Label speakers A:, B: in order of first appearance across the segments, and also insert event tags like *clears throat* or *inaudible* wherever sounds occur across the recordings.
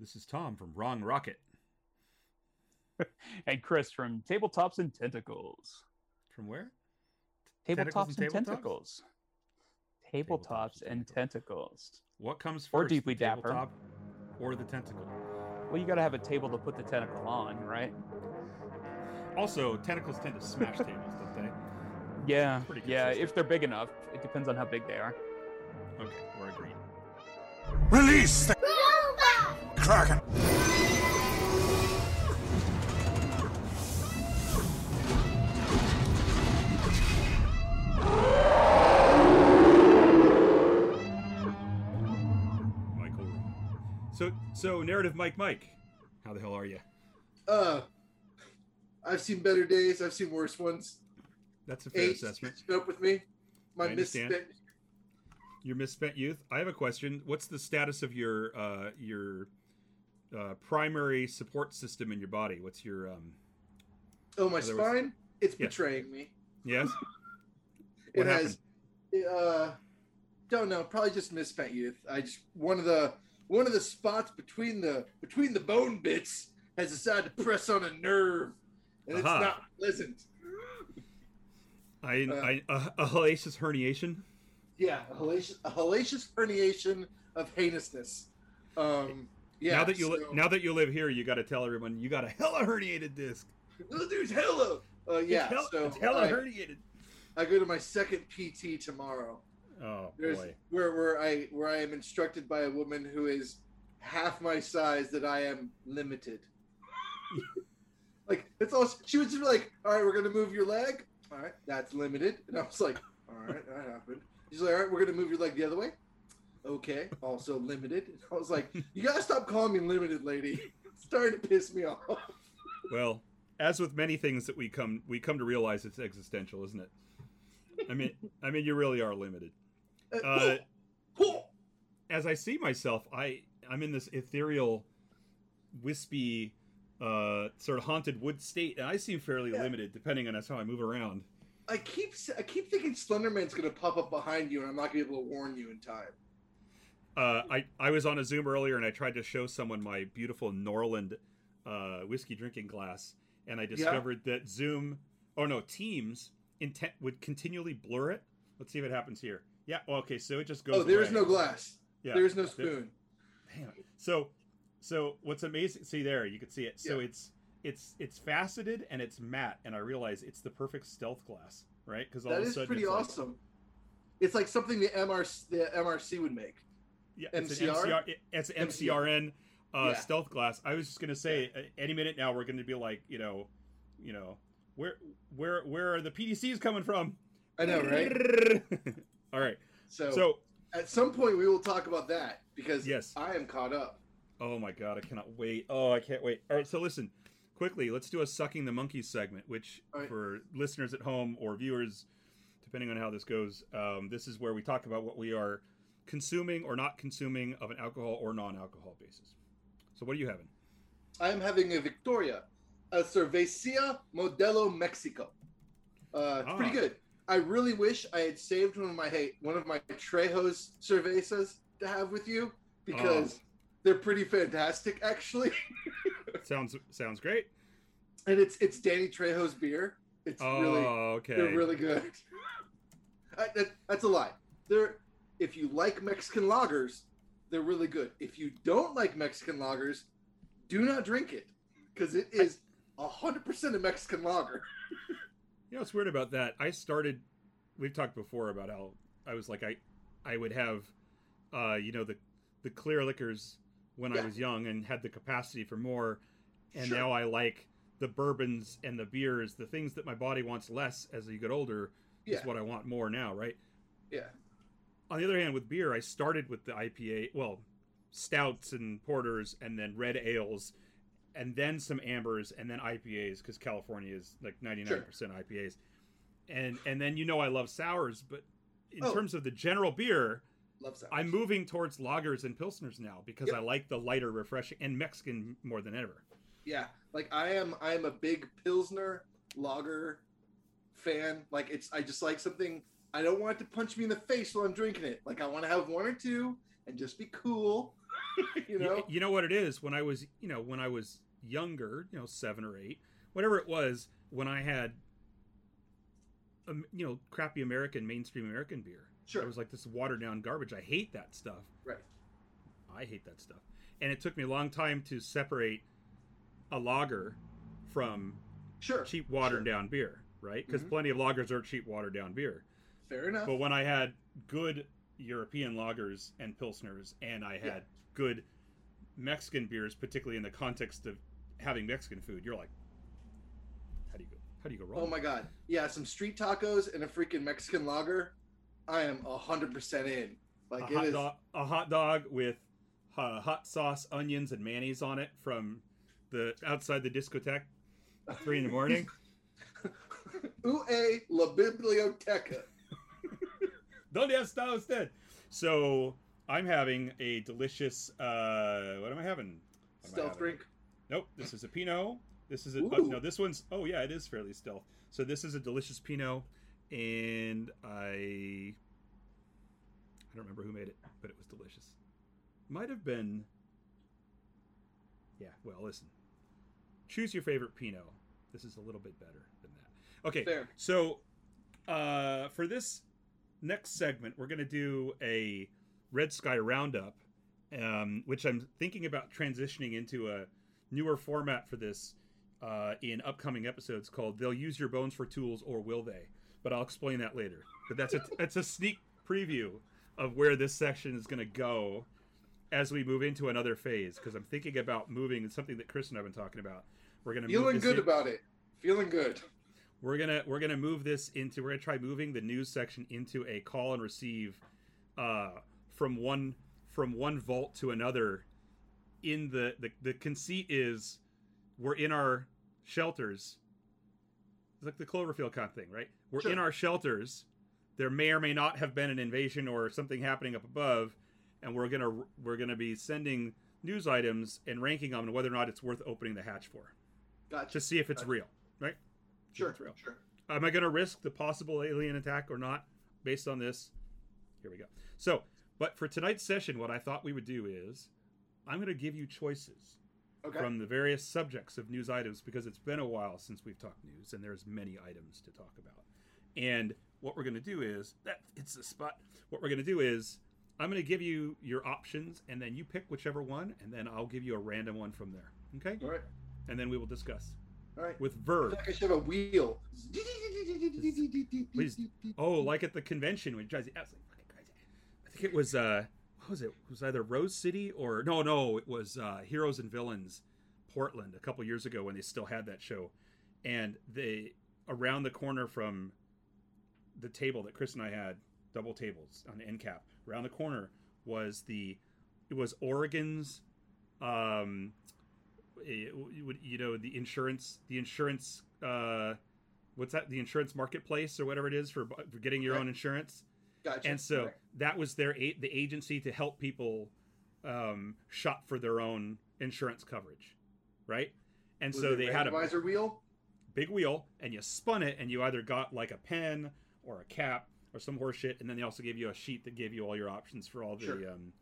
A: This is Tom from Wrong Rocket. *laughs*
B: and Chris from Tabletops and Tentacles.
A: From where?
B: Tabletops and,
A: and
B: Tentacles. Tabletops, tabletops and tentacles.
A: What comes first?
B: Or deeply dapper.
A: Or the tentacle?
B: Well, you got to have a table to put the tentacle on, right?
A: Also, tentacles tend to smash *laughs* tables, don't they?
B: Yeah, yeah. If they're big enough, it depends on how big they are.
A: Okay, we're agreed.
C: Release the robot! Kraken!
A: Michael. So, so narrative, Mike, Mike. How the hell are you?
D: Uh, I've seen better days. I've seen worse ones.
A: That's a fair
D: Eight,
A: assessment.
D: Up with me, my
A: I
D: misspent.
A: Your misspent youth. I have a question. What's the status of your uh, your uh, primary support system in your body? What's your um?
D: Oh, my
A: Otherwise-
D: spine. It's betraying me.
A: Yes. *laughs*
D: It
A: What
D: has. Uh, don't know. Probably just misspent youth. I just one of the one of the spots between the between the bone bits has decided to press on a nerve, and it's not pleasant.
A: I,
D: Uh,
A: I a, a hellacious herniation.
D: Yeah, a hellacious, a hellacious herniation of heinousness. Um, yeah.
A: now that you li- now that you live here, you got to tell everyone you got a hella herniated disc.
D: This dude's hella. Uh, yeah,
A: it's hella,
D: so
A: it's hella
D: I,
A: herniated.
D: I go to my second PT tomorrow.
A: Oh
D: There's
A: boy.
D: where where I where I am instructed by a woman who is half my size that I am limited. *laughs* like it's all she was just like, all right, we're gonna move your leg. All right, that's limited. And I was like, all right, that happened. She's like, all right, we're gonna move your leg the other way. Okay, also limited. And *laughs* I was like, you gotta stop calling me limited, lady. It's *laughs* starting to piss me off.
A: Well, as with many things that we come we come to realize it's existential, isn't it? I mean, I mean, you really are limited. Uh, as I see myself, I I'm in this ethereal, wispy, uh, sort of haunted wood state, and I seem fairly
D: Yeah.
A: limited depending on how I move around.
D: I keep I keep thinking Slenderman's gonna pop up behind you, and I'm not gonna be able to warn you in time.
A: Uh, I I was on a Zoom earlier, and I tried to show someone my beautiful Norlan uh, whiskey drinking glass, and I discovered that Zoom, oh no, Teams intent would continually blur it. Let's see if it happens here. Yeah, well, okay, so it just goes.
D: Oh, there is
A: away.
D: no glass.
A: Yeah,
D: There is no
A: there-
D: spoon.
A: Damn it. So, so what's amazing? See there, you can see it. So
D: Yeah.
A: it's it's it's faceted and it's matte, and I realize it's the perfect stealth glass, right? Because all
D: That
A: of a
D: is
A: sudden
D: pretty
A: it's like-
D: awesome. It's like something the MRC the MRC would make.
A: yeah, it's an
D: MCR?
A: MCR. It's an MCRN uh,
D: Yeah.
A: stealth glass. I was just gonna say, uh, any minute now we're gonna be like, you know, you know, where where where are the PDCs coming from?
D: I know, right? *laughs*
A: all right.
D: So,
A: So,
D: at some point we will talk about that because
A: Yes.
D: I am caught up.
A: oh my god, I cannot wait. Oh, I can't wait. All right, so listen, quickly, let's do a sucking the monkey segment, which
D: right.
A: for listeners at home or viewers, depending on how this goes, um, this is where we talk about what we are consuming or not consuming of an alcohol or non-alcohol basis. So, what are you having?
D: I am having a Victoria, a Cervecería Modelo Mexico. Uh, it's pretty
A: Ah.
D: good. I really wish I had saved one of my hey, one of my Trejos cervezas to have with you because
A: Oh.
D: they're pretty fantastic actually. *laughs*
A: Sounds sounds great.
D: and it's it's Danny Trejo's beer. It's
A: Oh,
D: really
A: okay.
D: they're really good. I, that, that's a lie. They're if you like Mexican lagers, they're really good. If you don't like Mexican lagers, do not drink it because it is hundred percent a Mexican lager. *laughs*
A: You know what's weird about that? I started. We've talked before about how I was like I, I would have, uh, you know the, the clear liquors when I was young and had the capacity for more, and
D: Sure.
A: now I like the bourbons and the beers, the things that my body wants less as you get older is what I want more now, right?
D: Yeah,
A: On the other hand, with beer, I started with the IPA, well, stouts and porters, and then red ales, and then some ambers, and then IPAs because California is like ninety nine percent IPAs, and and then you know I love sours, but in
D: Oh.
A: terms of the general beer. I'm moving towards lagers and pilsners now because
D: Yep.
A: I like the lighter, refreshing, and Mexican more than ever.
D: Yeah, like I am. I am a big pilsner lager fan. Like it's. I just like something. I don't want it to punch me in the face while I'm drinking it. Like I want to have one or two and just be cool. *laughs* you know,
A: you know what it is. When I was, you know, when I was younger, you know, seven or eight, whatever it was, when I had, um, you know, crappy American mainstream American beer.
D: Sure.
A: It was like this watered down garbage. I hate that stuff.
D: Right.
A: I hate that stuff. And it took me a long time to separate a lager from
D: sure
A: cheap watered
D: sure.
A: down beer, right? Because
D: Mhm.
A: plenty of lagers are cheap watered down beer.
D: Fair enough.
A: But when I had good European lagers and pilsners, and I had
D: Yeah.
A: good Mexican beers, particularly in the context of having Mexican food, you're like, how do you go? How do you go wrong?
D: Oh my god. Yeah, some street tacos and a freaking Mexican lager. I am hundred percent in.
A: a
D: Like it
A: hot
D: is.
A: dog, a hot dog with uh, hot sauce, onions, and mayonnaise on it from the outside the discotheque at three in the morning. *laughs*
D: Ue la biblioteca. *laughs*
A: Donde está usted? So I'm having a delicious. Uh, what am I having? What am I
D: Stealth
A: having?
D: drink.
A: Nope. This is a Pinot. This is a oh, no. This one's oh yeah, it is fairly stealth. So this is a delicious Pinot, and I I don't remember who made it, but it was delicious. Might have been. Yeah. Well, listen. Choose your favorite Pinot. This is a little bit better than that. Okay.
D: Fair.
A: So, uh, for this next segment, we're going to do a Red Sky Roundup, um, which I'm thinking about transitioning into a newer format for this uh, in upcoming episodes called "They'll Use Your Bones for Tools, or Will They?" But I'll explain that later. But that's a *laughs* that's a sneak preview of where this section is going to go as we move into another phase. Because I'm thinking about moving something that Chris and I've been talking about. We're going to
D: Feeling good
A: in-
D: about it. Feeling good.
A: we're gonna we're gonna move this into we're gonna try moving the news section into a call and receive uh from one from one vault to another in the the, the conceit is we're in our shelters it's like the cloverfield kind of thing right we're
D: Sure.
A: in our shelters there may or may not have been an invasion or something happening up above and we're gonna we're gonna be sending news items and ranking them and whether or not it's worth opening the hatch for
D: Gotcha.
A: to see if it's
D: Gotcha.
A: real right
D: sure.
A: it's real.
D: Sure.
A: Am I going to risk the possible alien attack or not based on this? Here we go. So, but for tonight's session, what I thought we would do is I'm going to give you choices
D: Okay.
A: from the various subjects of news items because it's been a while since we've talked news and there's many items to talk about. And what we're going to do is that it's the spot. What we're going to do is I'm going to give you your options and then you pick whichever one and then I'll give you a random one from there. Okay?
D: All right.
A: And then we will discuss
D: All right.
A: with
D: I feel like I should have a wheel.
A: Please. Oh, like at the convention when it drives you absolutely fucking crazy. I think it was uh what was it? It was either Rose City or no, no, it was uh Heroes and Villains Portland a couple years ago when they still had that show. And they around the corner from the table that Chris and I had, double tables on the end cap, around the corner was the it was Oregon's um you know the insurance the insurance uh what's that the insurance marketplace or whatever it is for, for getting your
D: Right.
A: own insurance
D: Gotcha.
A: and so
D: Right.
A: that was their a- the agency to help people um shop for their own insurance coverage right and
D: Was
A: so they had a
D: visor wheel.
A: big wheel and you spun it and you either got like a pen or a cap or some horseshit, and then they also gave you a sheet that gave you all your options for all the
D: Sure.
A: um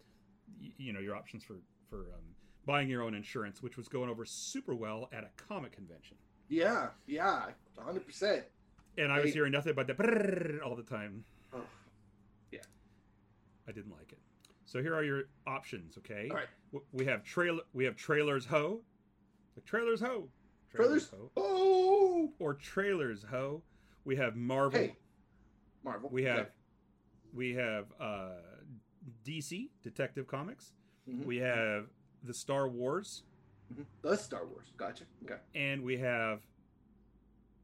A: you know your options for for um buying your own insurance which was going over super well at a comic convention
D: Yeah. Yeah. Hundred percent.
A: and i was hearing nothing but the brrrr all the time
D: Oh. Yeah.
A: I didn't like it so here are your options okay
D: All right.
A: We have trailer we have trailers ho like trailers ho
D: Trailers.
A: ho
D: Oh.
A: or trailers ho we have marvel
D: Hey. Marvel.
A: We have
D: Okay.
A: we have uh, DC Detective Comics.
D: Mhm.
A: We have the Star Wars,
D: Mhm. The Star Wars. Gotcha. Okay.
A: and we have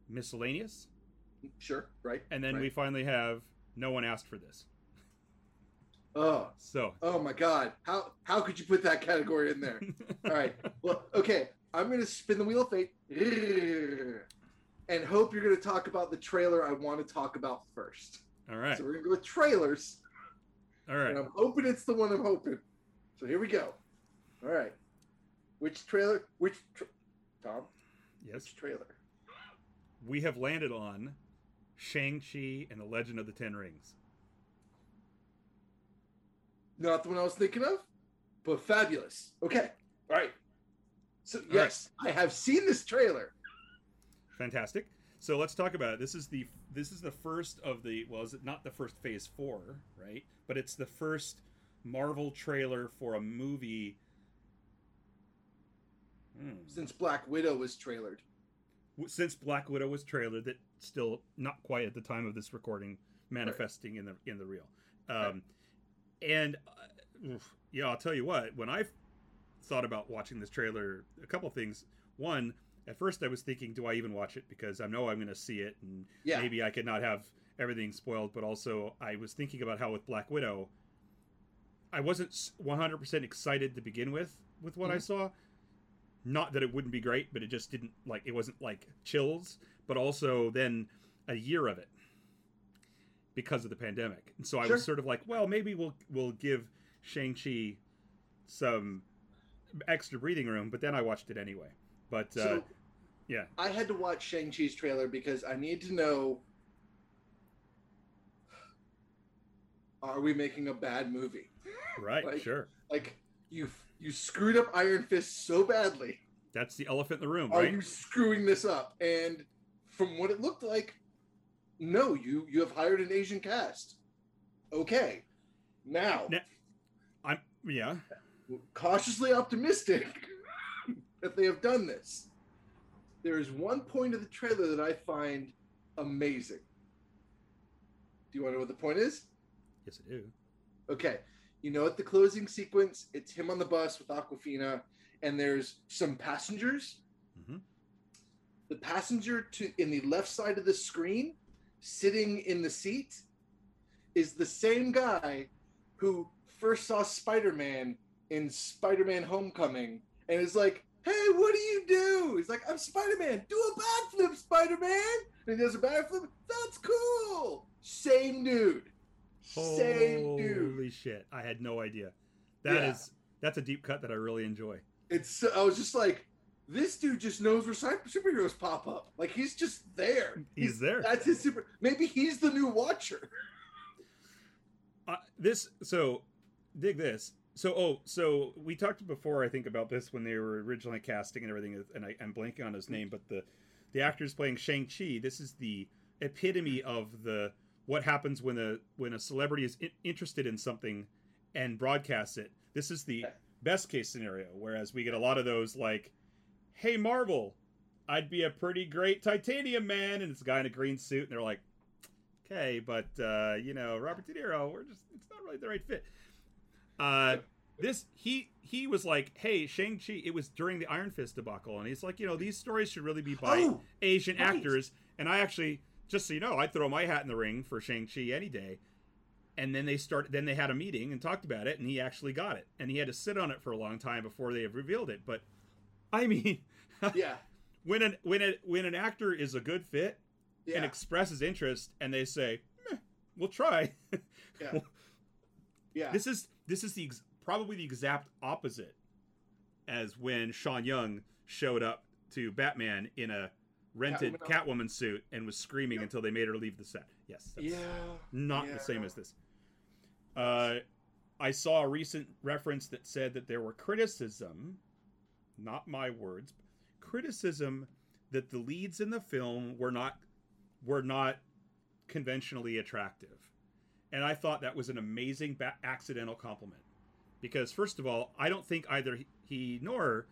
A: miscellaneous,
D: Sure. Right.
A: and then
D: right.
A: we finally have no one asked for this.
D: Oh.
A: So
D: Oh my God! How how could you put that category in there? *laughs* All right. Well, okay. I'm gonna spin the wheel of fate *laughs* and hope you're gonna talk about the trailer I want to talk about first.
A: all right,
D: So we're gonna go with trailers,
A: All right. and.
D: I'm hoping it's the one I'm hoping. So here we go. All right. Which trailer? Which tra- Tom?
A: Yes,
D: Which trailer?
A: we have landed on Shang Chi and the Legend of the Ten Rings.
D: Not the one I was thinking of. but fabulous. Okay, all right. So yes, right. I have seen this trailer.
A: Fantastic. So let's talk about it. This is the this is the first of the well, is it not the first Phase Four, right? But it's the first Marvel trailer for a movie
D: hmm. since Black Widow was trailered.
A: Since Black Widow was trailered, that still not quite at the time of this recording manifesting right. in the in the real. Um, right. And uh, yeah, I'll tell you what. When I thought about watching this trailer, a couple things. One, at first I was thinking, do I even watch it? Because I know I'm going to see it, and yeah. maybe I could not have everything spoiled. But also, I was thinking about how with Black Widow, I wasn't 100% excited to begin with with what mm-hmm. I saw. Not that it wouldn't be great, but it just didn't like it wasn't like chills. But also, then a year of it because of the pandemic, and so I was sort of like, well, maybe we'll we'll give Shang Chi some extra breathing room. But then I watched it anyway. But uh, yeah,
D: I had to watch Shang Chi's trailer because I need to know: Are we making a bad movie?
A: Right.
D: like,
A: sure.
D: Like you, you screwed up Iron Fist so badly.
A: That's the elephant in the room,
D: Are
A: right?
D: you screwing this up? And from what it looked like, no. You you have hired an Asian cast. Okay. Now, now
A: I'm yeah.
D: Cautiously optimistic *laughs* that they have done this. There is one point of the trailer that I find amazing. Do you want to know what the point is?
A: Yes, I do.
D: Okay. You know, at the closing sequence, it's him on the bus with Awkwafina, and there's some passengers. Mm-hmm. The passenger to in the left side of the screen, sitting in the seat, is the same guy who first saw Spider-Man in Spider-Man: Homecoming, and is like, hey, what do you do? He's like, I'm Spider Man. Do a backflip, Spider Man. And he does a backflip. That's cool. Same dude. Same dude.
A: Holy shit! I had no idea. That yeah. is that's a deep cut that I really enjoy.
D: It's. I was just like, this dude just knows where superheroes pop up. Like he's just there.
A: He's, he's there.
D: That's his super. Maybe he's the new Watcher. *laughs*
A: Uh, this so dig this so oh so we talked before i think about this when they were originally casting and everything and I, am blanking on his name but the the actors playing shang-chi this is the epitome of the what happens when a when a celebrity is in, interested in something and broadcasts it this is the best case scenario whereas we get a lot of those like hey marvel i'd be a pretty great titanium man and it's a guy in a green suit and they're like okay but uh, you know robert de niro we're just it's not really the right fit uh, this he he was like, "Hey, Shang Chi." It was during the Iron Fist debacle, and he's like, "You know, these stories should really be by oh, Asian right. actors." And I actually, just so you know, I'd throw my hat in the ring for Shang Chi any day. And then they started. Then they had a meeting and talked about it, and he actually got it. And he had to sit on it for a long time before they have revealed it. But I mean, *laughs*
D: yeah,
A: when an when a when an actor is a good fit yeah. and expresses interest, and they say, "We'll try," *laughs*
D: yeah, *laughs* yeah,
A: this is this is the probably the exact opposite as when Sean Young showed up to Batman in a rented Catwoman, Catwoman suit and was screaming until they made her leave the set. Yes,
D: yeah,
A: not
D: yeah.
A: the same as this. Uh, I saw a recent reference that said that there were criticism, not my words, criticism that the leads in the film were not were not conventionally attractive. And I thought that was an amazing ba- accidental compliment. Because, first of all, I don't think either he nor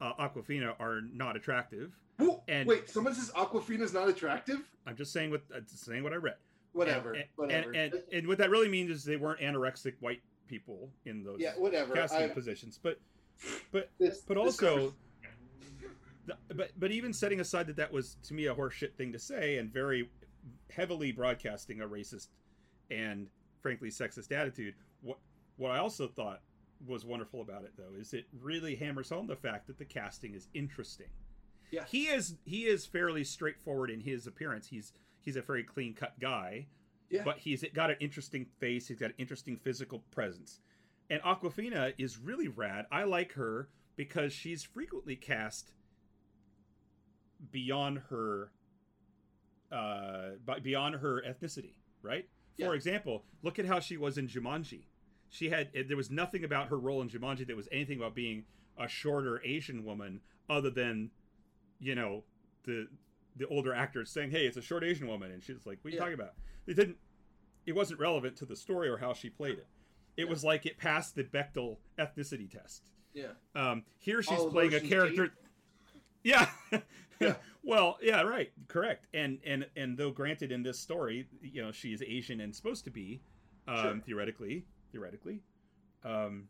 A: uh, Awkwafina are not attractive.
D: And wait, someone says Awkwafina's not attractive?
A: I'm just saying what uh, saying what I read.
D: Whatever.
A: And,
D: whatever.
A: And, and, and, what that really means is they weren't anorexic white people in those
D: yeah, whatever.
A: casting I've... positions. But but this, but also the, but but even setting aside that that was to me a horseshit thing to say and very heavily broadcasting a racist and frankly sexist attitude. What what I also thought was wonderful about it though is it really hammers home the fact that the casting is interesting.
D: Yeah.
A: He is he is fairly straightforward in his appearance. He's he's a very clean cut guy.
D: Yeah.
A: But he's got an interesting face, he's got an interesting physical presence. And Awkwafina is really rad. I like her because she's frequently cast beyond her uh beyond her ethnicity, right? For yeah. example, look at how she was in Jumanji. she had there was nothing about her role in Jumanji that was anything about being a shorter Asian woman other than you know the the older actors saying, "Hey, it's a short Asian woman," and she's like, "What are you
D: Yeah.
A: talking about?" It didn't. It wasn't relevant to the story or how she played it. It
D: Yeah.
A: was like it passed the Bechdel ethnicity test.
D: Yeah.
A: Um, here she's
D: All
A: playing a character. Yeah. *laughs*
D: Yeah. *laughs*
A: well, yeah, right, correct. And and and though granted in this story, you know, she is Asian and supposed to be, um,
D: Sure.
A: theoretically, theoretically, um,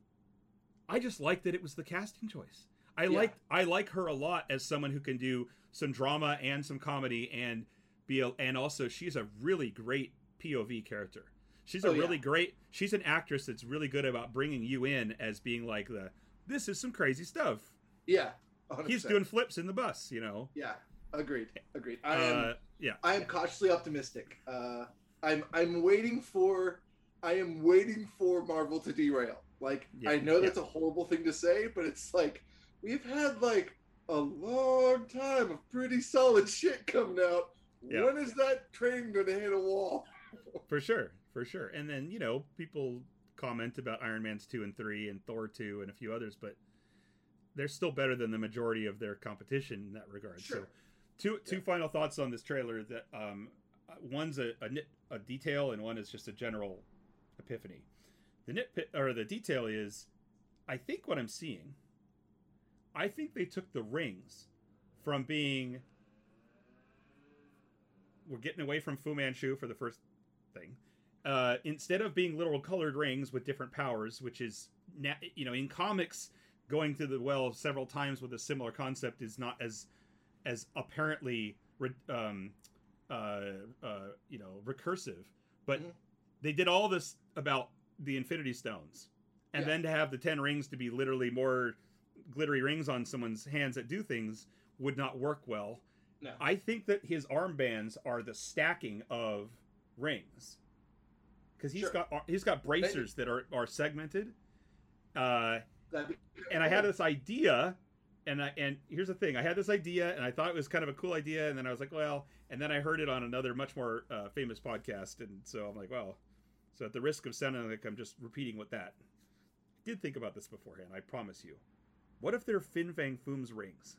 A: I just like that it was the casting choice. I
D: Yeah.
A: like I like her a lot as someone who can do some drama and some comedy and be a, and also she's a really great POV character. She's a
D: Oh, yeah.
A: really great. She's an actress that's really good about bringing you in as being like the this is some crazy stuff.
D: Yeah. 100%.
A: He's doing flips in the bus, you know.
D: Yeah. Agreed. Agreed. I am.
A: Uh, yeah.
D: I am cautiously optimistic. Uh, I'm. I'm waiting for. I am waiting for Marvel to derail. Like
A: Yeah,
D: I know
A: yeah.
D: that's a horrible thing to say, but it's like we've had like a long time of pretty solid shit coming out.
A: Yeah.
D: When is that train gonna hit a wall? *laughs*
A: For sure, for sure. And then you know people comment about Iron Man's two and three and Thor two and a few others, but they're still better than the majority of their competition in that regard. So, two two
D: Yeah.
A: final thoughts on this trailer. That um, one's a, a nit a detail and one is just a general epiphany. The nit or the detail is, I think what I'm seeing. I think they took the rings from being. We're getting away from Fu Manchu for the first thing. Uh, instead of being literal colored rings with different powers, which is na- you know in comics, going through the well several times with a similar concept is not as as apparently re- um, uh, uh, you know recursive. But
D: Mhm.
A: they did all this about the Infinity Stones, and
D: Yeah.
A: then to have the ten rings to be literally more glittery rings on someone's hands that do things would not work well.
D: No.
A: I think that his armbands are the stacking of rings because he's
D: Sure.
A: got he's got bracers that are are segmented. Uh, *laughs* and I had this idea, and I and here's the thing: I had this idea, and I thought it was kind of a cool idea, and then I was like, well, and then I heard it on another much more uh, famous podcast, and so I'm like, well, so at the risk of sounding like I'm just repeating what that I did think about this beforehand, I promise you. What if they're Fin Fang Foom's rings?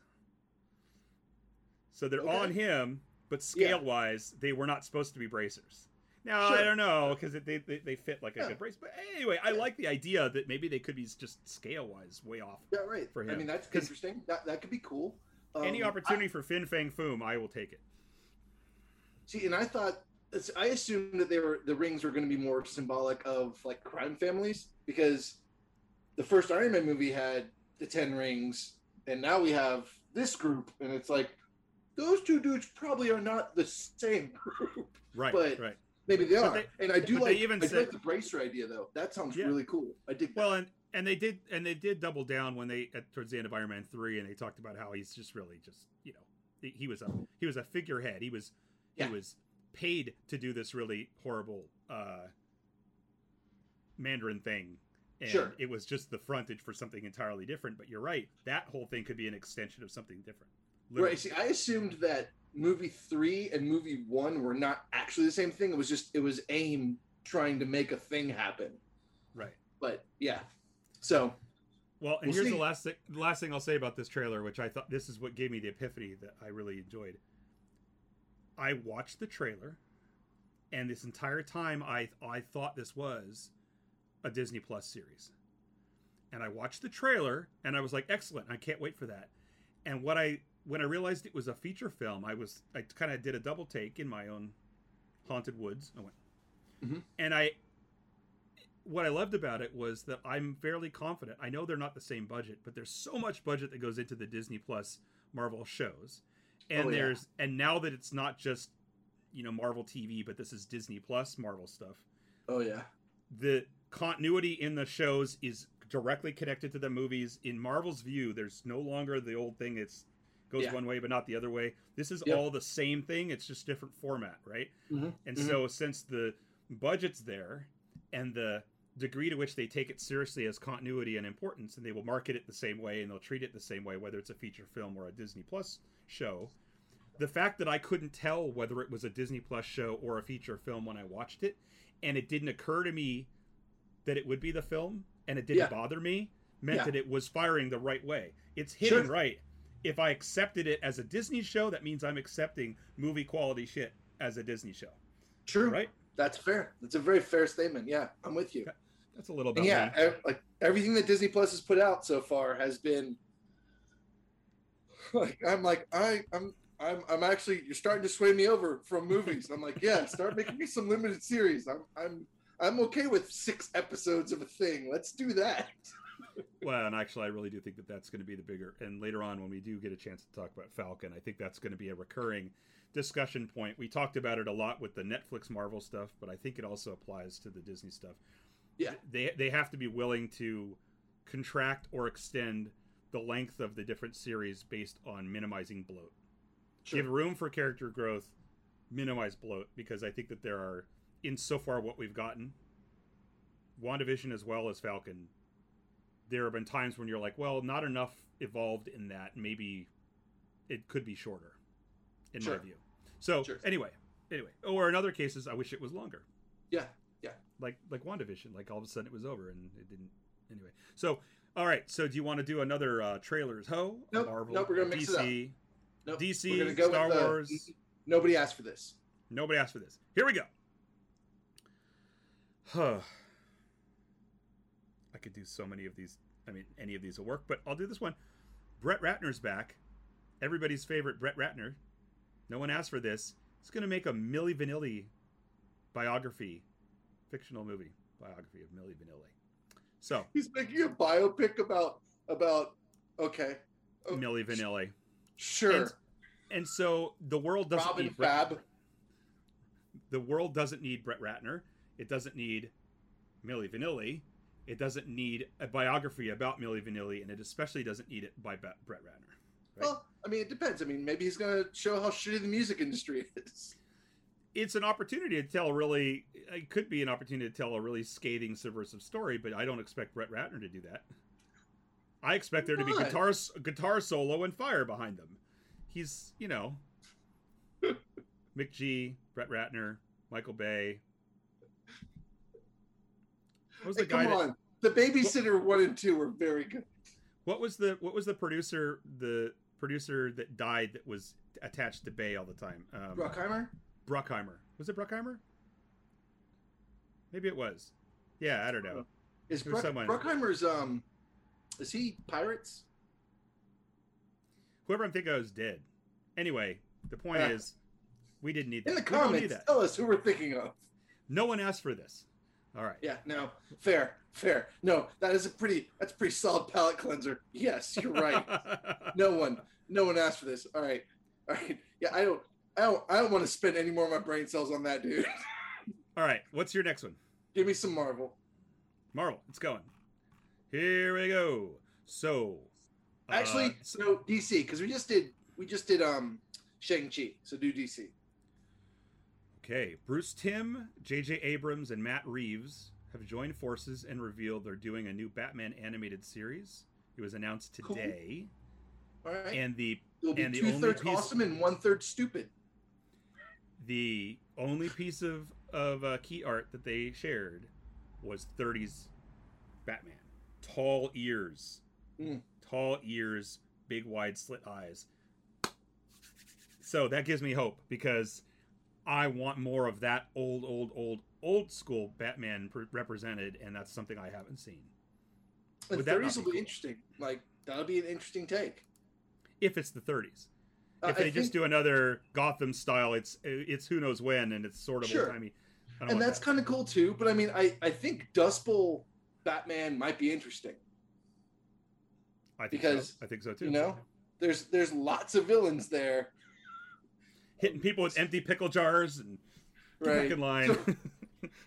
A: So they're
D: Okay.
A: on him, but scale wise, they were not supposed to be bracers. Now
D: Sure.
A: I don't know because they, they they fit like a
D: Yeah.
A: good brace, but anyway, I
D: Yeah.
A: like the idea that maybe they could be just scale wise way off.
D: Yeah, right.
A: for him, I
D: mean, that's interesting. That that could be cool.
A: Any
D: Um,
A: opportunity for Fin Fang Foom, I will take it.
D: See, and I thought I assumed that they were the rings were going to be more symbolic of like crime families because the first Iron Man movie had the ten rings, and now we have this group, and it's like those two dudes probably are not the same group.
A: Right,
D: But-
A: right.
D: Maybe they
A: But
D: are,
A: they-
D: and I do like
A: even
D: I
A: said-
D: like the bracer idea though. That sounds
A: Yeah.
D: really cool. I dig. That.
A: Well, and and they did and they did double down when they at, towards the end of Iron Man three, and they talked about how he's just really just you know he, he was a he was a figurehead. He was
D: Yeah.
A: he was paid to do this really horrible uh, Mandarin thing. And
D: Sure.
A: it was just the frontage for something entirely different. But you're right, that whole thing could be an extension of something different. Literally.
D: Right. See, I assumed that movie three and movie one were not actually the same thing. It was just it was AIM trying to make a thing happen.
A: Right.
D: But yeah. So
A: Well, and
D: We'll
A: here's
D: see.
A: the last thing, the last thing I'll say about this trailer, which I thought this is what gave me the epiphany that I really enjoyed. I watched the trailer, and this entire time I I thought this was a Disney Plus series. And I watched the trailer, and I was like, "Excellent! I can't wait for that." And what I when I realized it was a feature film, I was I kind of did a double take in my own haunted woods. I went,
D: Mhm.
A: and I what I loved about it was that I'm fairly confident. I know they're not the same budget, but there's so much budget that goes into the Disney Plus Marvel shows. And
D: Oh, yeah.
A: there's and now that it's not just you know Marvel TV, but this is Disney Plus Marvel stuff.
D: oh yeah.
A: The continuity in the shows is directly connected to the movies. In Marvel's view, there's no longer the old thing it's goes
D: Yeah.
A: one way but not the other way. This is
D: Yep.
A: all the same thing, it's just different format, right?
D: Mhm.
A: And
D: Mhm.
A: so, since the budget's there and the degree to which they take it seriously as continuity and importance, and they will market it the same way and they'll treat it the same way, whether it's a feature film or a Disney Plus show. The fact that I couldn't tell whether it was a Disney Plus show or a feature film when I watched it, and it didn't occur to me that it would be the film and it didn't
D: Yeah.
A: bother me meant
D: Yeah.
A: that it was firing the right way. It's hitting
D: Sure.
A: right. If I accepted it as a Disney show, that means I'm accepting movie quality shit as a Disney show,
D: True.
A: right?
D: That's fair. That's a very fair statement. Yeah, I'm with you.
A: That's a little bit.
D: yeah, ev- like everything that Disney Plus has put out so far has been *laughs* like I'm like I I'm I'm I'm actually you're starting to sway me over from movies. I'm like, yeah, start making me some limited series. I'm I'm I'm okay with six episodes of a thing. Let's do that. *laughs*
A: Well, and actually, I really do think that that's going to be the bigger. And later on, when we do get a chance to talk about Falcon, I think that's going to be a recurring discussion point. We talked about it a lot with the Netflix Marvel stuff, but I think it also applies to the Disney stuff.
D: Yeah.
A: they they have to be willing to contract or extend the length of the different series based on minimizing bloat. Give room for character growth, minimize bloat, because I think that there are, in so far what we've gotten, WandaVision as well as Falcon, there have been times when you're like, well, not enough evolved in that. Maybe it could be shorter, in
D: Sure.
A: my view. So
D: Sure.
A: anyway, anyway, or in other cases, I wish it was longer.
D: Yeah, yeah.
A: Like like WandaVision, like all of a sudden it was over and it didn't. Anyway, so all right. So do you want to do another uh, trailers? Ho,
D: Nope,
A: Marvel,
D: nope, we're gonna mix it up.
A: DC,
D: Nope.
A: DC,
D: go
A: Star
D: the-
A: Wars.
D: Nobody asked for this.
A: Nobody asked for this. Here we go. Huh. I could do so many of these. I mean, any of these will work, but I'll do this one. Brett Ratner's back. Everybody's favorite Brett Ratner. No one asked for this. It's going to make a Milli Vanilli biography, fictional movie biography of Milli Vanilli. So,
D: He's making a biopic about about okay. Oh,
A: Milli Vanilli.
D: Sure.
A: And, and so the world doesn't
D: Robin
A: need Brett,
D: Fab.
A: the world doesn't need Brett Ratner. It doesn't need Milli Vanilli. It doesn't need a biography about Milli Vanilli, and it especially doesn't need it by Brett Ratner. Right?
D: Well, I mean, it depends. I mean, maybe he's gonna show how shitty the music industry *laughs* is.
A: It's an opportunity to tell a really. It could be an opportunity to tell a really scathing, subversive story, but I don't expect Brett Ratner to do that. I expect there to be guitar guitar solo and fire behind them. He's, you know, *laughs* McG, Brett Ratner, Michael Bay. What was
D: Hey,
A: the guy
D: come
A: that,
D: on. The babysitter one and two were very good.
A: What was the what was the producer the producer that died that was attached to Bay all the time? Um,
D: Bruckheimer?
A: Bruckheimer. Was it Bruckheimer? Maybe it was. Yeah, I don't know.
D: Is
A: Who's
D: Bruck,
A: someone-
D: Bruckheimer's um is he pirates?
A: Whoever I'm thinking of is dead. Anyway, the point
D: Ah.
A: is, we didn't need that.
D: In the
A: We
D: comments, tell us who we're thinking of.
A: No one asked for this. All right.
D: Yeah, no, fair, fair. No, that is a pretty that's a pretty solid palate cleanser. Yes, you're right. *laughs* no one, no one asked for this. All right, all right. Yeah, I don't, I don't, I don't want to spend any more of my brain cells on that, dude. *laughs*
A: All right. What's your next one?
D: Give me some Marvel.
A: Marvel. It's going. Here we go. So, uh,
D: Actually,
A: so-
D: no DC because we just did we just did um Shang Chi. So do DC.
A: Okay, Bruce Timm, J.J. Abrams, and Matt Reeves have joined forces and revealed they're doing a new Batman animated series. It was announced
D: Cool.
A: today,
D: All right.
A: and the
D: It'll be
A: and the
D: two
A: only
D: thirds
A: piece-
D: awesome and one third stupid.
A: the only piece of of uh, key art that they shared was 30s Batman. Tall ears,
D: Mm.
A: tall ears, big wide slit eyes. So that gives me hope because I want more of that old, old, old, old school Batman pre- represented, and that's something I haven't seen.
D: The
A: Would that not
D: thirties will be
A: cool?
D: interesting. Like that'll be an interesting take.
A: If it's the 30s,
D: Uh,
A: if they just do another Gotham style, it's it's who knows when, and it's sort of
D: Sure.
A: old timey.
D: and that's kind of cool too. But I mean, I I think Dust Bowl Batman might be interesting.
A: I think
D: because,
A: so. I think so too.
D: You know, there's there's lots of villains there,
A: hitting people with empty pickle jars and
D: right?
A: in line. *laughs*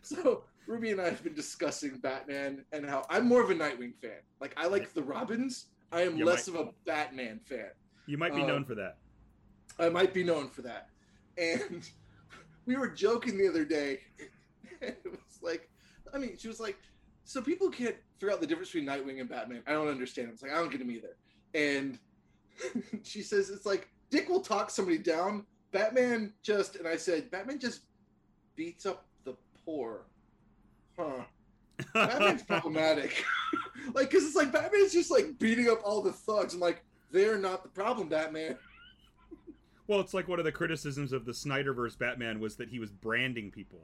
D: So Ruby and I have been discussing Batman and how I'm more of a Nightwing fan. Like I like the Robins. I am
A: You
D: less of a Batman fan.
A: you might be
D: Um,
A: known for that.
D: I might be known for that. And *laughs* we were joking the other day. *laughs* It was like, I mean, she was like, so people can't figure out the difference between Nightwing and Batman. I don't understand. I was like, I don't get them either. And she says, it's like, Dick will talk somebody down. Batman just, and I said, Batman just beats up the poor. Huh. Batman's *laughs* problematic. *laughs* like, because it's like Batman's just like beating up all the thugs. I'm like, they're not the problem, Batman. *laughs*
A: Well, it's like one of the criticisms of the Snyderverse Batman was that he was branding people,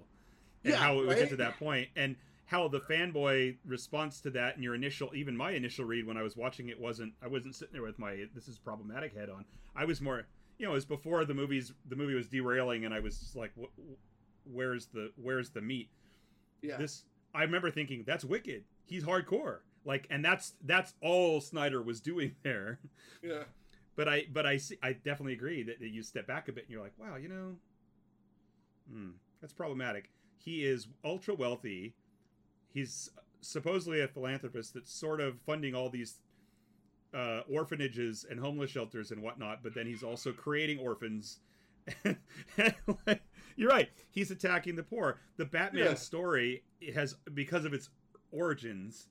A: and
D: Yeah,
A: how it would
D: right?
A: get to that point, and how the fanboy response to that, and your initial, even my initial read when I was watching it wasn't, I wasn't sitting there with my this is problematic head on. I was more, you know, it was before the movies, the movie was derailing, and I was just like, where's the, where's the meat?
D: Yeah.
A: This, I remember thinking that's wicked. He's hardcore, like, and that's that's all Snyder was doing *laughs* there
D: yeah.
A: but I but I see I definitely agree that, that you step back a bit and you're like, wow, you know, hmm, that's problematic. He is ultra wealthy. He's supposedly a philanthropist that's sort of funding all these uh, orphanages and homeless shelters and whatnot, but then he's also creating orphans. *laughs* You're right. He's attacking the poor. The Batman
D: Yeah.
A: story has because of its origins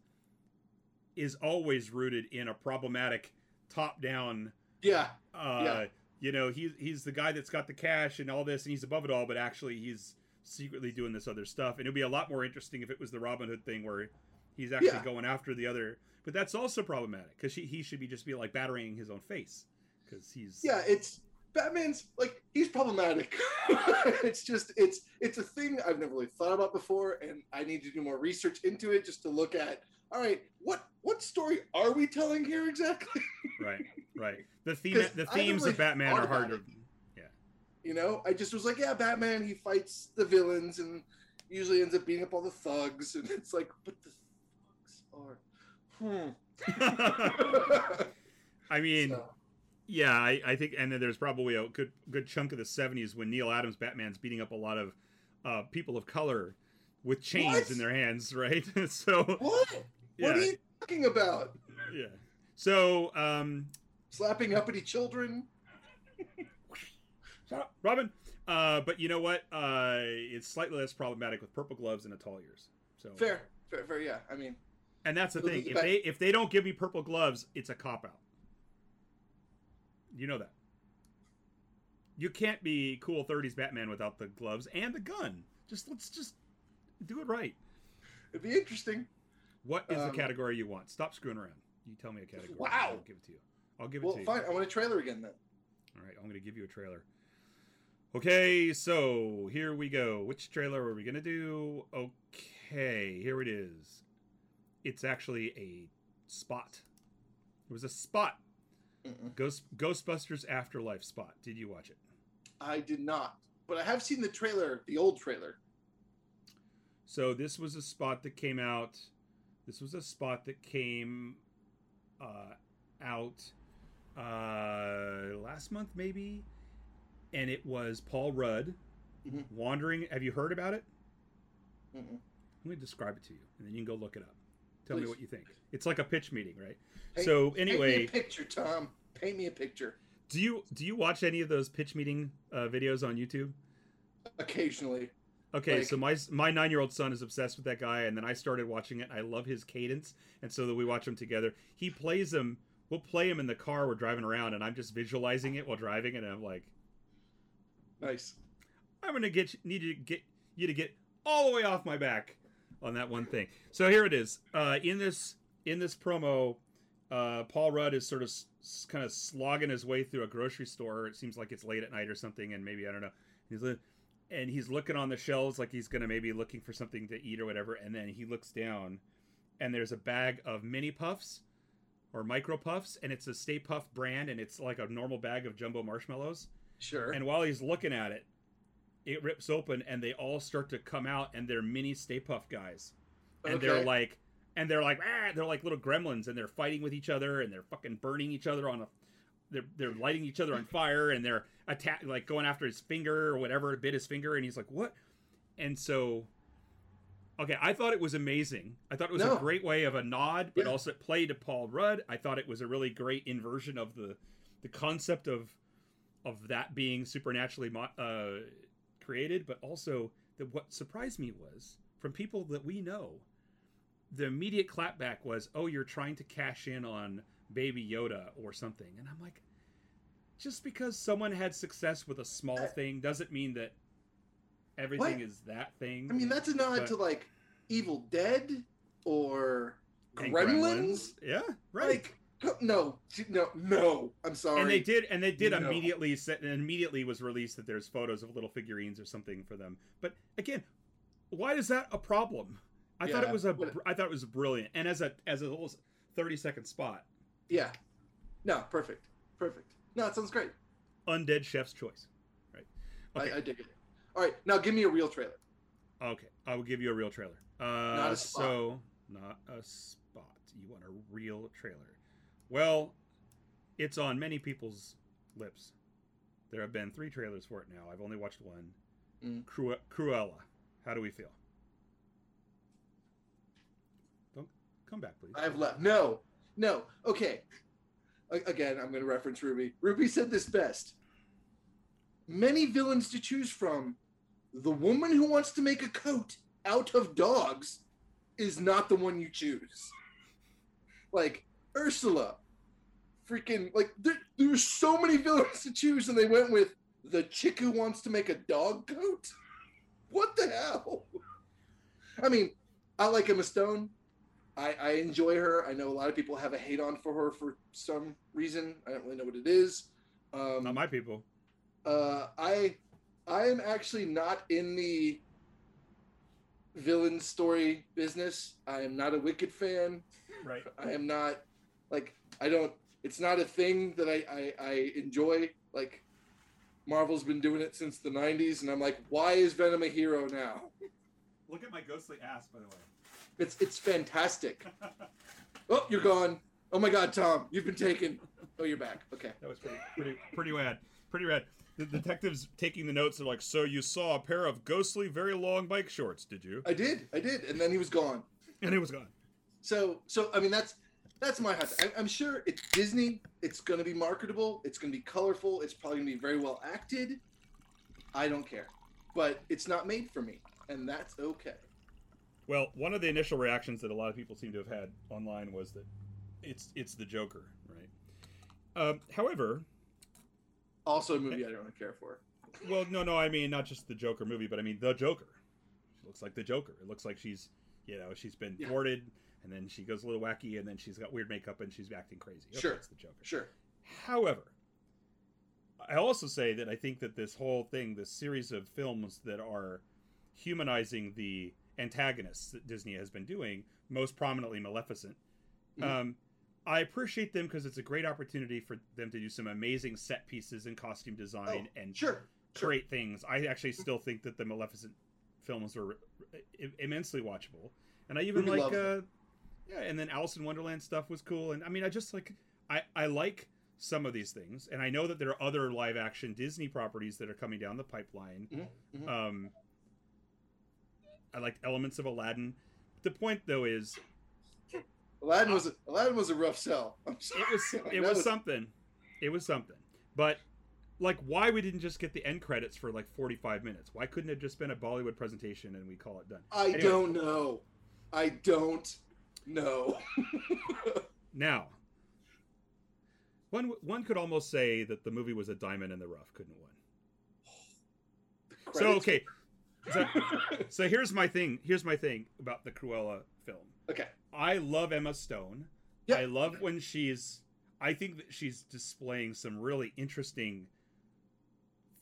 A: is always rooted in a problematic top-down
D: Yeah.
A: uh
D: Yeah.
A: you know he's he's the guy that's got the cash and all this and he's above it all but actually he's secretly doing this other stuff and it'd be a lot more interesting if it was the robin hood thing where he's actually
D: Yeah.
A: going after the other but that's also problematic because he, he should be just be like battering his own face because he's
D: Yeah, it's Batman's like he's problematic. *laughs* it's just it's it's a thing I've never really thought about before, and I need to do more research into it just to look at. All right, what what story are we telling here exactly? *laughs*
A: right right the theme the themes
D: never
A: of batman are harder
D: it. You know, I just was like, yeah, Batman. He fights the villains and usually ends up beating up all the thugs, and it's like, but the Hmm. *laughs*
A: i mean
D: So,
A: Yeah, I, I think, and then there's probably a good good chunk of the '70s when Neal Adams Batman's beating up a lot of uh, people of color with chains
D: What?
A: in their hands, right? *laughs* so
D: what?
A: yeah,
D: What are you talking about?
A: yeah. So um,
D: Slapping uppity children? *laughs*
A: stop, Robin. Uh, but you know what? Uh, it's slightly less problematic with purple gloves and a tall ears. So
D: Fair, fair, fair. Yeah, I mean,
A: and that's the
D: Look
A: thing. If
D: back.
A: they if they don't give me purple gloves, it's a cop out. You know that. You can't be cool 30s Batman without the gloves and the gun. Just let's just do it right.
D: it'd be interesting.
A: What is
D: Um,
A: the category you want? Stop screwing around. You tell me a category.
D: Wow.
A: I'll give it to you. I'll give it
D: Well,
A: to you.
D: fine. I want a trailer again then.
A: All right, I'm going to give you a trailer. Okay, so here we go. Which trailer are we going to do? Okay, here it is. It's actually a spot. It was a spot.
D: Mm-mm.
A: Ghost Ghostbusters Afterlife spot. Did you watch it?
D: I did not, but I have seen the trailer, the old trailer.
A: So this was a spot that came out. This was a spot that came uh, out uh, last month, maybe, and it was Paul Rudd
D: Mhm.
A: wandering. Have you heard about it?
D: Mm-mm.
A: Let me describe it to you, and then you can go look it up. Tell me what you think. It's like a pitch meeting, right?
D: Paint-
A: so
D: Paint me
A: anyway,
D: a picture, Tom. Paint me a picture.
A: do you do you watch any of those pitch meeting uh, videos on YouTube?
D: Occasionally,
A: Okay,
D: Like-
A: so my my nine year old son is obsessed with that guy, and then I started watching it. I love his cadence, and so that we watch him together. He plays him. We'll play him in the car. We're driving around, and I'm just visualizing it while driving, and I'm like,
D: nice.
A: I'm gonna get you, need you to get you to get all the way off my back on that one thing. So here it is. Uh, in this in this promo, uh, Paul Rudd is sort of s- kind of slogging his way through a grocery store. It seems like it's late at night or something, and maybe I don't know. He's li- and he's looking on the shelves like he's gonna maybe looking for something to eat or whatever, and then he looks down, and there's a bag of mini puffs or micro puffs, and it's a Stay Puft brand, and it's like a normal bag of jumbo marshmallows.
D: Sure.
A: And while he's looking at it, it rips open and they all start to come out and they're mini Stay Puft guys. And they're like and they're like ah, they're like little gremlins and they're fighting with each other and they're fucking burning each other on a they're they're lighting each other on fire and they're attack like going after his finger or whatever bit his finger and he's like what and so okay i thought it was amazing i thought it was
D: No.
A: a great way of a nod but
D: Yeah.
A: also it played to paul rudd i thought it was a really great inversion of the the concept of of that being supernaturally mo- uh, created but also that what surprised me was from people that we know the immediate clapback was oh you're trying to cash in on baby yoda or something and i'm like just because someone had success with a small thing doesn't mean that everything
D: What?
A: is that thing
D: I mean, that's a nod
A: But-
D: to like Evil Dead. or
A: And
D: Gremlins.
A: Yeah, right.
D: Like no, no, no. I'm sorry.
A: and they did, and they did
D: No.
A: immediately set, and immediately was released that there's photos of little figurines or something for them. But again, why is that a problem? I thought it was a, I thought it was brilliant, and as a as a little thirty second spot,
D: Yeah. No, perfect, perfect. No, it sounds great.
A: undead chef's choice. Right. Okay.
D: I, I dig it. All right, now give me a real trailer.
A: Okay, I will give you a real trailer. Uh,
D: Not a spot.
A: So, not a spot. You want a real trailer? Well, it's on many people's lips. There have been three trailers for it now. I've only watched one.
D: Mm.
A: Cru- Cruella. How do we feel? Don't come back, please.
D: I have left. No, no. Okay. A- Again, I'm going to reference Ruby. Ruby said this best. Many villains to choose from. The woman who wants to make a coat out of dogs is not the one you choose. Like Ursula, freaking like there, there's so many villains to choose, and they went with the chick who wants to make a dog coat. What the hell? I mean, I like Emma Stone. I, I enjoy her. I know a lot of people have a hate on for her for some reason. I don't really know what it is. Um,
A: Not my people.
D: uh, I I am actually not in the villain story business. I am not a Wicked fan.
A: Right.
D: I am not like I don't. It's not a thing that I I, I enjoy. Like Marvel's been doing it since the '90s, and I'm like, why is Venom a hero now? *laughs*
A: Look at my ghostly ass, by the way.
D: It's it's fantastic. *laughs* Oh, you're gone. Oh my God, Tom, you've been taken. Oh, you're back. Okay.
A: That was pretty, pretty, pretty rad. Pretty rad. The detectives taking the notes are like, so you saw a pair of ghostly, very long bike shorts, did you?
D: I did, I did, and then he was gone.
A: And he was gone.
D: So, so I mean, that's that's my hot. I, I'm sure it's Disney. It's going to be marketable. It's going to be colorful. It's probably going to be very well acted. I don't care, but it's not made for me, and that's okay.
A: Well, one of the initial reactions that a lot of people seem to have had online was that it's it's the Joker, right? Um, however,
D: Also, a movie I don't care for.
A: well, no, no, I mean not just the Joker movie, but I mean the Joker. She looks like the Joker. It looks like she's, you know, she's been
D: Yeah.
A: And then she goes a little wacky, and then she's got weird makeup, and she's acting crazy. Okay,
D: Sure.
A: it's the Joker.
D: Sure.
A: However, I also say that I think that this whole thing, this series of films that are humanizing the antagonists that Disney has been doing, most prominently Maleficent,
D: Mhm.
A: um, I appreciate them because it's a great opportunity for them to do some amazing set pieces and costume design
D: Oh,
A: and
D: Sure. Sure.
A: great things. I actually still think that the Maleficent films are i- immensely watchable, and I even like, uh, yeah. And then Alice in Wonderland stuff was cool, and I mean, I just like, I I like some of these things, and I know that there are other live action Disney properties that are coming down the pipeline.
D: Mhm, mhm.
A: Um, I liked elements of Aladdin. The point though is,
D: Aladdin was a, Aladdin was a rough sell. *laughs*
A: It was *laughs* it
D: that
A: was something, it was something, but. Like, why we didn't just get the end credits for like 45 minutes? Why couldn't it just been a Bollywood presentation and we call it done?
D: I
A: Anyway.
D: don't know. I don't know. *laughs*
A: Now, one one could almost say that the movie was a diamond in the rough, couldn't one? So okay, so, so here's my thing. Here's my thing about the Cruella film.
D: okay.
A: I love Emma Stone.
D: Yeah.
A: I love when she's. I think that she's displaying some really interesting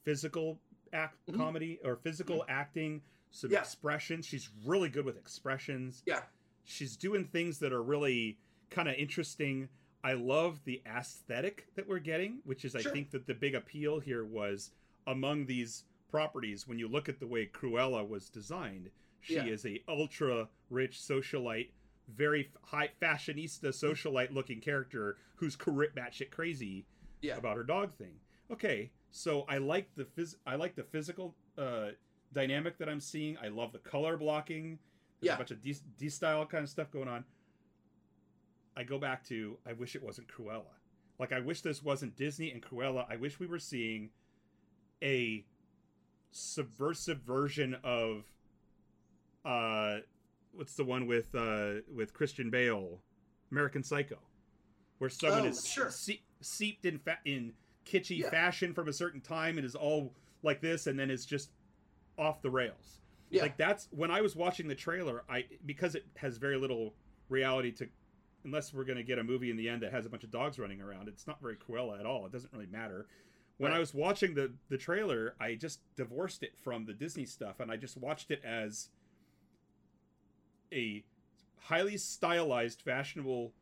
A: physical act
D: Mhm.
A: comedy or physical acting, some
D: Yeah.
A: expressions. She's really good with expressions.
D: Yeah.
A: She's doing things that are really kind of interesting. I love the aesthetic that we're getting, which is I think that the big appeal here was among these properties when you look at the way Cruella was designed, she
D: Yeah.
A: is a ultra rich socialite, very high fashionista socialite looking character who's batshit crazy
D: Yeah.
A: about her dog thing. Okay, so I like the phys- I like the physical uh, dynamic that I'm seeing. I love the color blocking. There's
D: Yeah.
A: a bunch of D, D style kind of stuff going on. I go back to I wish it wasn't Cruella. Like I wish this wasn't Disney and Cruella. I wish we were seeing a subversive version of uh what's the one with uh with Christian Bale, American Psycho, where someone
D: Oh,
A: is
D: sure.
A: se- seeped in fa- in kitschy
D: Yeah.
A: fashion from a certain time and is all like this and then is just off the rails.
D: Yeah.
A: Like that's when I was watching the trailer, I because it has very little reality to unless we're going to get a movie in the end that has a bunch of dogs running around. It's not very Cruella at all. It doesn't really matter. When
D: Right.
A: I was watching the the trailer, I just divorced it from the Disney stuff and I just watched it as a highly stylized fashionable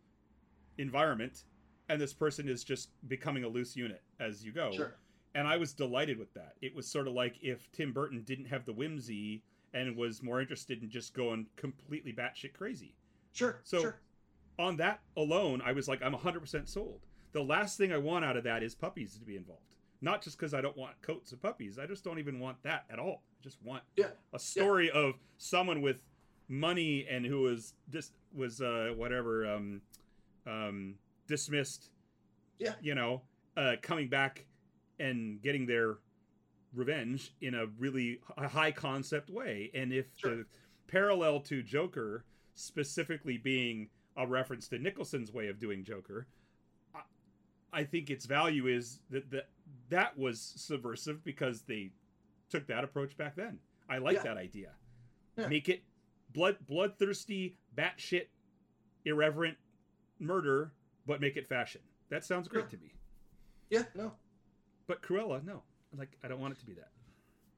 A: environment and this person is just becoming a loose unit as you go
D: Sure.
A: and I was delighted with that. It was sort of like if Tim Burton didn't have the whimsy and was more interested in just going completely batshit crazy.
D: Sure.
A: So
D: sure.
A: on that alone, I was like, I'm 100% sold. The last thing I want out of that is puppies to be involved. Not just because I don't want coats of puppies. I just don't even want that at all. I just want
D: Yeah.
A: a story of someone with money and who was dis- was uh, whatever um, um, dismissed.
D: Yeah.
A: You know, uh, coming back and getting their revenge in a really high concept way. And if
D: Sure.
A: the parallel to Joker specifically being a reference to Nicholson's way of doing Joker, I, I think its value is that that that was subversive because they took that approach back then. I like
D: Yeah.
A: that idea.
D: Yeah.
A: Make it blood bloodthirsty, batshit, irreverent murder, but make it fashion. That sounds great
D: Yeah.
A: to me.
D: Yeah. No.
A: But Cruella, no. Like I don't want it to be that.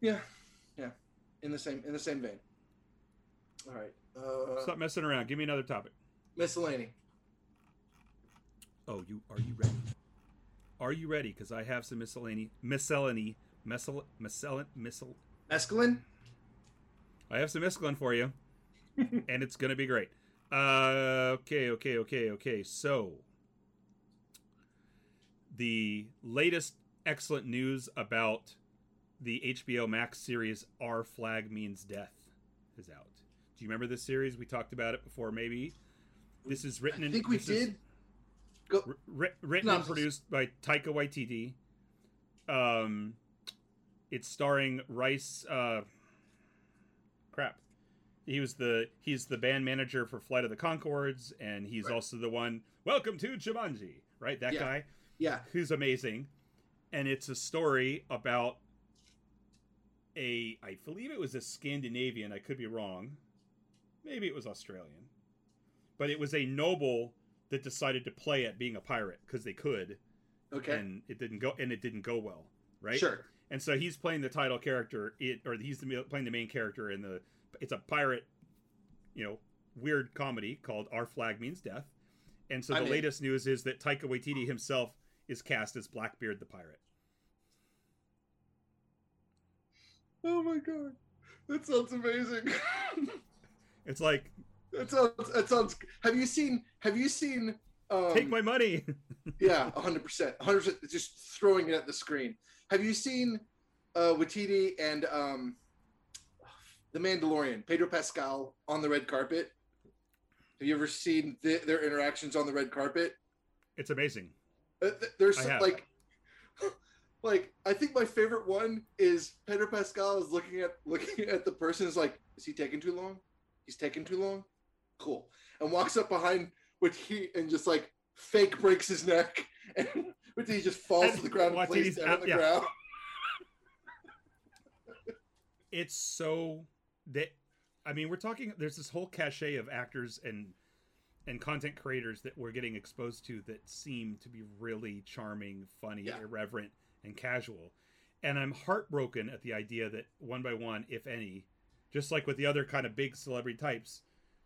D: Yeah. Yeah. In the same in the same vein. All right. Uh,
A: Stop messing around. Give me another topic.
D: miscellany.
A: Oh, you are you ready? Are you ready? Because I have some miscellany, miscellany, miscell, miscell, miscell.
D: Mescaline.
A: I have some mescaline for you, *laughs* and it's gonna be great. Uh, okay, okay, okay, okay. So, the latest excellent news about the HBO Max series "Our Flag Means Death" is out. Do you remember this series? We talked about it before. Maybe this is written.
D: I think we did. Go.
A: Writ- written
D: No,
A: and produced by Taika Waititi. Um, it's starring Rice. Uh, crap, he was the he's the band manager for Flight of the Conchords, and he's
D: Right.
A: also the one. Welcome to Jumanji, right? That
D: Yeah.
A: guy
D: Yeah.
A: who's amazing, and it's a story about a I believe it was a Scandinavian. I could be wrong. Maybe it was Australian, but it was a noble that decided to play at being a pirate because they could,
D: Okay.
A: and it didn't go and it didn't go well, right?
D: Sure.
A: And so he's playing the title character, it or he's the, playing the main character in the. It's a pirate, you know, weird comedy called Our Flag Means Death, and so the
D: in.
A: latest news is that Taika Waititi himself is cast as Blackbeard the pirate.
D: Oh my god. That sounds amazing. *laughs*
A: It's like
D: that sounds. That sounds. Have you seen? Have you seen? Um,
A: take my money. *laughs*
D: Yeah, hundred percent, hundred percent. Just throwing it at the screen. Have you seen uh, Waititi and um, the Mandalorian, Pedro Pascal on the red carpet? Have you ever seen th- their interactions on the red carpet?
A: it's amazing.
D: Uh, th- there's some, like, *laughs* like I think my favorite one is Pedro Pascal is looking at *laughs* looking at the person is like, is he taking too long? He's taking too long. Cool, and walks up behind with he and just like fake breaks his neck, *laughs* and Waititi just falls
A: And
D: to the ground and plays down
A: out-
D: on the
A: yeah.
D: ground.
A: it's so that I mean, we're talking. There's this whole cachet of actors and and content creators that we're getting exposed to that seem to be really charming, funny,
D: Yeah.
A: irreverent, and casual. And I'm heartbroken at the idea that one by one, if any, just like with the other kind of big celebrity types,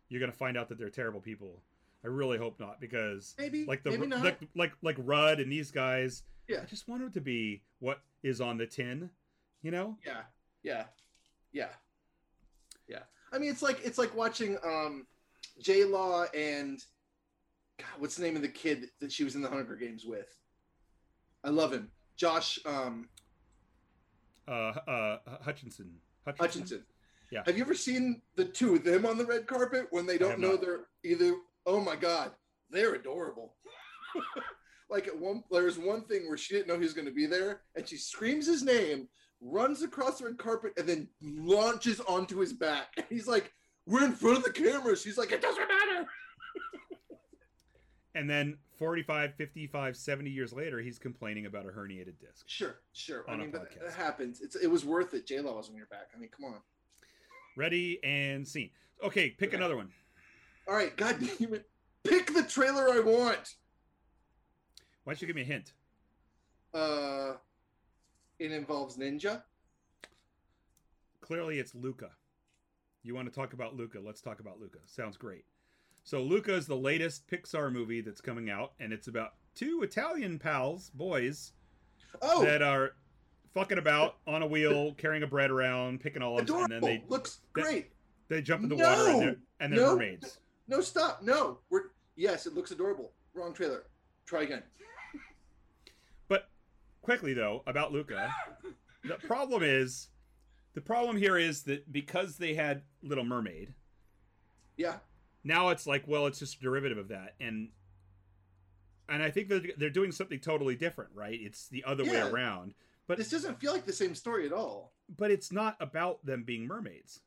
A: you're going to find out that they're terrible people. I really hope not, because
D: Maybe,
A: like the
D: maybe
A: like like like Rudd and these guys,
D: Yeah.
A: I just want them to be what is on the tin, you know?
D: Yeah, yeah, yeah, yeah. I mean, it's like it's like watching um, J Law and God, what's the name of the kid that she was in the Hunger Games with? I love him, Josh um,
A: uh, uh, Hutchinson.
D: Hutchinson.
A: Yeah.
D: Have you ever seen the two of them on the red carpet when they don't know
A: not.
D: they're either? Oh my God, they're adorable. *laughs* like at one, there's one thing where she didn't know he was going to be there, and she screams his name, runs across the red carpet, and then launches onto his back. And *laughs* he's like, "We're in front of the camera." She's like, "It doesn't matter." *laughs*
A: And then 45, 55, 70 years later, he's complaining about a herniated disc.
D: Sure, sure. I mean, but it happens. It's it was worth it. J Lo was on your back. I mean, come on.
A: Ready and scene. Okay, pick
D: Okay.
A: another one.
D: All right, god damn it. Pick the trailer I want.
A: Why don't you give me a hint?
D: Uh it involves ninja.
A: Clearly, it's Luca. You want to talk about Luca? Let's talk about Luca. Sounds great. So, Luca is the latest Pixar movie that's coming out, and it's about two Italian pals, boys,
D: Oh,
A: that are fucking about on a wheel, carrying a bread around, picking olives,
D: adorable.
A: and then they
D: Looks
A: that-
D: great.
A: they jump in the
D: No!
A: water and they're, and they're
D: No!
A: mermaids.
D: No, stop. No. We're yes, it looks adorable. Wrong trailer. Try again.
A: But quickly though about Luca, the problem is the problem here is that because they had Little Mermaid,
D: Yeah.
A: now it's like well it's just a derivative of that and and I think that they're doing something totally different, right? It's the other way around. But
D: This doesn't feel like the same story at all.
A: but it's not about them being mermaids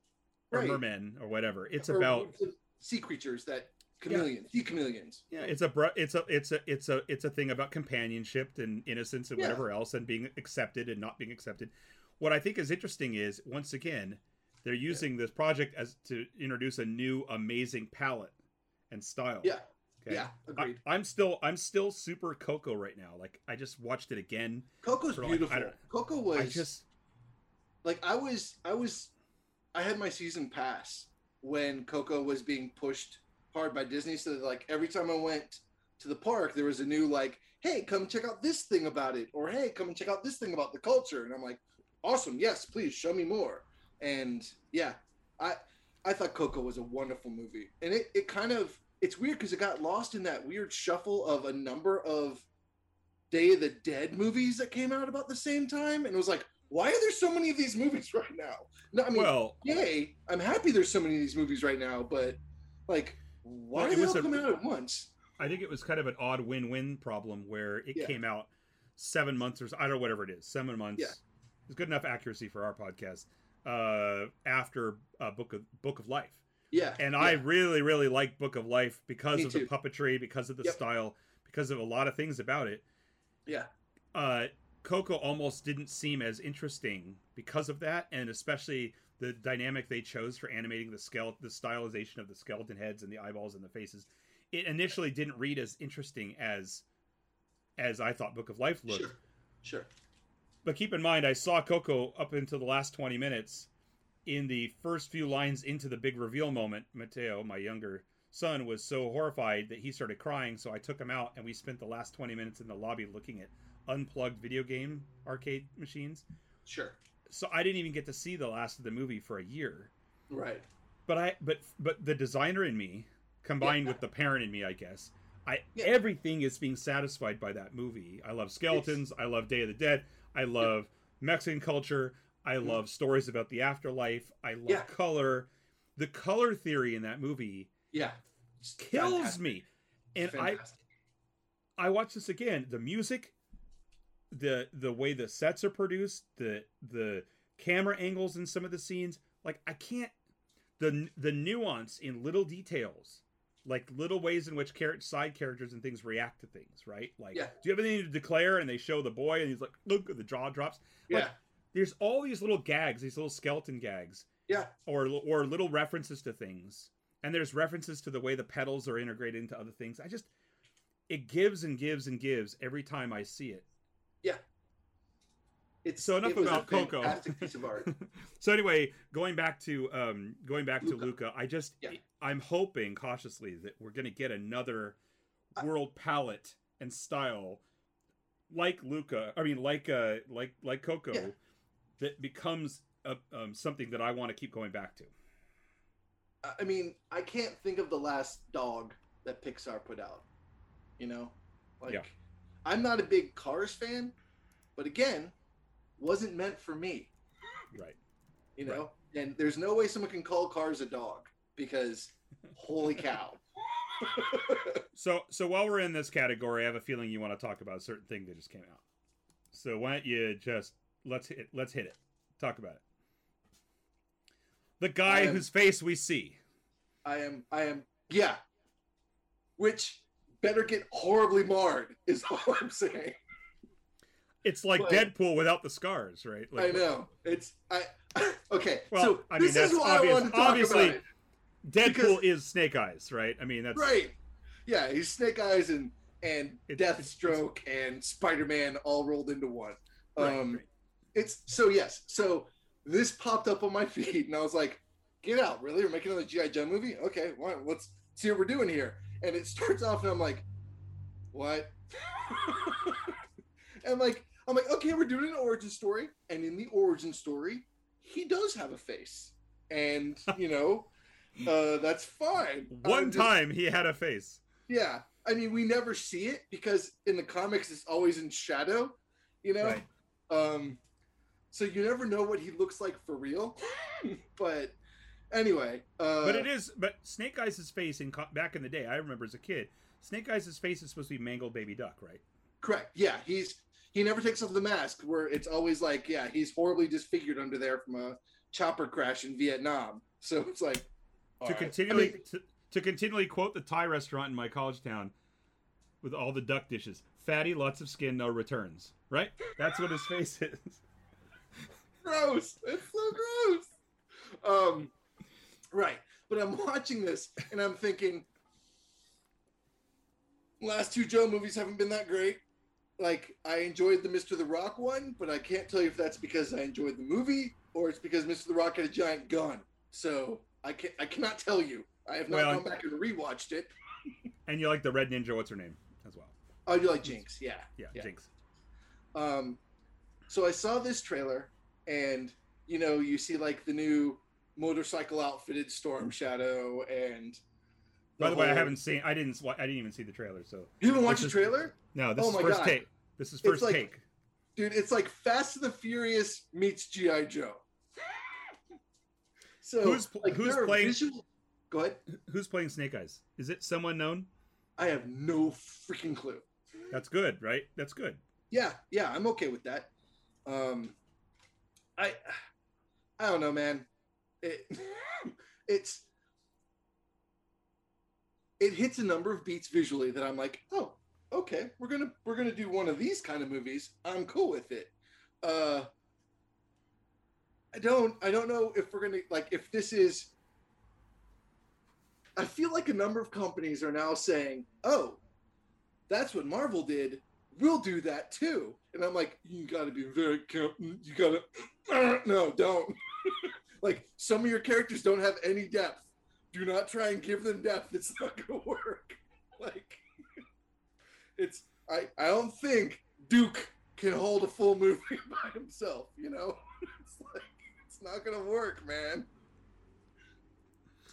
A: or
D: Right.
A: mermen or whatever. It's
D: Or
A: about
D: sea creatures that chameleons, sea chameleons.
A: Yeah, it's a it's a it's a it's a it's a thing about companionship and innocence and
D: Yeah.
A: whatever else and being accepted and not being accepted. What I think is interesting is once again they're using this project as to introduce a new amazing palette and style.
D: Yeah.
A: Okay?
D: Yeah,
A: I,
D: agreed.
A: I'm still I'm still super Coco right now. Like I just watched it again.
D: Coco's
A: for,
D: beautiful.
A: don't-
D: Coco was
A: I just
D: like I was I was I had my season pass when Coco was being pushed hard by Disney so that like every time I went to the park there was a new like hey come check out this thing about it or hey come and check out this thing about the culture and I'm like awesome yes please show me more and yeah I I thought Coco was a wonderful movie and it, it kind of it's weird because it got lost in that weird shuffle of a number of Day of the Dead movies that came out about the same time and it was like why are there so many of these movies *laughs* right now no I mean
A: well
D: yay, I'm happy there's so many of these movies right now, but like, why
A: Well,
D: are
A: it
D: they all coming out at once?
A: I think it was kind of an odd win-win problem where it
D: Yeah.
A: came out seven months or I don't know whatever it is, seven months.
D: Yeah.
A: It's good enough accuracy for our podcast. Uh, after uh, Book of Book of Life,
D: Yeah,
A: and
D: yeah,
A: I really really like Book of Life because
D: Me
A: of
D: too.
A: the puppetry, because of the
D: Yep.
A: style, because of a lot of things about it.
D: yeah,
A: Uh, Coco almost didn't seem as interesting because of that, and especially the dynamic they chose for animating the skeleton, the stylization of the skeleton heads and the eyeballs and the faces. It initially didn't read as interesting as as I thought Book of Life looked.
D: sure, sure.
A: But keep in mind, I saw Coco up until the last 20 minutes. In the first few lines into the big reveal moment, Mateo, my younger son, was so horrified that he started crying. So I took him out and we spent the last 20 minutes in the lobby looking at unplugged video game arcade machines.
D: Sure.
A: So I didn't even get to see the last of the movie for a year.
D: Right.
A: But I but but the designer in me combined
D: Yeah.
A: with the parent in me, I guess. I
D: Yeah.
A: everything is being satisfied by that movie. I love skeletons, I love Day of the Dead, I love Mexican culture, I
D: Mhm.
A: love stories about the afterlife, I love
D: Yeah.
A: color. The color theory in that movie
D: Yeah.
A: Kills
D: fantastic.
A: me. And I I watched this again. The music, the the way the sets are produced, the the camera angles in some of the scenes, like I can't the the nuance in little details, like little ways in which char- side characters and things react to things, right? Like,
D: Yeah.
A: do you have anything to declare? And they show the boy, and he's like, look, the jaw drops. Like,
D: yeah.
A: There's all these little gags, these little skeleton gags,
D: Yeah.
A: or or little references to things and there's references to the way the petals are integrated into other things i just it gives and gives and gives every time i see it
D: It's
A: so enough
D: it
A: about coco
D: Fantastic piece of art. *laughs*
A: so anyway going back to um going back
D: Luca.
A: to luca i just
D: Yeah.
A: i'm hoping cautiously that we're going to get another
D: I-
A: world palette and style like luca i mean like uh like like coco
D: Yeah.
A: that becomes a, um, something that i want to keep going back to
D: I- I mean, I can't think of the last dog that Pixar put out. You know, like
A: Yeah.
D: I'm not a big Cars fan, but again, wasn't meant for me.
A: right
D: You know, and there's no way someone can call Cars a dog because, *laughs* holy cow.
A: So, so while we're in this category, I have a feeling you want to talk about a certain thing that just came out. So why don't you just let's hit let's hit it. Talk about it. The guy
D: am-
A: whose face we see.
D: I am, I am, yeah. Which better get horribly marred is all I'm saying.
A: It's like
D: But-
A: Deadpool without the scars, right? Like,
D: I know. It's I. *laughs* Okay,
A: Well,
D: so
A: I mean,
D: this
A: that's
D: is why
A: obvious-
D: I wanted to talk
A: obviously-
D: about it.
A: Deadpool
D: because-
A: is Snake Eyes, right? I mean, that's
D: Right. Yeah, he's Snake Eyes and and
A: It- it's-
D: Deathstroke and Spider Man all rolled into one.
A: Right,
D: Um,
A: right.
D: it's so yes. So this popped up on my *laughs* feed, and I was like, "Get out! Really? We're making another GI Joe movie? Okay, well, let's see what we're doing here." And it starts off, and I'm like, "What?" *laughs* and like, "I'm like, okay, we're doing an origin story, and in the origin story, he does have a face, and you know, *laughs* uh, that's fine.
A: One
D: just-
A: time he had a face.
D: yeah, I mean, we never see it because in the comics it's always in shadow, you know.
A: Right.
D: Um, so you never know what he looks like for real. *laughs* but anyway, uh,
A: But it is. But Snake Eyes' face in back in the day, I remember as a kid, Snake Eyes' face is supposed to be mangled baby duck, right?
D: correct. Yeah, he's he never takes off the mask. Where it's always like, yeah, he's horribly disfigured under there from a chopper crash in Vietnam. So it's like
A: to
D: right. I
A: continually
D: mean,
A: to, to continually quote the Thai restaurant in my college town with all the duck dishes fatty lots of skin no returns right that's what his face is
D: gross. It's so gross. Um, right. But I'm watching this and I'm thinking, last two Joe movies haven't been that great. Like I enjoyed the Mr. The Rock one, but I can't tell you if that's because I enjoyed the movie or it's because Mr. The Rock had a giant gun. So I can I cannot tell you. I have not
A: Well,
D: gone back and rewatched it. *laughs*
A: and you like the red ninja what's her name as well
D: Oh, you like Jinx? Yeah.
A: yeah,
D: Yeah.
A: jinx
D: Um, so I saw this trailer, and you know, you see like the new motorcycle outfitted Storm Shadow, and
A: by the way i haven't seen i didn't i didn't even see the trailer so
D: You watched
A: This
D: the trailer,
A: no this
D: Oh
A: is first
D: God.
A: take this is first
D: like-
A: take
D: dude? It's like Fast and the Furious meets GI Joe. *laughs* So
A: Who's
D: like,
A: who's playing-
D: visual- Go ahead. *clears throat*
A: who's playing snake eyes is it someone known
D: I have no freaking clue.
A: that's good right that's good
D: Yeah, yeah, I'm okay with that. Um, I, I don't know, man. It, *laughs* it's, it hits a number of beats visually that I'm like, oh, okay, we're gonna we're gonna do one of these kind of movies. I'm cool with it. Uh, I don't I don't know if we're gonna like if this is. I feel like a number of companies are now saying, "Oh, that's what Marvel did. We'll do that too." And I'm like, "You got to be very careful. You got to *laughs* no, don't." *laughs* like some of your characters don't have any depth. Do not try and give them depth. It's not to *laughs* work. Like it's I I don't think Duke can hold a full movie *laughs* by himself, you know? *laughs* It's like it's not going to work, man.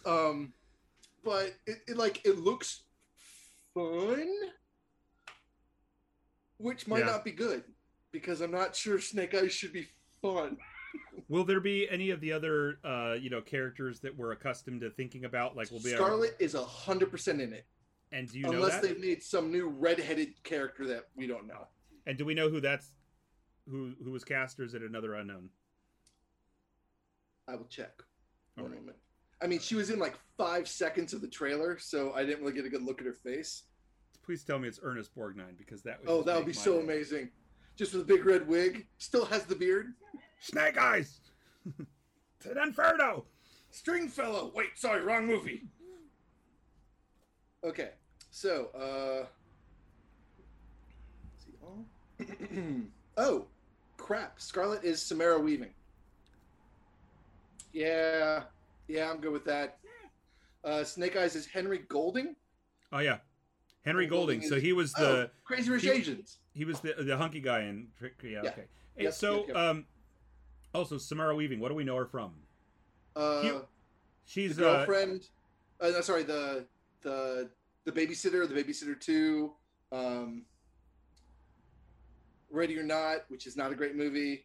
D: Um but it, it like it looks fun which might
A: Yeah.
D: not be good because I'm not sure Snake Eyes should be fun. *laughs*
A: will there be any of the other uh you know characters that we're accustomed to thinking about like will be
D: Scarlet is a hundred percent in it,
A: and do you know
D: unless they've made some new red-headed character that we don't know.
A: And do we know who that's who who was cast, or is it another unknown?
D: I will check. One
A: Alright.
D: moment. I mean, she was in like five seconds of the trailer, so I didn't really get a good look at her face.
A: Please tell me it's Ernest Borgnine because that would
D: Oh, that would be so
A: day.
D: amazing. Just with a big red wig, still has the beard.
A: Snake Eyes *laughs* to Inferno.
D: Stringfellow. Wait, sorry, wrong movie. Okay, so uh, see. Oh, *clears throat* oh, crap! Scarlet is Samara Weaving. Yeah, yeah, I'm good with that. Uh, Snake Eyes is Henry Golding.
A: Oh yeah, Henry
D: Oh, Golding
A: Golding. So
D: is-
A: he was
D: Oh,
A: the
D: Crazy Rich
A: he-
D: Asians.
A: he was the the hunky guy in Trick. Yeah,
D: Yeah.
A: okay.
D: Yep,
A: so
D: yep, yep.
A: um, also Samara Weaving. What do we know her from?
D: Uh,
A: He- She's
D: the
A: uh,
D: girlfriend. Uh, no, sorry, the the the babysitter, the babysitter two, um, Ready or Not, which is not a great movie.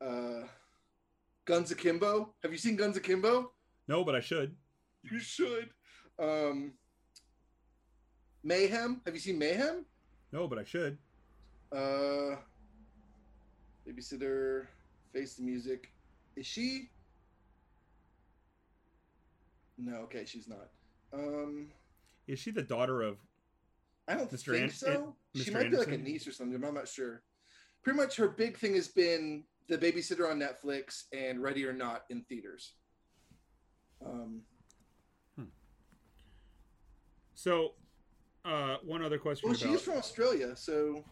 D: Uh, Guns Akimbo. Have you seen Guns Akimbo?
A: no, but I should.
D: You should. Um, Mayhem. Have you seen Mayhem?
A: No, but I should.
D: Uh, babysitter. Face the music. Is she? No. Okay, she's not. Um.
A: Is she the daughter of?
D: I don't
A: Mr.
D: think
A: An-
D: so. She might be like a niece or something. but I'm not sure. pretty much her big thing has been the babysitter on Netflix and Ready or Not in theaters. Um,
A: So, uh, one other question.
D: well,
A: about,
D: she's from Australia, so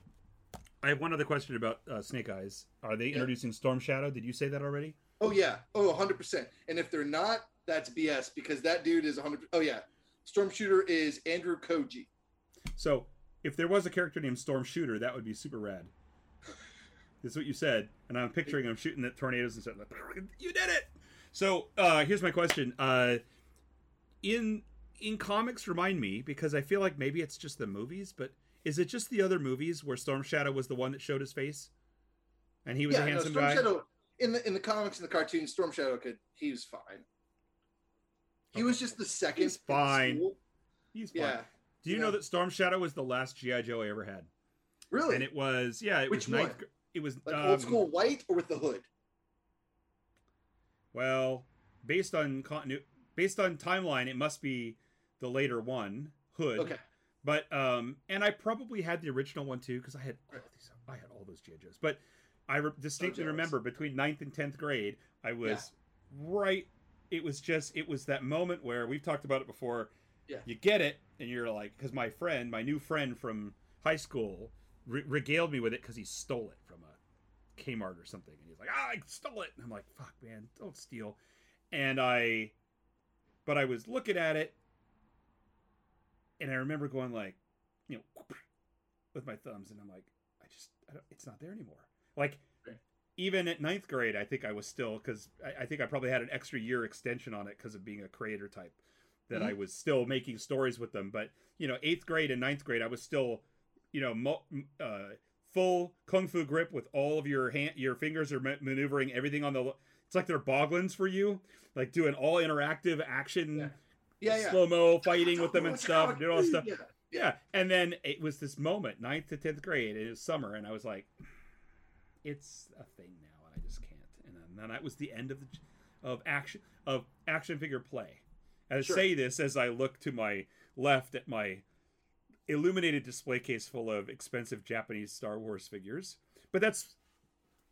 A: I have one other question about uh, Snake Eyes. Are they
D: Yeah.
A: introducing Storm Shadow? Did you say that already?
D: oh yeah, oh 100. percent And if they're not, that's BS because that dude is 100. Oh yeah, Storm Shooter is Andrew Koji.
A: So, if there was a character named Storm Shooter, that would be super rad. That's what you said, and I'm picturing him shooting at tornadoes and stuff. Like, you did it. So, uh, here's my question: uh, in in comics, remind me because I feel like maybe it's just the movies, but is it just the other movies where Storm Shadow was the one that showed his face, and he was
D: yeah,
A: a
D: no,
A: handsome
D: Storm
A: guy?
D: Shadow in the in the comics and the cartoons, Storm Shadow could he was fine. He was just the second.
A: He's fine.
D: school.
A: He's fine.
D: Yeah,
A: Do you
D: yeah.
A: know that Storm Shadow was the last GI Joe I ever had?
D: really.
A: And it was yeah, it
D: Which
A: was ninth.
D: one?
A: It was
D: like
A: um,
D: old school white or with the hood.
A: Well, based on continu- based on timeline, it must be the later one, Hood.
D: Okay.
A: But um, and I probably had the original one too because I had all these, I had all those GI Joes. But I re- distinctly remember between ninth and tenth grade, I was right. It was just it was that moment where we've talked about it before.
D: Yeah.
A: You get it, and you're like, because my friend, my new friend from high school, re- regaled me with it because he stole it from a Kmart or something, and he's like, ah, I stole it, and I'm like, fuck, man, don't steal. And I, but I was looking at it, and I remember going like, you know, with my thumbs, and I'm like, I just, I don't, it's not there anymore. Like. Even at ninth grade, I think I was still because I, I think I probably had an extra year extension on it because of being a creator type. That I was still making stories with them, but you know, eighth grade and ninth grade, I was still, you know, mo- uh, full kung fu grip with all of your hand, your fingers are ma- maneuvering everything on the. It's like they're boglins for you, like doing all interactive action,
D: Yeah. Yeah, yeah.
A: slow mo fighting with them and *laughs* stuff, doing all stuff. *laughs*
D: Yeah.
A: Yeah, and then it was this moment, ninth to tenth grade. It was summer, and I was like, "It's a thing now, and I just can't." And then, then that was the end of the of action of action figure play. And I say this as I look to my left at my illuminated display case full of expensive Japanese Star Wars figures. But that's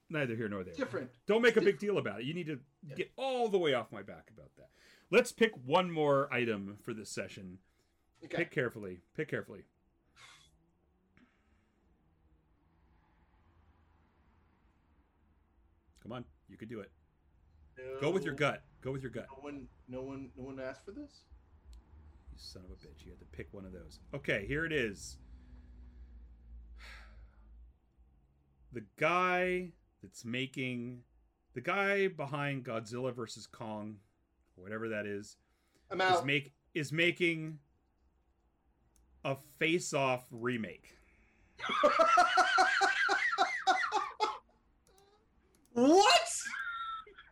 A: neither here nor there.
D: Different.
A: Don't make a big deal about it. You need to get all the way off my back about that. Let's pick one more item for this session.
D: Okay.
A: Pick carefully. Pick carefully. Come on, you could do it. Go with your gut. Go with your gut.
D: No one, no one, no one asked for this.
A: You son of a bitch. You had to pick one of those. Okay, here it is. *sighs* The guy that's making the guy behind Godzilla versus Kong, whatever that is, is make is making a face-off remake. *laughs*
D: what?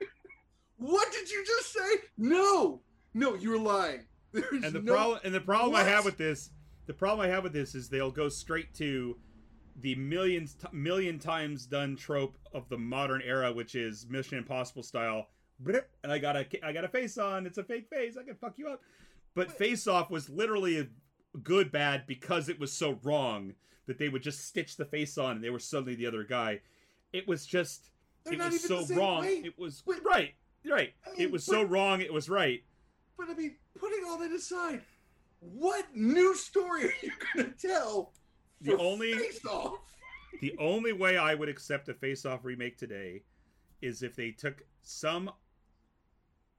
D: *laughs* what did you just say? No, no, you were lying. *laughs* There's
A: And the
D: no-
A: problem and the problem I have with this, the problem I have with this is they'll go straight to the millions t- million times done trope of the modern era, which is Mission Impossible style. *laughs* And I got a I got a face on. It's a fake face. I can fuck you up. But Face Off was literally a good bad because it was so wrong that they would just stitch the face on and they were suddenly the other guy. It was just
D: They're
A: it was so wrong.
D: weight.
A: It was
D: But-
A: right, right.
D: I mean,
A: it was so wrong. It was right.
D: But I mean, putting all that aside, what new story *laughs* are you gonna tell?
A: The
D: for
A: only-
D: Face Off. *laughs*
A: The only way I would accept a Face Off remake today is if they took some.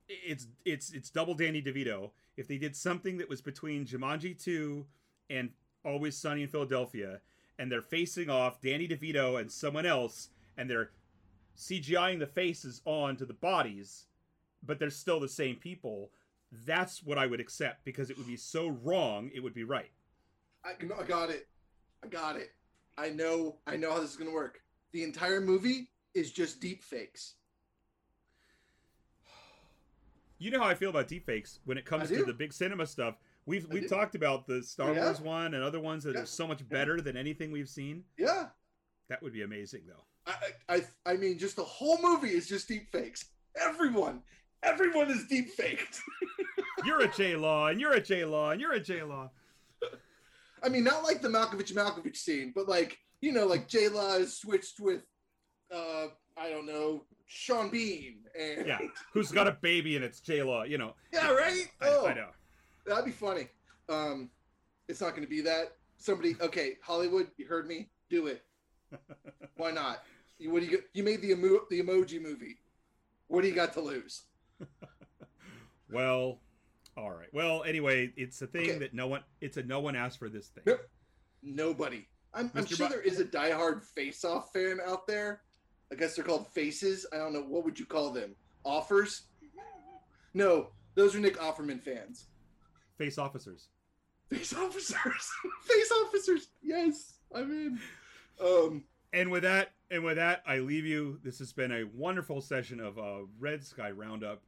A: It's it's it's double Danny DeVito. If they did something that was between Jumanji 2 and Always Sunny in Philadelphia, and they're facing off Danny DeVito and someone else, and they're CGIing the faces onto the bodies, but they're still the same people. That's what I would accept because it would be so wrong. It would be right.
D: I, I got it. I got it. I know. I know how this is gonna work. The entire movie is just deep fakes. *sighs*
A: You know how I feel about deepfakes when it comes to the big cinema stuff. We've
D: I
A: we've
D: do.
A: talked about the Star
D: Yeah.
A: Wars one and other ones that
D: Yeah.
A: are so much better than anything we've seen.
D: Yeah.
A: That would be amazing, though.
D: I, I, I- mean, just the whole movie is just deep fakes. Everyone, everyone is deep faked. *laughs*
A: You're a J Law, and you're a J Law, and you're a J Law.
D: I mean, not like the Malkovich Malkovich scene, but like you know, like J Law is switched with, uh, I don't know, Sean Bean, and
A: Yeah, who's got a baby and it's J Law? You know.
D: yeah, right.
A: I,
D: oh,
A: I know.
D: that'd be funny. Um, it's not going to be that. Somebody, okay, Hollywood, you heard me. Do it. Why not? What do you? You made the emo- the emoji movie. What do you got to lose? *laughs*
A: Well, all right. Well, anyway, it's a thing
D: Okay.
A: that no one. It's a no one asked for this thing.
D: Nobody. I'm, I'm sure there is a diehard face-off fan out there. I guess they're called faces. I don't know. What would you call them? Offers? No, those are Nick Offerman fans.
A: Face officers.
D: Face officers. *laughs* face officers. Yes, I'm in. Um,
A: And with that, and with that, I leave you. This has been a wonderful session of uh, Red Sky Roundup.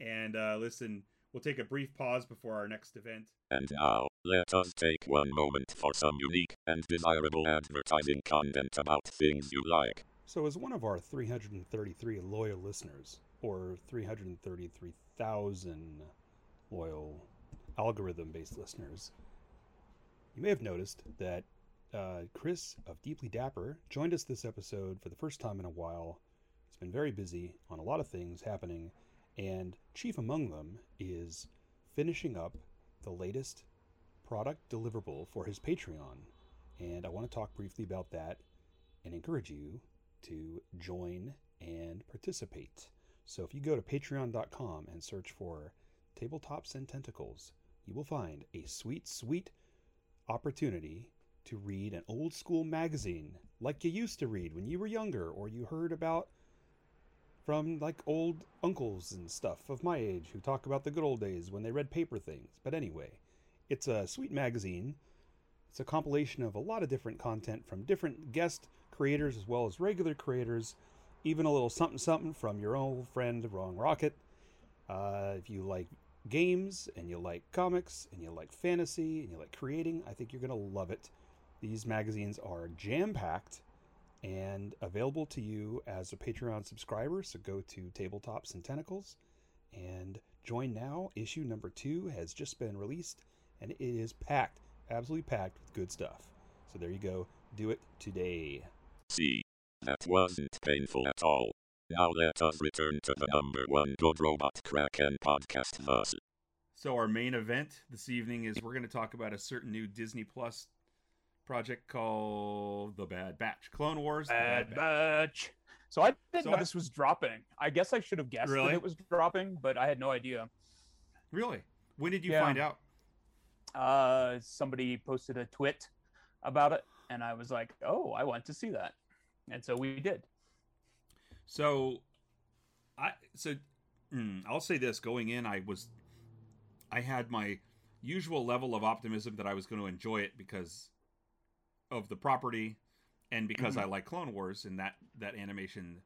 A: And uh, listen, we'll take a brief pause before our next event.
E: And now, let us take one moment for some unique and desirable advertising content about things you like.
F: So, as one of our 333 loyal listeners, or 333,000 loyal algorithm based listeners, you may have noticed that uh, Chris of Deeply Dapper joined us this episode for the first time in a while. He's been very busy on a lot of things happening, and chief among them is finishing up the latest product deliverable for his Patreon. And I want to talk briefly about that and encourage you to join and participate. So if you go to patreon.com and search for Tabletops and Tentacles, you will find a sweet, sweet opportunity to read an old school magazine like you used to read when you were younger or you heard about from like old uncles and stuff of my age who talk about the good old days when they read paper things. But anyway, it's a sweet magazine. It's a compilation of a lot of different content from different guest creators as well as regular creators, even a little something something from your old friend Wrong Rocket. Uh, if you like games and you like comics and you like fantasy and you like creating, I think you're going to love it. These magazines are jam packed and available to you as a Patreon subscriber. So go to Tabletops and Tentacles and join now. Issue number two has just been released and it is packed, absolutely packed with good stuff. So there you go. Do it today.
E: See, that wasn't painful at all. Now let us return to the number one Good Robot Kraken podcast thus.
A: So our main event this evening is we're going to talk about a certain new Disney Plus project called The Bad Batch, Clone Wars. The
B: Bad
A: Batch.
B: batch. So I didn't
A: So
B: know
A: I-
B: this was dropping. I guess I should have guessed
A: Really?
B: that it was dropping, but I had no idea.
A: Really? When did you
B: Yeah.
A: find out?
B: Uh, somebody posted a twit about it, and I was like, "Oh, I want to see that," and so we did.
A: So, I so mm, I'll say this: going in, I was, I had my usual level of optimism that I was going to enjoy it because of the property and because I like Clone Wars and that that animation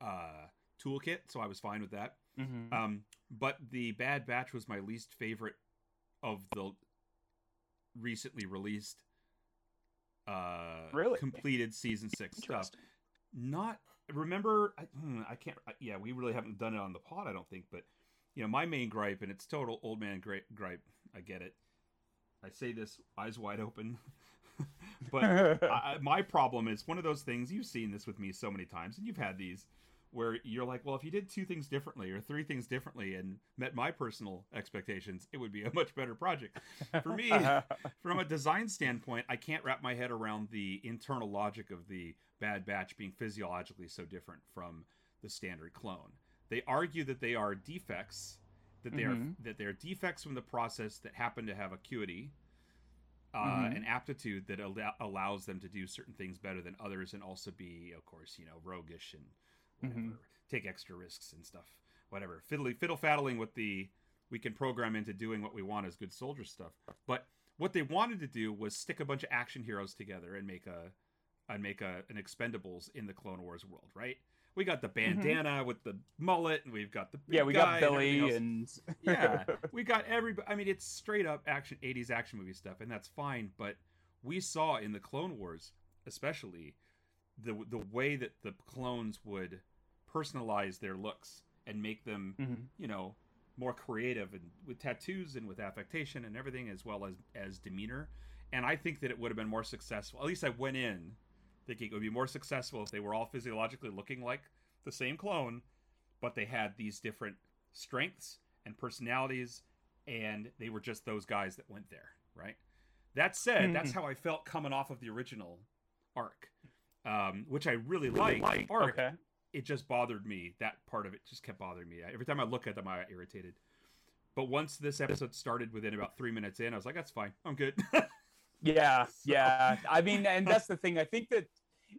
A: uh, toolkit. So I was fine with that.
B: Mm-hmm.
A: Um, but the Bad Batch was my least favorite of the recently released uh
B: Really?
A: completed season six stuff not remember I, hmm, I can't I- yeah we really haven't done it on the pod i don't think but you know my main gripe and it's total old man gripe gripe i get it i say this eyes wide open *laughs* but I, my problem is one of those things you've seen this with me so many times and you've had these where you're like well if you did two things differently or three things differently and met my personal expectations it would be a *laughs* much better project for me *laughs* from a design standpoint i can't wrap my head around the internal logic of the bad batch being physiologically so different from the standard clone they argue that they are defects that they are
B: Mhm.
A: that they're defects from the process that happen to have acuity uh,
B: Mhm.
A: an aptitude that al- allows them to do certain things better than others and also be of course you know roguish and whatever
B: Mhm.
A: take extra risks and stuff whatever fiddly fiddle faddling with the we can program into doing what we want as good soldier stuff but what they wanted to do was stick a bunch of action heroes together and make a and make a an expendables in the clone wars world right we got the bandana with the mullet and we've got the
B: Mm-hmm. yeah, we got
A: and
B: Billy
A: else
B: and *laughs*
A: yeah, we got every. I mean, it's straight up action '80s action movie stuff, and that's fine. But we saw in the Clone Wars, especially, the the way that the clones would personalize their looks and make them,
B: Mhm.
A: you know, more creative and with tattoos and with affectation and everything, as well as as demeanor. And I think that it would have been more successful. At least I went in thinking it would be more successful if they were all physiologically looking like the same clone, but they had these different strengths and personalities, and they were just those guys that went there, right? That said, that's how I felt coming off of the original arc, um, which I really like. Arc,
B: Okay.
A: it just bothered me. That part of it just kept bothering me. Every time I look at them, I got irritated. But once this episode started, within about three minutes in, I was like, "That's fine. I'm good." *laughs*
B: Yeah, *laughs*
A: So-
B: yeah. I mean, and that's the thing. I think that,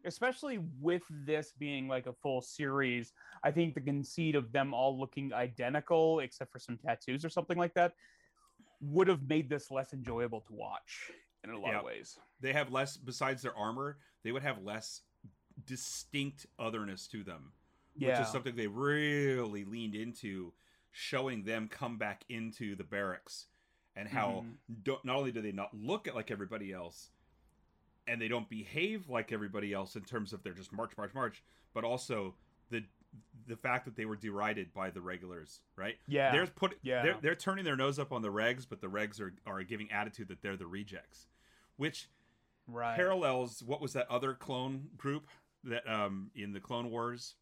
B: especially with this being like a full series, I think the conceit of them all looking identical, except for some tattoos or something like that, would have made this less enjoyable to watch in a lot
A: Yeah.
B: of ways.
A: they have less besides their armor. They would have less distinct otherness to them, which is something they really leaned into, showing them come back into the barracks and how don't, not only do they not look at like everybody else and they don't behave like everybody else in terms of they're just march march march but also the the fact that they were derided by the regulars right
B: Yeah.
A: they're put
B: Yeah.
A: they're, they're turning their nose up on the regs but the regs are are giving attitude that they're the rejects which
B: right.
A: parallels what was that other clone group that um in the clone wars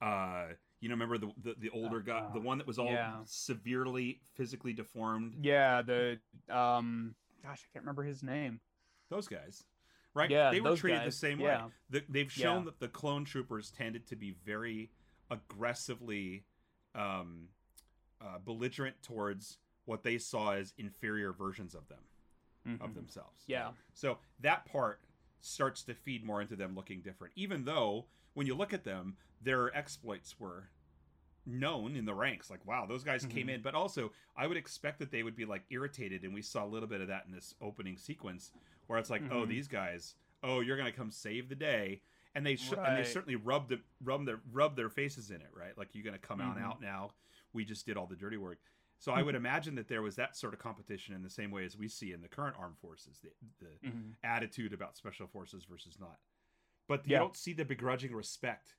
A: uh you know remember the the, the older guy the one that was all
B: yeah.
A: severely physically deformed
B: Yeah, the um, gosh, I can't remember his name.
A: those guys right
B: Yeah,
A: they were treated the same
B: yeah.
A: way the, they've shown
B: Yeah.
A: that the clone troopers tended to be very aggressively um uh, belligerent towards what they saw as inferior versions of them of
B: Mhm.
A: themselves
B: Yeah.
A: So that part starts to feed more into them looking different, even though when you look at them, their exploits were known in the ranks. Like, wow, those guys came
B: Mhm.
A: in. But also, I would expect that they would be like irritated, and we saw a little bit of that in this opening sequence, where it's like, oh,
B: Mhm.
A: these guys, oh, you're gonna come save the day, and they sh- and they certainly rubbed the, rub their rub their faces in it, right? Like, you're gonna come on
B: Mhm.
A: out now. We just did all the dirty work. So I
B: Mm-hmm.
A: would imagine that there was that sort of competition in the same way as we see in the current armed forces. The, the
B: Mhm.
A: attitude about special forces versus not. But
B: Yeah.
A: you don't see the begrudging respect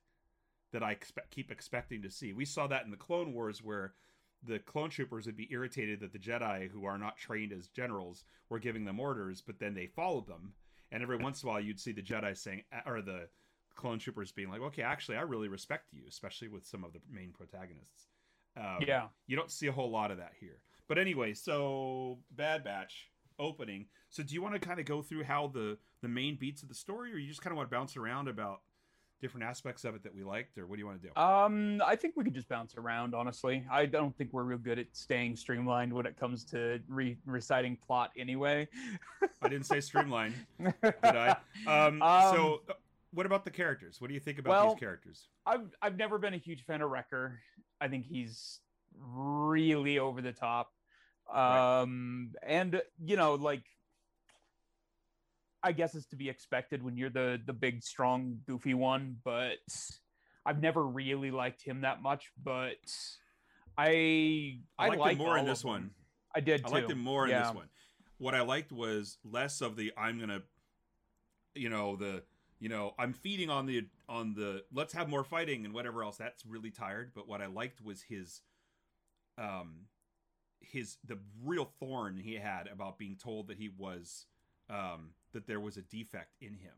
A: that I expect, keep expecting to see. We saw that in the Clone Wars where the clone troopers would be irritated that the Jedi, who are not trained as generals, were giving them orders, but then they followed them. And every once in a while, you'd see the Jedi saying, or the clone troopers being like, "Okay, actually, I really respect you," especially with some of the main protagonists. Um,
B: Yeah.
A: you don't see a whole lot of that here. But anyway, so Bad Batch opening. So do you want to kind of go through how the the main beats of the story, or you just kind of want to bounce around about different aspects of it that we liked, or what do you want to do?
B: Um, I think we could just bounce around. Honestly, I don't think we're real good at staying streamlined when it comes to re- reciting plot. Anyway,
A: I didn't say streamline, *laughs* did I? Um, so uh, what about the characters? What do you think about
B: well,
A: these characters?
B: I've I've never been a huge fan of Wrecker. I think he's really over the top.
A: Right.
B: Um and you know like I guess it's to be expected when you're the the big strong goofy one, but I've never really liked him that much, but I
A: I liked him more in this one.
B: I did
A: I liked him more in this one. What I liked was less of the I'm gonna, you know, the you know I'm feeding on the on the let's have more fighting and whatever else. That's really tired. But what I liked was his, um, his the real thorn he had about being told that he was, um, that there was a defect in him,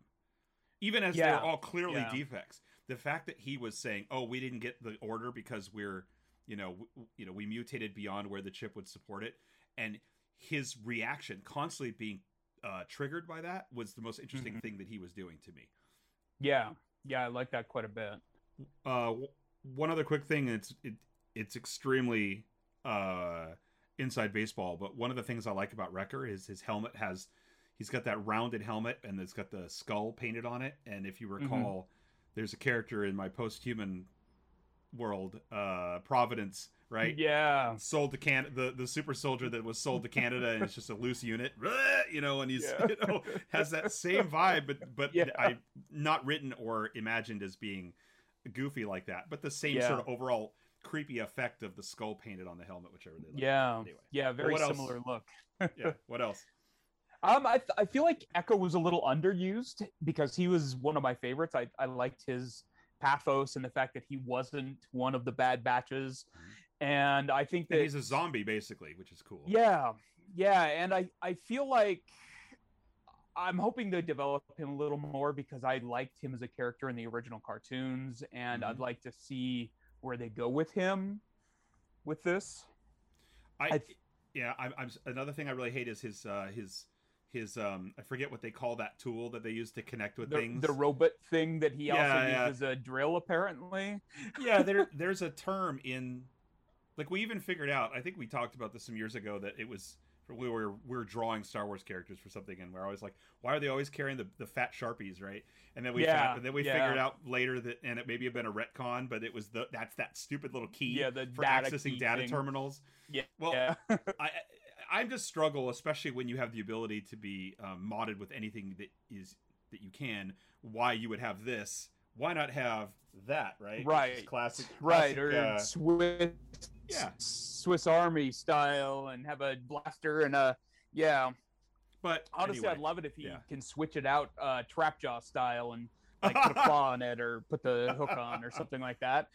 A: even as
B: Yeah.
A: they're all clearly
B: Yeah.
A: defects. The fact that he was saying, "Oh, we didn't get the order because we're." You know, w- you know, we mutated beyond where the chip would support it, and his reaction constantly being uh, triggered by that was the most interesting
B: Mhm.
A: thing that he was doing to me.
B: Yeah. Yeah, I like that quite a bit.
A: Uh, w- one other quick thing, it's it, it's extremely uh, inside baseball, but one of the things I like about Wrecker is his helmet has he's got that rounded helmet and it's got the skull painted on it. And if you recall, there's a character in my post-human world, uh, Providence, right?
B: Yeah.
A: sold to Can the the super soldier that was sold to Canada and it's just a loose unit, *laughs* you know, and he's
B: Yeah. *laughs*
A: you know has that same vibe, but but
B: Yeah.
A: I not written or imagined as being goofy like that, but the same
B: Yeah.
A: sort of overall creepy effect of the skull painted on the helmet, which I really like.
B: Yeah.
A: Anyway,
B: Yeah, very
A: what else?
B: similar look. *laughs*
A: yeah. What else?
B: Um, I, th- I feel like Echo was a little underused because he was one of my favorites. I, I liked his pathos and the fact that he wasn't one of the bad batches. And I think that
A: And he's a zombie basically, which is cool.
B: yeah, yeah, and I I feel like I'm hoping they develop him a little more because I liked him as a character in the original cartoons, and I'd
A: Mhm.
B: like to see where they go with him with this.
A: I,
B: I th-
A: yeah, I'm, I'm another thing I really hate is his uh, his his um I forget what they call that tool that they use to connect with
B: The,
A: things.
B: the robot thing that he also
A: Yeah, yeah.
B: uses a drill, apparently. *laughs*
A: yeah, there there's a term in like we even figured out. I think we talked about this some years ago that it was we were we were drawing Star Wars characters for something, and we're always like, why are they always carrying the, the fat sharpies, right? And then we
B: Yeah,
A: found, and then we
B: yeah.
A: figured out later that, and it maybe had been a retcon, but it was the that's that stupid little key
B: Yeah, the
A: for
B: data
A: accessing data
B: thing.
A: terminals.
B: Yeah.
A: Well,
B: yeah. *laughs*
A: I I just struggle, especially when you have the ability to be um, modded with anything that is that you can. Why you would have this? Why not have that? Right.
B: Right.
A: Classic.
B: right, or
A: uh, yeah.
B: Swiss Army style, and have a blaster and a yeah.
A: but
B: Honestly,
A: anyway,
B: I'd love it if he
A: yeah.
B: can switch it out, uh, Trapjaw style, and like put a *laughs* claw on it or put the hook on or something like that.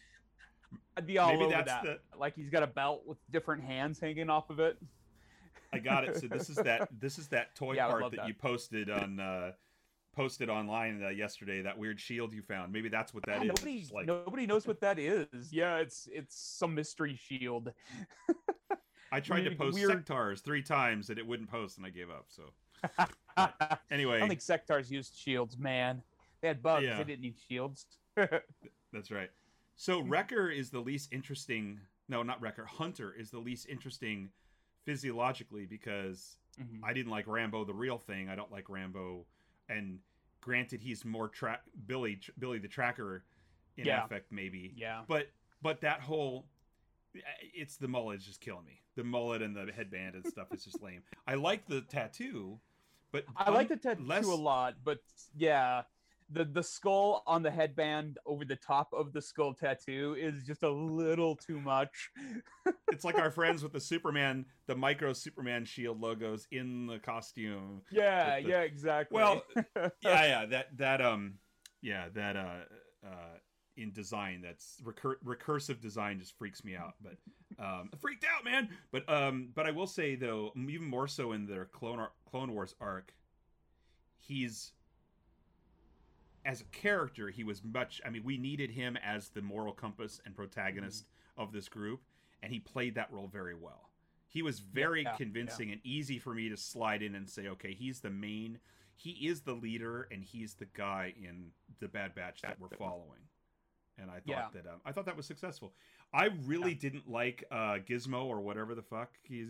B: I'd be all
A: maybe
B: over that.
A: the.
B: Like he's got a belt with different hands hanging off of it.
A: I got it. So this is that. *laughs* This is that toy
B: Yeah,
A: part that,
B: that.
A: you posted on. uh Posted online uh, yesterday. That weird shield you found. Maybe that's what that
B: Yeah,
A: is.
B: Nobody,
A: like
B: nobody knows what that is. *laughs* Yeah, it's it's some mystery shield.
A: I tried to post
B: weird-
A: Sectaurs three times and it wouldn't post, and I gave up. So *laughs* anyway,
B: I
A: anyway,
B: don't think Sectaurs used shields, man. They had bugs.
A: Yeah.
B: They didn't need shields. *laughs*
A: That's right. So
B: Mm-hmm.
A: Wrecker is the least interesting. No, not Wrecker. Hunter is the least interesting physiologically because
B: Mhm.
A: I didn't like Rambo the real thing. I don't like Rambo, and granted, he's more track Billy Billy the Tracker in
B: Yeah.
A: affect maybe.
B: Yeah.
A: But but that whole it's the mullet is just killing me. The mullet and the headband and stuff is just lame. I like the tattoo, but
B: I like the tattoo
A: less-
B: a lot, but yeah, the the skull on the headband over the top of the skull tattoo is just a little too much. *laughs*
A: It's like our friends with the Superman, the micro Superman shield logos in the costume.
B: Yeah,
A: the-
B: yeah, exactly.
A: Well, *laughs* yeah, yeah, that that um, yeah, that uh, uh, in design, that's recur- recursive design just freaks me out. But um, freaked out, man. But um, but I will say though, even more so in their Clone Ar- Clone Wars arc, he's as a character, he was much. I mean, we needed him as the moral compass and protagonist of this group, and he played that role very well. He was very
B: yeah,
A: convincing and easy for me to slide in and say, okay, he's the main, he is the leader, and he's the guy in the Bad Batch that we're following. And I thought
B: Yeah.
A: that um, I thought that was successful. I really didn't like uh, Gizmo or whatever the fuck he's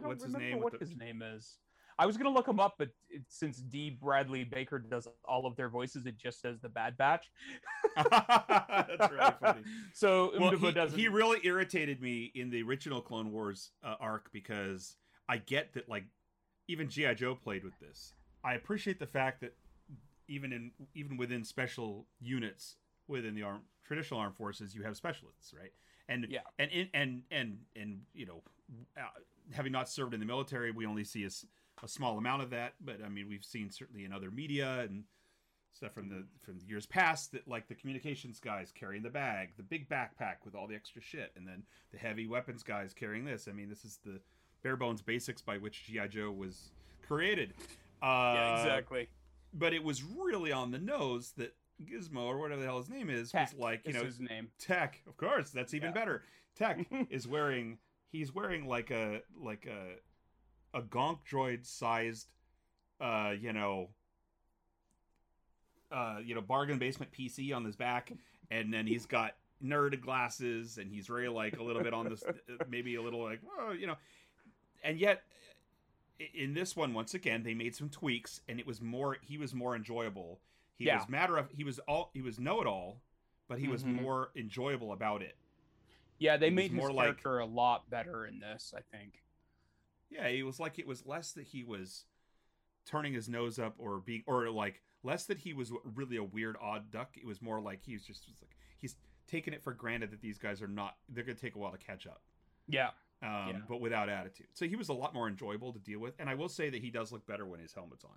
B: don't
A: What's his name?
B: What
A: the-
B: his name is? I was gonna look them up, but it, since D. Bradley Baker does all of their voices, it just says the Bad Batch. *laughs*
A: That's really funny. *laughs*
B: so
A: well, he,
B: doesn't.
A: he really irritated me in the original Clone Wars uh, arc because I get that like even GI Joe played with this. I appreciate the fact that even in even within special units within the arm traditional armed forces, you have specialists, right? And
B: Yeah.
A: and in and and and you know, uh, having not served in the military, we only see a, s- a small amount of that. But I mean, we've seen certainly in other media and stuff from the from the years past that like the communications guys carrying the bag, the big backpack with all the extra shit, and then the heavy weapons guys carrying this. I mean, this is the bare bones basics by which GI Joe was created. Uh,
B: yeah, exactly.
A: But it was really on the nose that Gizmo or whatever the hell his name is
B: Tech
A: was like, you know,
B: his name.
A: Tech, of course, that's even
B: Yeah.
A: better. Tech *laughs* is wearing he's wearing like a like a a gonk droid sized uh you know uh you know bargain basement PC on his back and then he's got nerd glasses and he's really like a little bit on this *laughs* maybe a little like oh you know and yet in this one once again they made some tweaks and it was more he was more enjoyable he
B: Yeah.
A: was matter of he was all he was know it all but he was
B: Mhm.
A: more enjoyable about it
B: Yeah, they
A: He
B: made his
A: more like-
B: character a lot better in this. I think.
A: Yeah it was like it was less that he was turning his nose up or being or like less that he was really a weird odd duck it was more like he was just was like he's taking it for granted that these guys are not they're gonna take a while to catch up
B: Yeah.
A: um,
B: Yeah.
A: but without attitude so he was a lot more enjoyable to deal with and i will say that he does look better when his helmet's on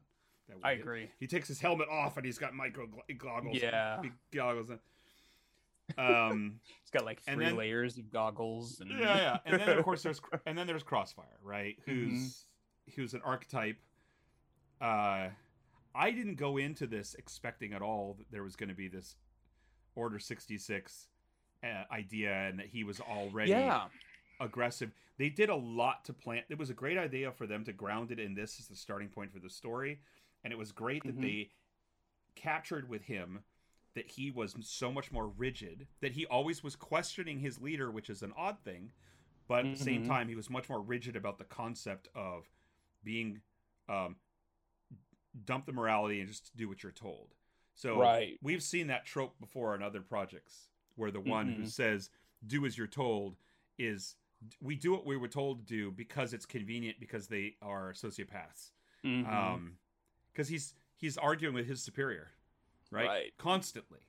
B: I agree.
A: he takes his helmet off and he's got micro gl- goggles
B: Yeah.
A: big goggles on. Um *laughs*
B: He's got like three
A: then-
B: layers of goggles. And...
A: yeah, yeah. And then of course there's *laughs* and then there's Crossfire, right? Who's
B: Mm-hmm.
A: who's an archetype. Uh, I didn't go into this expecting at all that there was going to be this Order 66 uh, idea and that he was already
B: Yeah.
A: aggressive. They did a lot to plant. It was a great idea for them to ground it in this as the starting point for the story, and it was great that
B: Mhm.
A: they captured with him that he was so much more rigid, that he always was questioning his leader, which is an odd thing, but at the same
B: Mhm.
A: time he was much more rigid about the concept of being um, dump the morality and just do what you're told. So
B: Right.
A: we've seen that trope before in other projects where the one who
B: Mhm.
A: says do as you're told is we do what we were told to do because it's convenient because they are sociopaths
B: Mhm.
A: um because he's he's arguing with his superior right,
B: Right.
A: constantly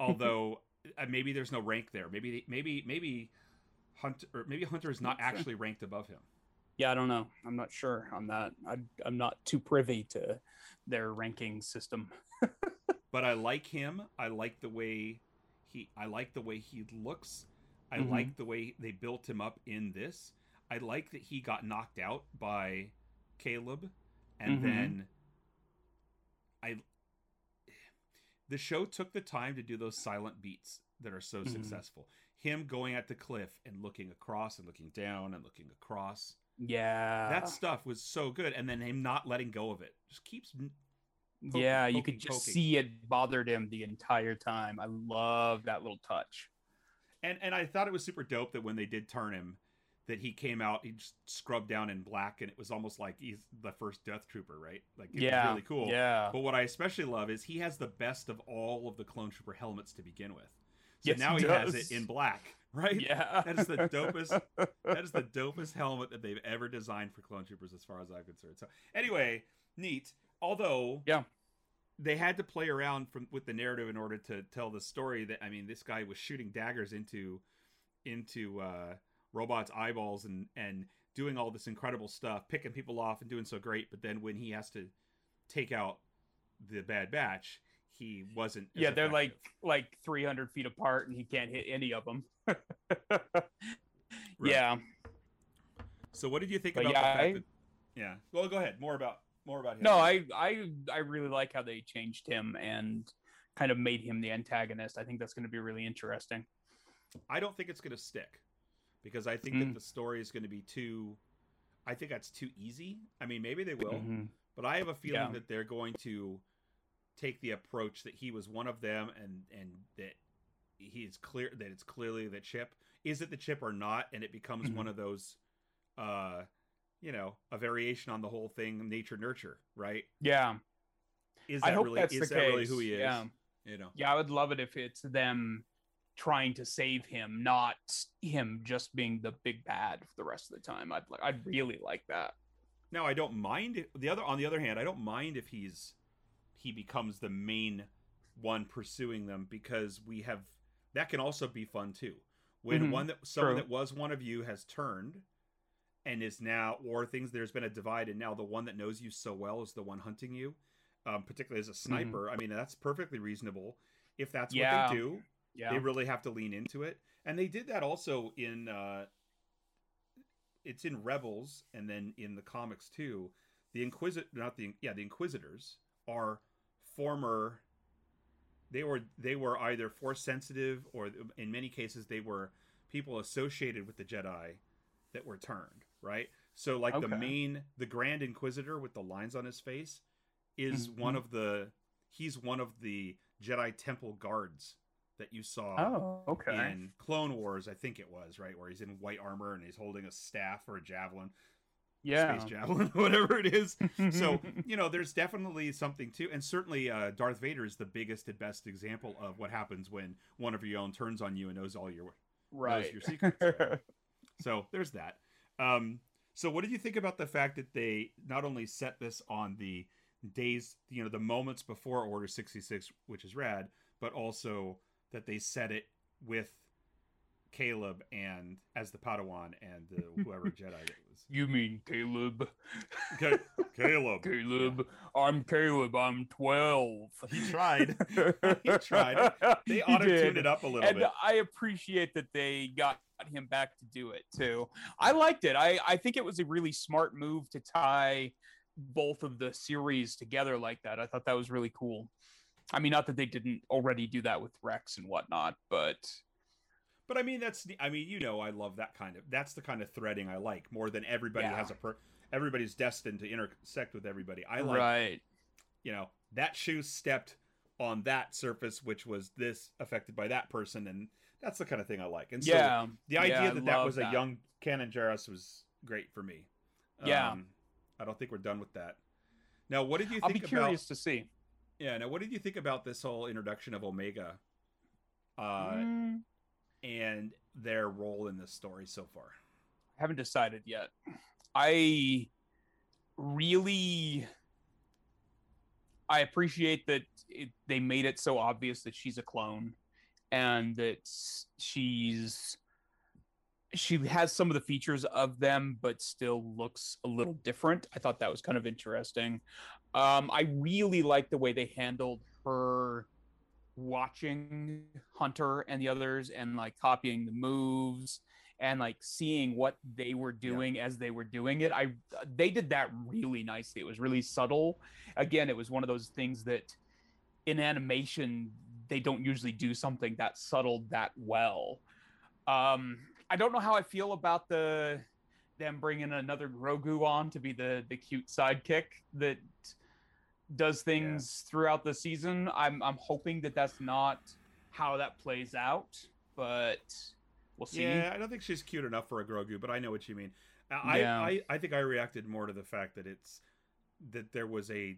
A: although *laughs* uh, maybe there's no rank there maybe maybe maybe hunter or maybe hunter is not
B: Not sure.
A: actually ranked above him
B: yeah, I don't know. I'm not sure on that. I, I'm not too privy to their ranking system. *laughs*
A: but i like him i like the way he i like the way he looks i
B: Mhm.
A: like the way they built him up in this i like that he got knocked out by caleb and
B: Mhm.
A: then i the show took the time to do those silent beats that are so
B: Mhm.
A: successful him going at the cliff and looking across and looking down and looking across
B: Yeah.
A: that stuff was so good and then him not letting go of it just keeps poking,
B: yeah, you
A: poking,
B: could just
A: poking.
B: see it bothered him the entire time. I love that little touch.
A: And and I thought it was super dope that when they did turn him, that he came out, he just scrubbed down in black, and it was almost like he's the first Death Trooper, right? Like it
B: yeah.
A: was really cool.
B: Yeah.
A: But what I especially love is he has the best of all of the Clone Trooper helmets to begin with. So
B: Yes,
A: now
B: he
A: he, has it in black, *laughs* right?
B: Yeah.
A: That is the dopest- *laughs* That is the dopest helmet that they've ever designed for Clone Troopers, as far as I'm concerned. So anyway, neat. Although
B: Yeah.
A: they had to play around from with the narrative in order to tell the story that I mean this guy was shooting daggers into into uh robots eyeballs and and doing all this incredible stuff picking people off and doing so great but then when he has to take out the bad batch he wasn't
B: yeah, they're like
A: effective.
B: like 300 feet apart, and he can't hit any of them. *laughs*
A: Right.
B: Yeah.
A: so what did you think
B: But
A: about
B: yeah,
A: the fact
B: I-
A: that yeah well go ahead more about more about him
B: No, I I I really like how they changed him and kind of made him the antagonist. I think that's going to be really interesting.
A: I don't think it's going to stick because I think
B: Mm.
A: that the story is going to be too. I think that's too easy. I mean, maybe they will,
B: Mhm.
A: but I have a feeling
B: Yeah.
A: that they're going to take the approach that he was one of them, and and that he's clear that it's clearly the chip. Is it the chip or not? And it becomes
B: Mhm.
A: one of those, uh, you know, a variation on the whole thing, nature nurture, right?
B: Yeah.
A: Is
B: I
A: that
B: hope
A: really
B: that's
A: is
B: the
A: that really who he is?
B: yeah.
A: You know.
B: Yeah, I would love it if it's them trying to save him, not him just being the big bad for the rest of the time. I'd like I'd really like that.
A: Now I don't mind the other on the other hand, I don't mind if he's he becomes the main one pursuing them because we have that can also be fun too. When
B: Mhm,
A: one that someone
B: true.
A: that was one of you has turned and is now or things there's been a divide and now the one that knows you so well is the one hunting you. Um, particularly as a sniper. I mean that's perfectly reasonable. If that's
B: Mm-hmm. Yeah.
A: what they do,
B: Yeah.
A: they really have to lean into it. And they did that also in uh it's in rebels and then in the comics too. The inquisit not the yeah the inquisitors are former they were they were either force sensitive or in many cases they were people associated with the jedi that were turned right? So like the main the grand inquisitor with the lines on his face is one of the he's one of the jedi temple guards that you saw
B: oh, okay.
A: in Clone Wars, I think it was, right? Where he's in white armor and he's holding a staff or a javelin,
B: yeah.
A: space javelin, *laughs* whatever it is. So, *laughs* you know, there's definitely something to, and certainly uh, Darth Vader is the biggest and best example of what happens when one of your own turns on you and knows all your.
B: right.
A: your secrets, right? *laughs* So there's that. Um, so what did you think about the fact that they not only set this on the days, you know, the moments before Order 66, which is rad, but also that they set it with Caleb and as the Padawan and the, *laughs* whoever Jedi it was.
B: you mean Caleb?
A: Ca- Caleb. *laughs*
B: Caleb. I'm Caleb. I'm 12.
A: He tried. *laughs* He tried. They
B: He
A: auto tuned it up a little
B: and
A: bit.
B: I appreciate that they got him back to do it too. I liked it. I, I think it was a really smart move to tie both of the series together like that. I thought that was really cool. I mean, not that they didn't already do that with Rex and whatnot, but
A: But I mean, that's the- I mean, you know, I love that kind of. That's the kind of threading I like more than everybody
B: Yeah.
A: has a per. Everybody's destined to intersect with everybody. I like,
B: right,
A: you know, that shoe stepped on that surface, which was this affected by that person, and that's the kind of thing I like. And so
B: yeah,
A: the idea
B: yeah,
A: that that was a young Kanan Jarrus was great for me.
B: Yeah.
A: Um, I don't think we're done with that. Now, what did you think?
B: I'll be curious
A: about?
B: to see.
A: Yeah. Now, what did you think about this whole introduction of Omega? Uh,
B: Mm,
A: and their role in this story so far.
B: I haven't decided yet. I really I appreciate that it, they made it so obvious that she's a clone and that she's she has some of the features of them but still looks a little different. I thought that was kind of interesting. Um I really like the way they handled her watching Hunter and the others and like copying the moves and like seeing what they were doing as they were doing it. I they did that really nicely. It was really subtle. Again it was one of those things that in animation they don't usually do something that subtle that well. Um i don't know how i feel about the them bringing another grogu on to be the the cute sidekick that does things throughout the season i'm i'm hoping that that's not how that plays out but we'll see
A: Yeah, I don't think she's cute enough for a Grogu, but I know what you mean. I,
B: Yeah.
A: I, I think I reacted more to the fact that it's that there was a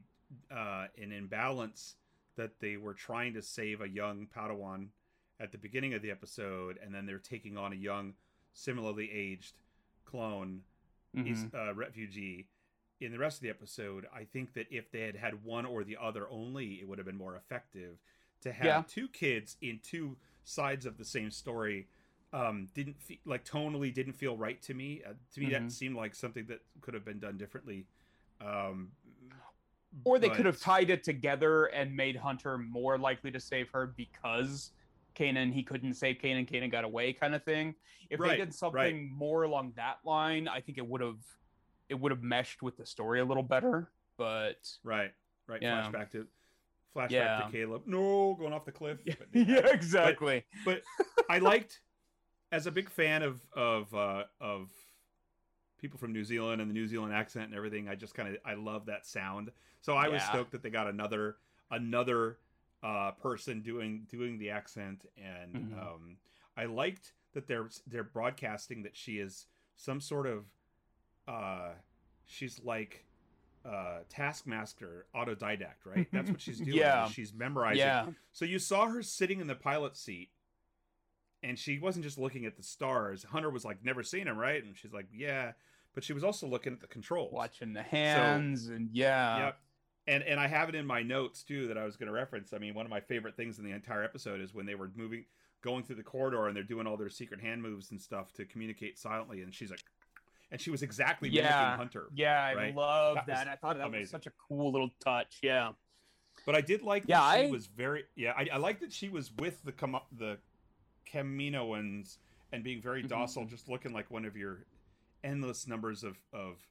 A: uh, an imbalance that they were trying to save a young Padawan at the beginning of the episode, and then they're taking on a young, similarly aged clone he's
B: Mhm.
A: uh, refugee in the rest of the episode i think that if they had had one or the other only it would have been more effective to have
B: Yeah.
A: two kids in two sides of the same story um didn't feel like tonally didn't feel right to me uh, to me
B: Mhm.
A: that seemed like something that could have been done differently um
B: or they
A: but-
B: could have tied it together and made Hunter more likely to save her because Kanan he couldn't save Kanan, Kanan got away kind of thing. If
A: Right,
B: they did something more along that line, I think it would have it would have meshed with the story a little better. But
A: right right
B: Yeah.
A: flashback to flashback
B: Yeah.
A: to caleb no going off the cliff But-
B: yeah, *laughs* exactly.
A: but I liked as a big fan of of uh, of people from New Zealand and the New Zealand accent and everything. I just kind of I love that sound. So I was stoked that they got another another uh, person doing doing the accent, and
B: Mhm.
A: um, I liked that they're they're broadcasting that she is some sort of uh, she's like. Uh, taskmaster autodidact right that's what she's *laughs* doing
B: Yeah.
A: she's memorizing
B: Yeah.
A: so you saw her sitting in the pilot seat, and she wasn't just looking at the stars. Hunter was like, "Never seen him, right?" And she's like, "Yeah," but she was also looking at the controls.
B: Watching the hands and yeah.
A: Yep. And and I have it in my notes too that I was going to reference. I mean, one of my favorite things in the entire episode is when they were moving, going through the corridor, and they're doing all their secret hand moves and stuff to communicate silently. And she's like, and she was exactly
B: Yeah.
A: Hunter.
B: Yeah, I
A: right?
B: love
A: That
B: that. I thought that was
A: amazing.
B: such a cool little touch. Yeah.
A: But I did like that
B: Yeah,
A: she
B: I-
A: was very yeah. I, I like that she was with the com- the Kaminoans and being very
B: Mhm.
A: docile, just looking like one of your endless numbers of of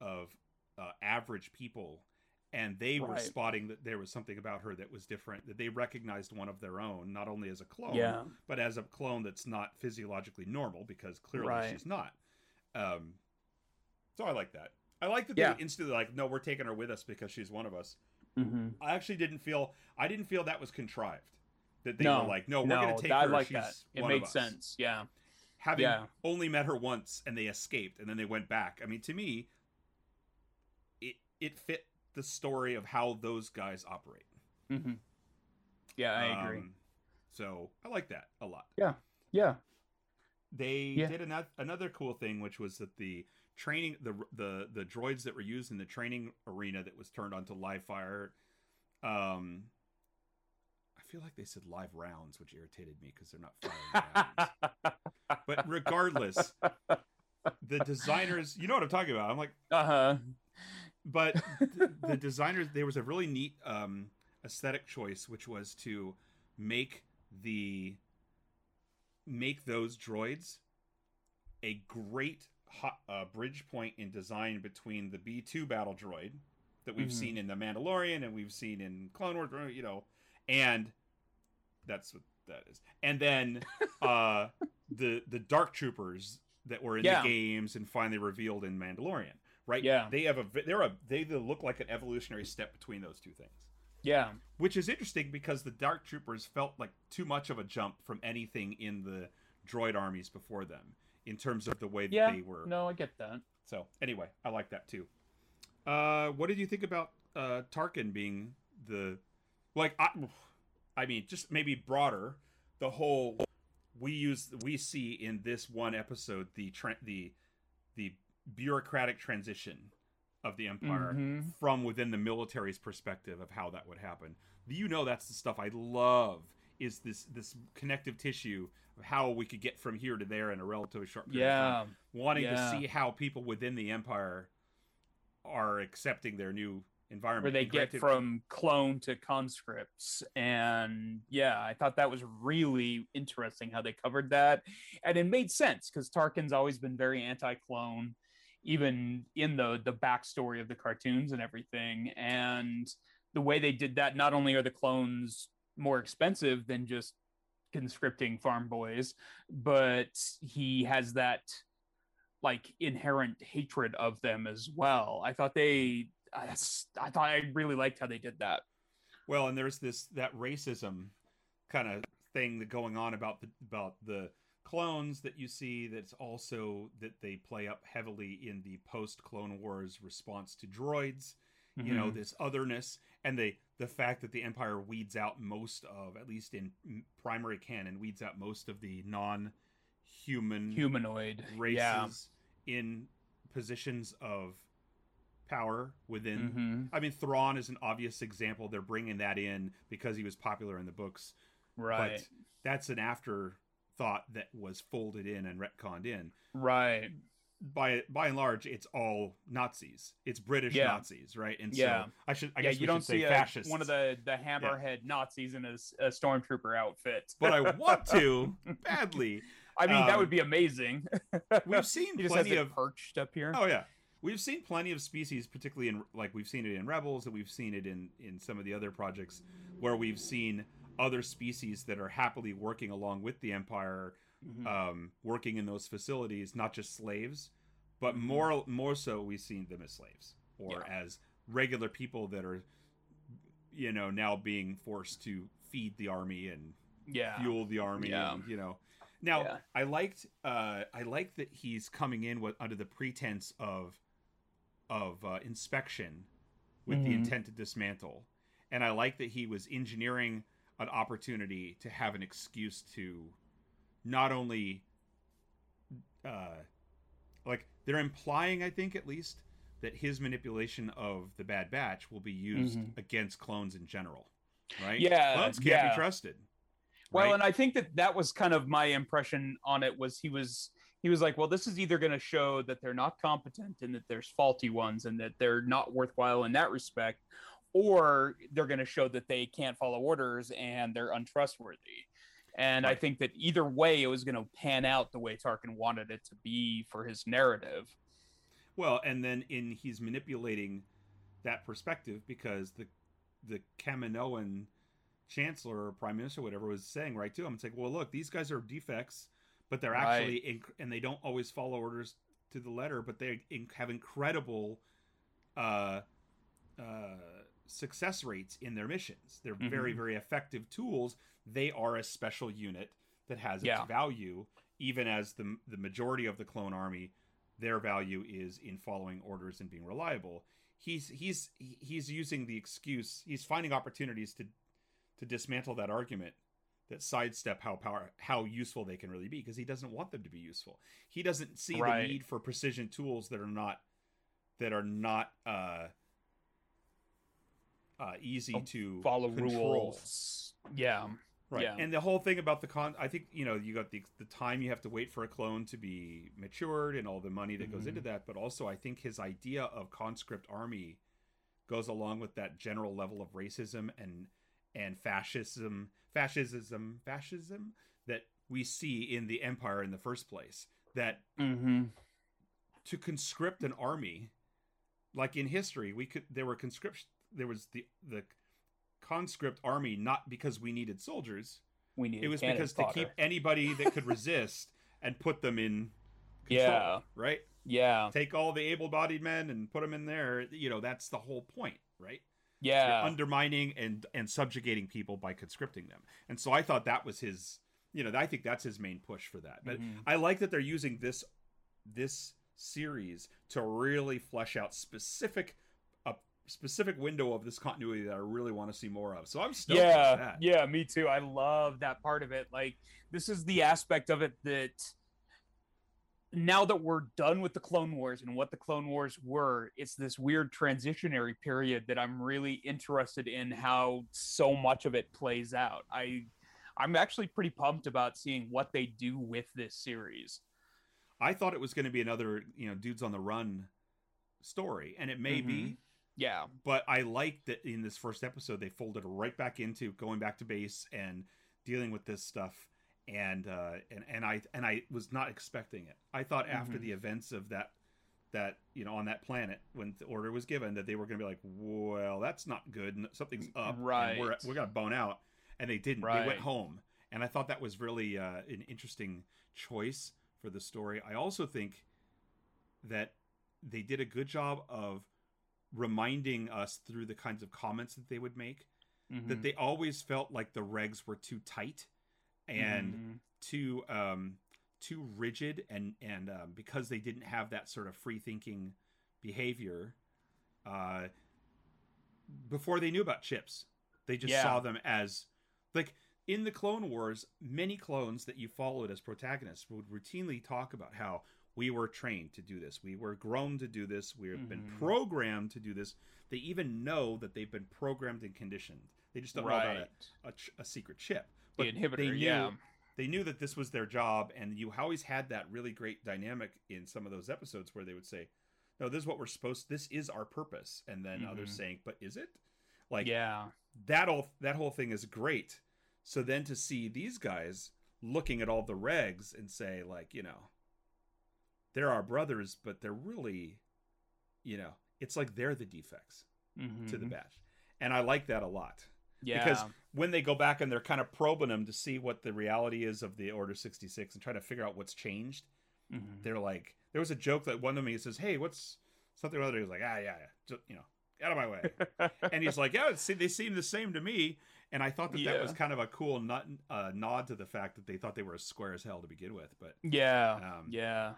A: of uh, average people. And they were spotting that there was something about her that was different. That they recognized one of their own, not only as a clone,
B: Yeah.
A: but as a clone that's not physiologically normal because clearly
B: Right.
A: she's not. Um, so I like that. I like that
B: Yeah.
A: they instantly like, no, we're taking her with us because she's one of us.
B: Mm-hmm.
A: I actually didn't feel I didn't feel that was contrived. That they
B: no,
A: were like, no, we're
B: no,
A: gonna take
B: I
A: her.
B: like
A: She's
B: that. It
A: one
B: made
A: of us."
B: sense. Yeah.
A: Having
B: Yeah.
A: only met her once and they escaped and then they went back. I mean, to me, it it fit the story of how those guys operate.
B: Mm-hmm. Yeah, I agree.
A: Um, so I like that a lot.
B: Yeah. Yeah.
A: They
B: Yeah.
A: did another another cool thing, which was that the training the the the droids that were used in the training arena that was turned onto live fire. Um, I feel like they said live rounds, which irritated me because they're not firing *laughs* rounds. But regardless, the designers, you know what I'm talking about. I'm like,
B: uh huh.
A: but *laughs* th- the designers, there was a really neat um, aesthetic choice, which was to make the make those droids a great hot, uh, bridge point in design between the B2 battle droid that we've
B: Mhm.
A: seen in The Mandalorian and we've seen in Clone Wars, you know, and that's what that is. And then *laughs* uh, the the Dark Troopers that were in
B: Yeah.
A: the games and finally revealed in Mandalorian, right?
B: Yeah.
A: they have a they're a they look like an evolutionary step between those two things
B: Yeah.
A: which is interesting because the Dark Troopers felt like too much of a jump from anything in the droid armies before them in terms of the way that
B: Yeah.
A: they were.
B: No, I get that.
A: So anyway, I like that too. Uh, what did you think about uh, Tarkin being the like? I, I mean, just maybe broader. The whole we use we see in this one episode the tra- the the bureaucratic transition of the empire
B: Mhm.
A: from within the military's perspective of how that would happen. You know that's the stuff I love is this this connective tissue of how we could get from here to there in a relatively short period of time
B: Yeah.
A: wanting
B: Yeah.
A: to see how people within the empire are accepting their new environment.
B: Where they get from clone to conscripts. And yeah, I thought that was really interesting how they covered that. And it made sense because Tarkin's always been very anti clone, even in the the backstory of the cartoons and everything. And the way they did that, not only are the clones more expensive than just conscripting farm boys, but he has that like inherent hatred of them as well. I thought they I, I thought I really liked how they did that.
A: well, and there's this that racism kind of thing that going on about the about the clones that you see that's also that they play up heavily in the post clone wars response to droids you know
B: Mhm.
A: this otherness and the the fact that the empire weeds out most of at least in primary canon weeds out most of the non human
B: humanoid
A: races
B: Yeah.
A: in positions of power within.
B: Mhm.
A: I mean, Thrawn is an obvious example. They're bringing that in because he was popular in the books,
B: Right.
A: but that's an afterthought that was folded in and retconned in.
B: right.
A: By by and large, it's all Nazis. It's British
B: Yeah.
A: Nazis, right? And
B: Yeah.
A: so I should I
B: yeah,
A: guess
B: you don't
A: should say
B: see a,
A: fascists.
B: one of the the hammerhead Nazis in a stormtrooper outfit.
A: but I want to *laughs* badly.
B: I mean, that
A: um,
B: would be amazing.
A: We've seen *laughs*
B: he
A: plenty of
B: perched up here.
A: Oh yeah, we've seen plenty of species, particularly in like we've seen it in Rebels, and we've seen it in in some of the other projects where we've seen other species that are happily working along with the Empire,
B: Mhm.
A: um, working in those facilities, not just slaves, but
B: Mhm.
A: more more so we've seen them as slaves or
B: Yeah.
A: as regular people that are, you know, now being forced to feed the army and
B: yeah.
A: fuel the army
B: Yeah.
A: and, you know now
B: Yeah.
A: i liked uh i liked that he's coming in with under the pretense of of uh, inspection with the
B: Mhm.
A: intent to dismantle and i like that he was engineering an opportunity to have an excuse to not only uh like they're implying i think at least that his manipulation of the bad batch will be used
B: Mhm.
A: against clones in general right
B: Yeah,
A: clones can't
B: yeah.
A: be trusted
B: Well, and I think that that was kind of my impression on it was he was he was like, well, this is either going to show that they're not competent and that there's faulty ones and that they're not worthwhile in that respect, or they're going to show that they can't follow orders and they're untrustworthy. And I think that either way, it was going to pan out the way Tarkin wanted it to be for his narrative.
A: Well, and then in he's manipulating that perspective because the the Kaminoan chancellor or prime minister or whatever was saying right to him. It's like, well, look, these guys are defects, but they're
B: Right.
A: actually inc- and they don't always follow orders to the letter, but they in- have incredible uh, uh, success rates in their missions. They're very
B: Mhm.
A: very effective tools. They are a special unit that has its
B: Yeah.
A: value, even as the the majority of the clone army their value is in following orders and being reliable. He's he's he's using the excuse. He's finding opportunities to to dismantle that argument that sidestep how power how useful they can really be because he doesn't want them to be useful. He doesn't see
B: Right.
A: the need for precision tools that are not that are not uh uh easy
B: Don't
A: to
B: Follow
A: control.
B: rules. Yeah.
A: Right.
B: Yeah.
A: And the whole thing about the con I think, you know, you got the the time you have to wait for a clone to be matured and all the money that goes
B: Mhm.
A: into that, but also I think his idea of conscript army goes along with that general level of racism and and fascism, fascism, fascism that we see in the empire in the first place. That
B: Mm-hmm.
A: to conscript an army like in history we could there were conscript there was the the conscript army not because we needed soldiers
B: We need
A: it was because
B: fodder.
A: to keep anybody that could resist and put them in control,
B: Yeah.
A: right
B: Yeah.
A: take all the able-bodied men and put them in there you know that's the whole point right You're
B: Yeah.
A: undermining and and subjugating people by conscripting them and so i thought that was his you know i think that's his main push for that but
B: Mhm.
A: i like that they're using this this series to really flesh out specific specific window of this continuity that i really want to see more of so i'm stoked with
B: yeah
A: that.
B: yeah me too i love that part of it like this is the aspect of it that now that we're done with the clone wars and what the clone wars were it's this weird transitionary period that i'm really interested in how so much of it plays out i i'm actually pretty pumped about seeing what they do with this series
A: I thought it was going to be another, you know, dudes on the run story, and it may be,
B: Mhm. Yeah
A: but I like that in this first episode they folded right back into going back to base and dealing with this stuff, and uh, and and I and I was not expecting it. I thought after
B: Mhm.
A: the events of that that you know on that planet when the order was given that they were going to be like, well, that's not good, and something's up, and we're
B: Right.
A: we're gonna bone out, and they didn't. They went home, and I thought that was really uh, an interesting choice for the story. I also think that they did a good job of reminding us through the kinds of comments that they would make that
B: Mhm.
A: they always felt like the regs were too tight and
B: Mhm.
A: too um too rigid and and um, because they didn't have that sort of free thinking behavior uh before they knew about chips they just
B: Yeah.
A: saw them as like in the clone wars many clones that you followed as protagonists would routinely talk about how we were trained to do this. We were grown to do this. We've been
B: Mhm.
A: programmed to do this. They even know that they've been programmed and conditioned. They just don't know about a, a, ch- a secret chip.
B: The inhibitor
A: they knew
B: yeah.
A: they knew that this was their job and you always had that really great dynamic in some of those episodes where they would say no this is what we're supposed this is our purpose and then others
B: Mhm.
A: saying but is it? Like
B: yeah.
A: that all that whole thing is great. So then to see these guys looking at all the regs and say like you know they're our brothers but they're really you know it's like they're the defects to the
B: Mhm.
A: batch and i like that a lot
B: yeah
A: because when they go back and they're kind of probing them to see what the reality is of the Order 66 and try to figure out what's changed,
B: Mhm.
A: they're like, there was a joke that one of me says, "Hey, what's something or other?" He was like, "Ah, yeah, yeah, just, you know, out of my way." *laughs* and he's like, "Yeah, see, they seem the same to me." And I thought that that was kind of a cool nut, uh, nod to the fact that they thought they were as square as hell to begin with. But
B: yeah
A: Um,
B: yeah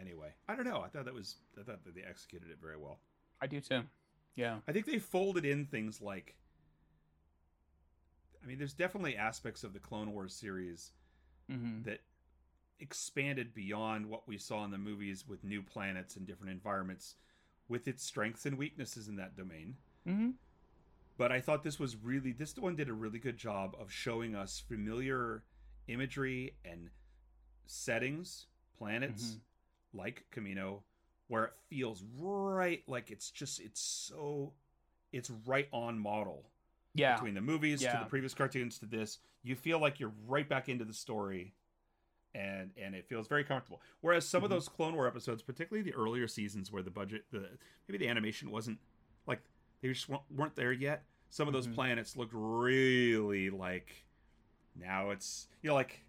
A: anyway, I don't know. I thought that was, I thought that they executed it very well.
B: i do too yeah
A: I think they folded in things like I mean, there's definitely aspects of the Clone Wars series
B: hmm
A: that expanded beyond what we saw in the movies with new planets and different environments with its strengths and weaknesses in that domain.
B: hmm
A: But I thought this was really this one did a really good job of showing us familiar imagery and settings, planets like Kamino where it feels right like it's just it's so it's right on model
B: yeah
A: between the movies to the previous cartoons to this you feel like you're right back into the story and and it feels very comfortable whereas some of
B: Mhm.
A: those clone war episodes particularly the earlier seasons where the budget the maybe the animation wasn't like they just weren't- weren't there yet some of those
B: Mhm.
A: planets looked really like now it's you know like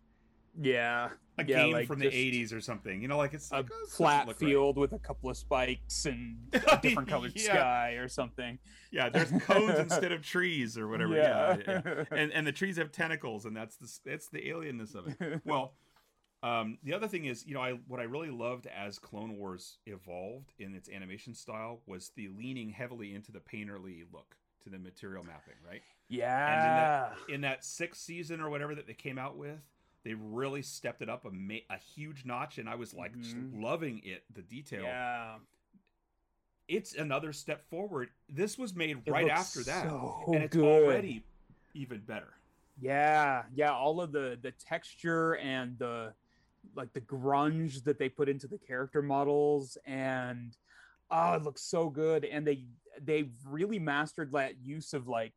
B: yeah.
A: A
B: Yeah,
A: game
B: like
A: from the 80s or something you know like it's
B: a
A: like oh,
B: flat
A: look right.
B: field with a couple of spikes and *laughs* a different colored
A: Yeah.
B: sky or something.
A: Yeah there's cones instead of trees or whatever. Yeah, yeah, yeah. *laughs* and and the trees have tentacles and that's the that's the alienness of it. Well um the other thing is you know i what i really loved as clone wars evolved in its animation style was the leaning heavily into the painterly look to the material mapping right?
B: Yeah.
A: in that sixth season or whatever that they came out with they really stepped it up a, ma- a huge notch and i was like
B: Mhm.
A: loving it the detail
B: yeah
A: it's another step forward this was made
B: It
A: right after that
B: so
A: and it's
B: good.
A: already even better
B: Yeah, yeah, all of the the texture and the like the grunge that they put into the character models and oh, it looks so good and they they really mastered that use of like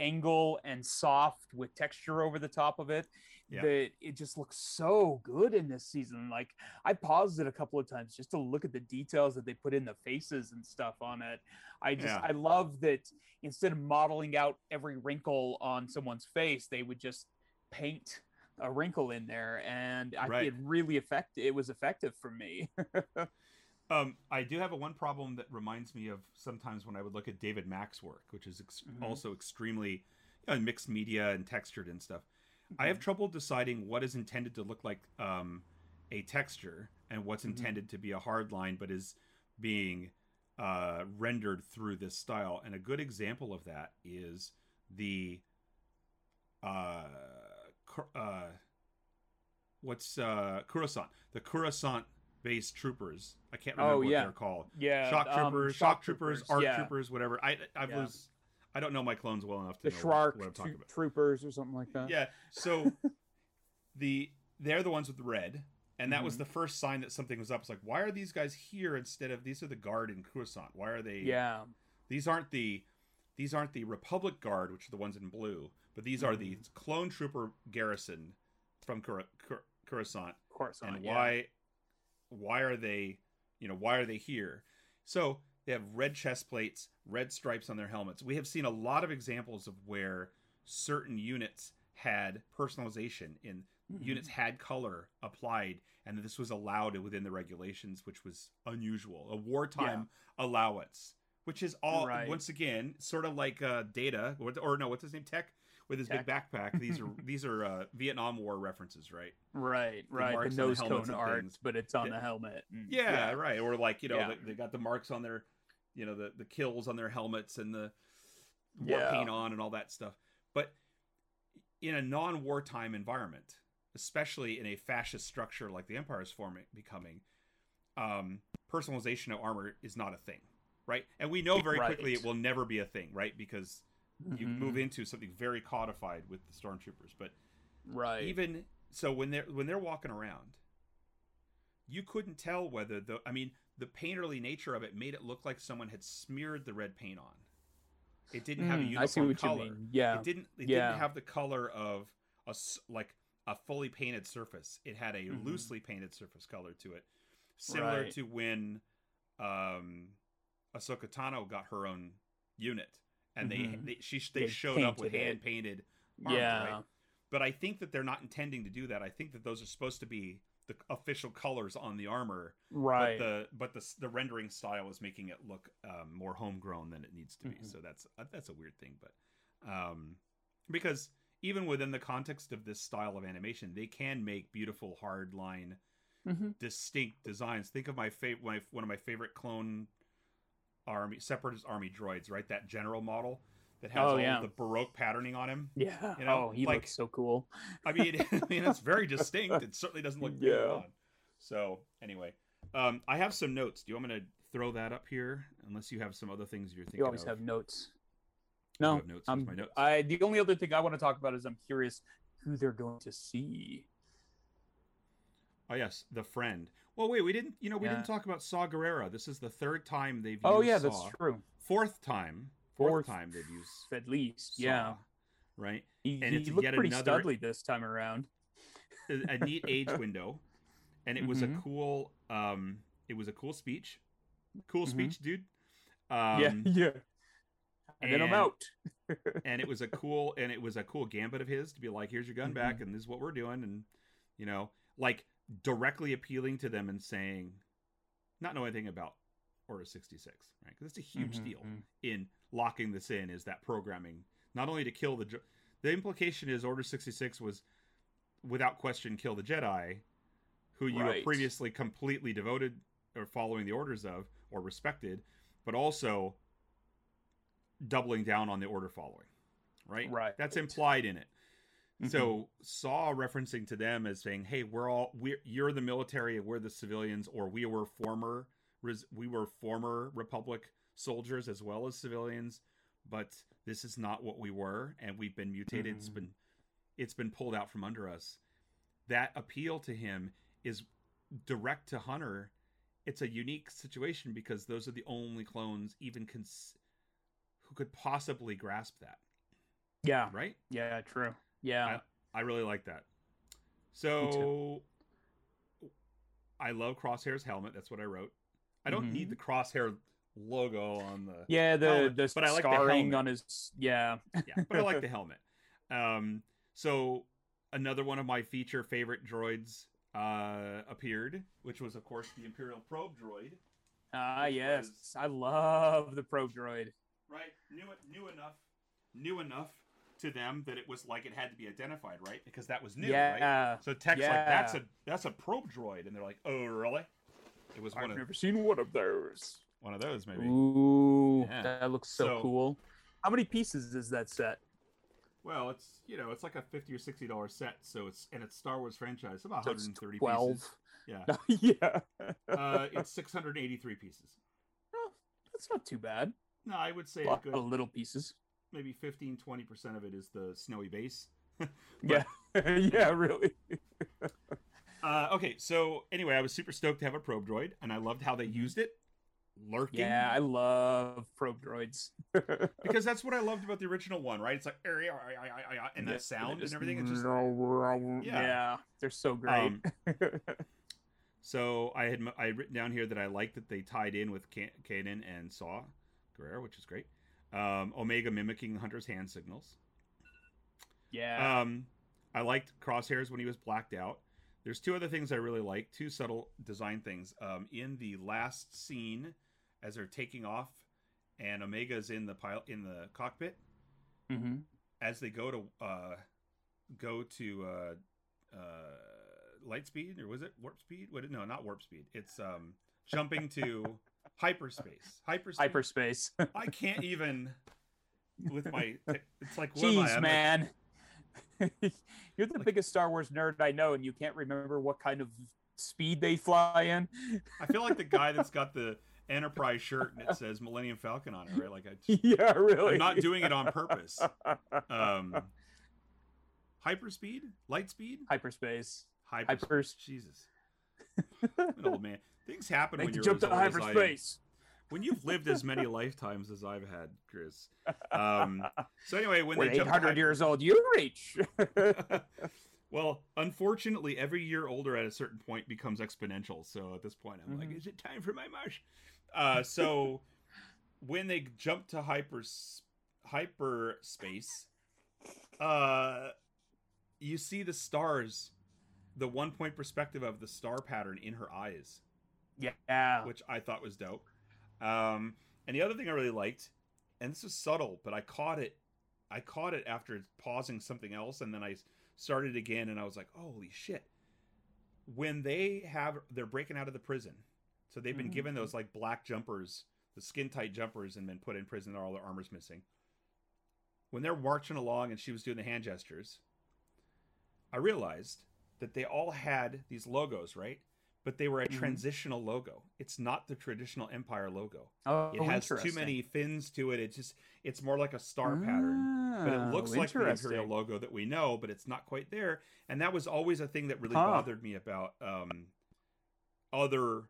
B: angle and soft with texture over the top of it.
A: Yeah.
B: that it just looks so good in this season. Like I paused it a couple of times just to look at the details that they put in the faces and stuff on it. I just
A: Yeah.
B: I love that instead of modeling out every wrinkle on someone's face, they would just paint a wrinkle in there, and I
A: Right.
B: it really effect it was effective for me. *laughs*
A: Um, I do have a one problem that reminds me of sometimes when I would look at David Mack's work, which is ex-
B: Mhm.
A: also extremely you know, mixed media and textured and stuff. I have trouble deciding what is intended to look like um, a texture and what's
B: Mhm.
A: intended to be a hard line, but is being uh, rendered through this style. And a good example of that is the uh, uh, what's uh, the Coruscant based troopers. I can't remember
B: Oh,
A: what
B: yeah.
A: they're called.
B: yeah,
A: Shock
B: um,
A: troopers, shock troopers, art
B: yeah.
A: troopers, whatever. I I
B: Yeah.
A: was I don't know my clones well enough to
B: the
A: know
B: Schwark
A: what I'm talking about.
B: troopers or something like that.
A: Yeah. So *laughs* the they're the ones with the red, and that was
B: Mhm.
A: the first sign that something was up. It's like, why are these guys here instead of these are the guard in Coruscant? Why are they?
B: yeah,
A: These aren't the these aren't the Republic Guard, which are the ones in blue, but these are the
B: Mm-hmm.
A: clone trooper garrison from Cor- Cor- Coruscant
B: course.
A: and
B: yeah.
A: why why are they you know why are they here so they have red chest plates red stripes on their helmets we have seen a lot of examples of where certain units had personalization in
B: Mhm.
A: units had color applied and this was allowed within the regulations which was unusual a wartime allowance which is all
B: Right.
A: once again sort of like uh, data or, or no what's his name tech with his big backpack these are *laughs* these are uh, vietnam war references right
B: Right,
A: the
B: right. The nose cone art, but it's on
A: Yeah.
B: the helmet. and-
A: yeah, right. Or like you know
B: Yeah.
A: they, they got the marks on their, you know, the the kills on their helmets and the war
B: Yeah.
A: paint on and all that stuff. But in a non-wartime environment, especially in a fascist structure like the Empire is forming, becoming, um, personalization of armor is not a thing, right? And we know very quickly it will never be a thing, right? Because you
B: Mhm.
A: move into something very codified with the stormtroopers, but
B: right.
A: even so when they're when they're walking around you couldn't tell whether the i mean the painterly nature of it made it look like someone had smeared the red paint on it didn't have a uniform
B: I see what
A: color
B: you mean. Yeah,
A: it didn't it
B: Yeah.
A: didn't have the color of a like a fully painted surface it had a
B: Mhm.
A: loosely painted surface color to it similar
B: Right.
A: to when um Ahsoka Tano got her own unit and
B: Mhm.
A: they, they she they,
B: They
A: showed up with hand painted
B: yeah,
A: right? but I think that they're not intending to do that. I think that those are supposed to be the official colors on the armor,
B: right.
A: but the but the the rendering style is making it look um, more homegrown than it needs to be.
B: Mhm.
A: So that's uh, that's a weird thing, but um, because even within the context of this style of animation, they can make beautiful hard line,
B: Mhm.
A: distinct designs. Think of my favorite one of my favorite clone army separatist army droids, right? That general model that has
B: Oh,
A: all
B: yeah.
A: the baroque patterning on him.
B: yeah.
A: you know,
B: oh, he
A: like-
B: looks so cool.
A: I mean, *laughs* I mean, it's *laughs* very distinct. It certainly doesn't look
B: Yeah.
A: yeah. on. So anyway, um, I have some notes. Do you want me to throw that up here? Unless you have some other things you're thinking.
B: You always
A: of.
B: have notes.
A: I
B: No,
A: have notes. Here's
B: I'm,
A: my notes.
B: I the only other thing I want to talk about is I'm curious who they're going to see.
A: Oh yes, the friend. Well, wait, we didn't. You know, we
B: Yeah.
A: didn't talk about Saw Gerrera. This is the third time they've.
B: Oh
A: used
B: yeah,
A: Saw.
B: that's true.
A: Fourth time. Fourth,
B: Fourth
A: time they've used.
B: At least,
A: Saw,
B: yeah.
A: Right.
B: He,
A: And
B: he
A: it's
B: looked
A: yet
B: pretty
A: another-
B: studly this time around.
A: a, a neat age *laughs* window, and it was a
B: Mhm.
A: cool. Um, it was a cool speech. Cool
B: Mhm.
A: speech, dude. Um,
B: yeah, *laughs* yeah. And, then I'm out. *laughs*
A: and it was a cool and it was a cool gambit of his to be like here's your gun back and this is what we're doing and you know like directly appealing to them and saying not know anything about order 66 right because it's a huge
B: Mhm,
A: deal
B: mhm.
A: in locking this in is that programming not only to kill the the implication is order 66 was without question kill the jedi who you
B: Right.
A: have previously completely devoted or following the orders of or respected but also doubling down on the order following right
B: Right.
A: that's implied in it
B: Mhm.
A: so saw referencing to them as saying hey we're all we're you're the military and we're the civilians or we were former we were former republic soldiers as well as civilians but this is not what we were and we've been mutated it's
B: Mhm.
A: been it's been pulled out from under us that appeal to him is direct to hunter it's a unique situation because those are the only clones even cons- who could possibly grasp that
B: yeah,
A: right
B: yeah, true. Yeah,
A: I really like that So I love Crosshair's helmet. That's what I wrote. I don't
B: Mhm.
A: need the crosshair logo on the
B: Yeah, the
A: helmet,
B: the
A: but I like the
B: scarring
A: helmet.
B: on his yeah.
A: yeah, but I like the *laughs* helmet. Um, so another one of my feature favorite droids uh, appeared, which was of course the Imperial probe droid.
B: Ah,
A: Which
B: yes,
A: was-
B: I love the probe droid.
A: Right, new new enough, new enough to them that it was like it had to be identified, right? Because that was new, right?
B: yeah,
A: So Tech's like, that's a that's a probe droid, and they're like, oh really? It was one
B: I've
A: of
B: never seen one of those.
A: One of those maybe.
B: Ooh,
A: Yeah.
B: that looks so,
A: So-
B: cool. How many pieces is that set?
A: Well, it's you know it's like a fifty or sixty dollar set, so it's and it's Star Wars franchise, about
B: one hundred and thirty
A: one
B: it's
A: hundred and thirty
B: Twelve.
A: pieces. Yeah, *laughs*
B: yeah.
A: uh, it's six hundred eighty three pieces.
B: Oh, that's not too bad.
A: No, I would say
B: A
A: a good
B: of little pieces.
A: maybe 15 20 percent of it is the snowy base. *laughs*
B: Yeah, *laughs* yeah, really.
A: Uh, okay, so anyway, I was super stoked to have a probe droid, and I loved how they used it, lurking.
B: Yeah, I love probe droids. *laughs*
A: because that's what I loved about the original one, right? It's like and that sound and everything. It's just
B: yeah.
A: Yeah.
B: they're so great.
A: Um, *laughs* so I had I had written down here that I liked that they tied in with Ka- Kanan and Saw Gerrera, which is great. Um, Omega mimicking Hunter's hand signals.
B: yeah,
A: Um, I liked Crosshairs when he was blacked out. There's two other things I really like, two subtle design things. Um, in the last scene, as they're taking off, and Omega's in the pilot in the cockpit,
B: hmm
A: as they go to uh, go to uh, uh, light speed or was it warp speed? What? No, not warp speed. It's um, jumping to *laughs* hyperspace. Hyperspace.
B: hyperspace.
A: I can't even with my. It's like what am I?
B: Jeez,
A: I'm like-
B: man. *laughs* You're the
A: Like-
B: biggest Star Wars nerd I know, and you can't remember what kind of speed they fly in.
A: I feel like the guy that's got the Enterprise shirt and it says Millennium Falcon on it, right? Like I *laughs* just,
B: yeah, really.
A: I'm not doing it on purpose. Um, hyperspeed, light speed,
B: hyperspace.
A: hyper.
B: Hypers.
A: Jesus, an old man. Things happen
B: Make
A: when you're
B: jump to
A: hyperspace. I, when you've lived as many *laughs* lifetimes as I've had, Chris. Um, so anyway, when
B: When
A: they jump
B: 800
A: hyper-
B: years old, you reach. *laughs*
A: well, unfortunately, every year older at a certain point becomes exponential. So at this point, I'm like,
B: Mhm.
A: is it time for my marsh? Uh, so when they jump to hyper hyperspace, uh, you see the stars, the one point perspective of the star pattern in her eyes,
B: yeah.
A: which I thought was dope. Um, and the other thing I really liked, and this is subtle, but I caught it. I caught it after pausing something else, and then I started again, and I was like, "Holy shit!" When they have, they're breaking out of the prison, so they've been
B: Mhm.
A: given those like black jumpers, the skin tight jumpers, and been put in prison. and All their armor's missing. When they're marching along, and she was doing the hand gestures, I realized that they all had these logos, right? But they were a
B: Mhm.
A: transitional logo. It's not the traditional Empire logo.
B: Oh,
A: It has too many fins to it. It's just it's more like a star pattern. But it looks
B: Oh,
A: like the Imperial logo that we know, but it's not quite there. And that was always a thing that really
B: Huh.
A: bothered me about um, other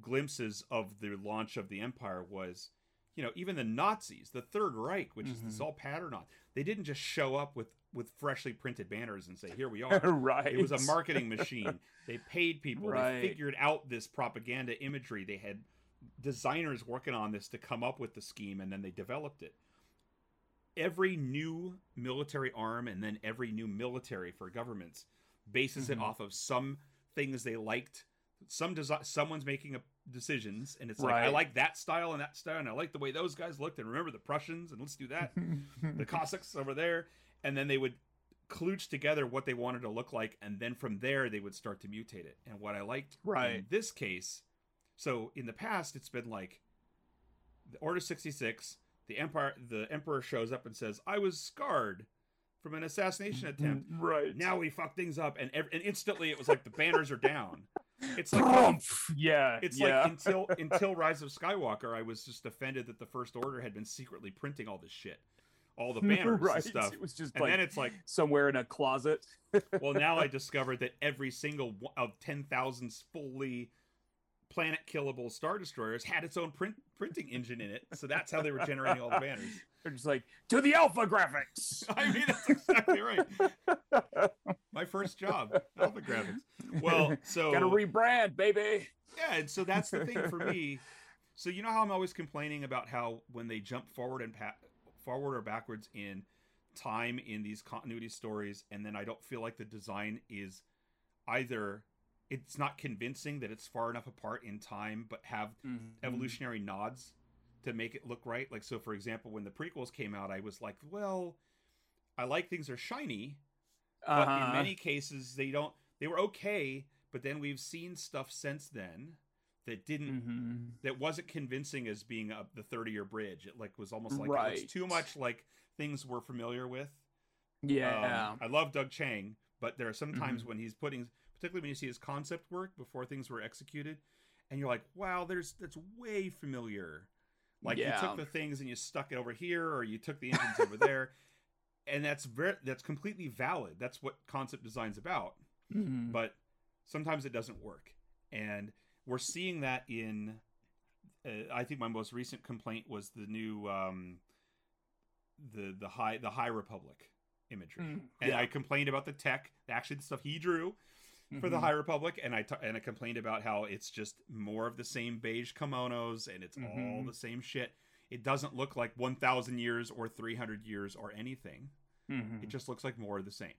A: glimpses of the launch of the Empire was, you know, even the Nazis, the Third Reich, which is this
B: Mhm.
A: all pattern on. They didn't just show up with with freshly printed banners and say, "Here we *laughs* are."
B: right.
A: It was a marketing machine. *laughs* They paid people.
B: Right.
A: They figured out this propaganda imagery. They had designers working on this to come up with the scheme, and then they developed it. Every new military arm, and then every new military for governments, bases
B: Mhm.
A: it off of some things they liked. Some desi- someone's making a decisions, and it's like I like that style and that style, and I like the way those guys looked. And remember the Prussians, and let's do that *laughs* the Cossacks over there, and then they would klooch together what they wanted to look like, and then from there they would start to mutate it. And what I liked right. in
B: Right.
A: this case, so in the past it's been like the Order sixty six, the Empire, the Emperor shows up and says, "I was scarred from an assassination *laughs* attempt."
B: right.
A: Now we fuck things up, and ev- and instantly it was like the banners are down. It's like
B: Trumpf. yeah.
A: it's
B: yeah.
A: like until *laughs* until Rise of Skywalker, I was just offended that the First Order had been secretly printing all this shit, all the *laughs* banners
B: right.
A: and stuff.
B: It was just
A: And
B: like
A: then it's like,
B: somewhere in a closet.
A: well, now I *laughs* discovered that every single one of ten thousand fully planet killable star destroyers had its own print printing engine in it, so that's how they were generating all the banners. *laughs*
B: They're just like to the AlphaGraphics. *laughs*
A: I mean, that's exactly right. My first job, AlphaGraphics. Well, so *laughs*
B: gotta rebrand, baby.
A: yeah, and so that's the thing for me. So you know how I'm always complaining about how when they jump forward and pa- forward or backwards in time in these continuity stories, and then I don't feel like the design is either it's not convincing that it's far enough apart in time, but have
B: Mhm.
A: evolutionary nods to make it look right. Like so, for example, when the prequels came out, I was like, well, I like things are shiny, but in
B: Uh-huh.
A: many cases they don't. They were okay, but then we've seen stuff since then that didn't
B: Mhm.
A: that wasn't convincing as being up the 30 year bridge. It like was almost like it
B: Right.
A: looks too much like things we're familiar with.
B: Yeah.
A: Um, I love Doug Chiang, but there are some times
B: Mhm.
A: when he's putting, particularly when you see his concept work before things were executed, and you're like, wow, there's that's way familiar. Like you took the things and you stuck it over here, or you took the engines over there, *laughs* and that's very that's completely valid. That's what concept design's about.
B: Mhm.
A: But sometimes it doesn't work, and we're seeing that in. Uh, I think my most recent complaint was the new um, the the high the High Republic imagery,
B: Mm,
A: and
B: yeah.
A: I complained about the tech, actually the stuff he drew for the
B: Mhm.
A: High Republic, and I t- and I complained about how it's just more of the same beige kimonos and it's all
B: Mhm.
A: the same shit. It doesn't look like 1,000 years or 300 years or anything.
B: Mhm.
A: It just looks like more of the same.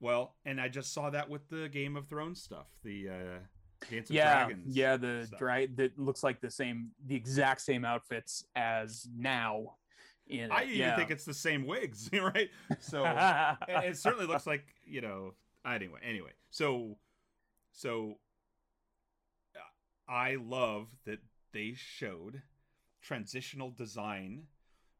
A: Well, and I just saw that with the Game of Thrones stuff, the uh, Dance of
B: yeah,
A: Dragons.
B: yeah, the
A: stuff.
B: dra- that looks like the same, the exact same outfits as now. In
A: I even
B: yeah.
A: think it's the same wigs, *laughs* right? So *laughs* it certainly looks like you know. Anyway, anyway, so so uh, I love that they showed transitional design.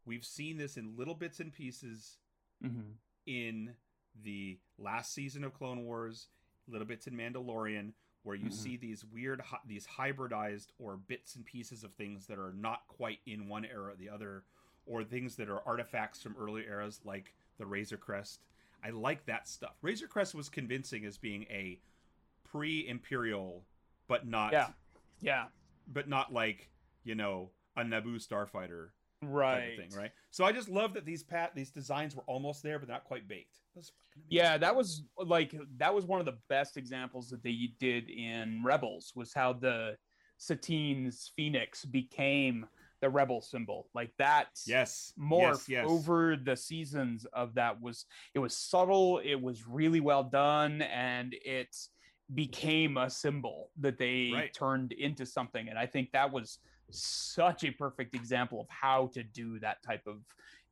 A: We've seen this in little bits and pieces
B: Mhm.
A: in the last season of Clone Wars, little bits in Mandalorian, where you
B: Mhm.
A: see these weird, these hybridized or bits and pieces of things that are not quite in one era or the other, or things that are artifacts from earlier eras, like the Razor Crest. I like that stuff. Razor Crest was convincing as being a pre-imperial, but not,
B: yeah, yeah,
A: but not like you know a Naboo starfighter type
B: right,
A: of thing, right? So I just love that these pat these designs were almost there, but not quite baked. Fucking.
B: Yeah, that was like that was one of the best examples that they did in Rebels was how the Sabine's Phoenix became the rebel symbol. Like that
A: Yes.
B: morph
A: yes, yes.
B: over the seasons of that was it was subtle, it was really well done, and it became a symbol that they
A: Right.
B: turned into something. And I think that was such a perfect example of how to do that type of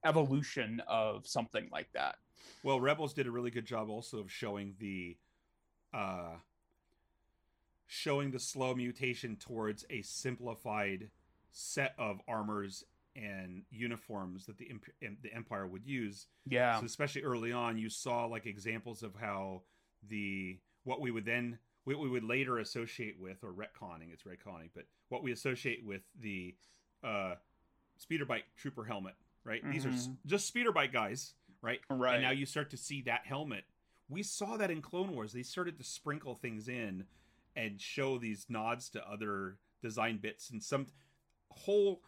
B: evolution of something like that.
A: Well, Rebels did a really good job also of showing the uh showing the slow mutation towards a simplified set of armors and uniforms that the the empire would use
B: Yeah.
A: So especially early on, you saw like examples of how the what we would then what we would later associate with or retconning it's retconning, but what we associate with the uh, speeder bike trooper helmet, right? These are
B: Mhm.
A: just speeder bike guys, right?
B: Right.
A: And now you start to see that helmet. We saw that in Clone Wars. They started to sprinkle things in and show these nods to other design bits and some whole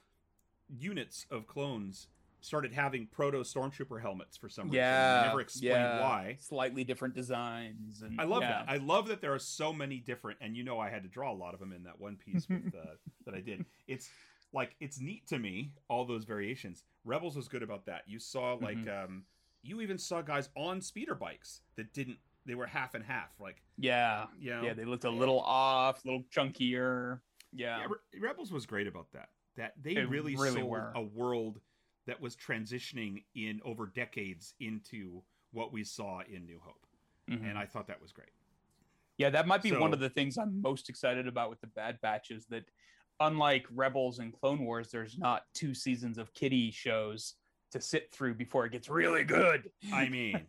A: units of clones started having proto stormtrooper helmets for some reason.
B: yeah.
A: They never explained
B: yeah.
A: why.
B: Slightly different designs. And
A: I love
B: yeah.
A: that. I love that there are so many different, and you know, I had to draw a lot of them in that one piece with, *laughs* uh, that I did. It's like it's neat to me all those variations. Rebels was good about that. You saw like
B: Mm-hmm.
A: um, you even saw guys on speeder bikes that didn't. They were half and half. Like
B: Yeah.
A: you know,
B: Yeah. They looked a little off, a little chunkier. Yeah.
A: Yeah, Re- Rebels was great about that. That they
B: They
A: really,
B: really
A: sold
B: were.
A: a world that was transitioning in over decades into what we saw in New Hope,
B: Mhm.
A: and I thought that was great.
B: Yeah, that might be one of the things I'm most excited about with the Bad Batch is that unlike Rebels and Clone Wars, there's not two seasons of kiddie shows to sit through before it gets really good.
A: I mean,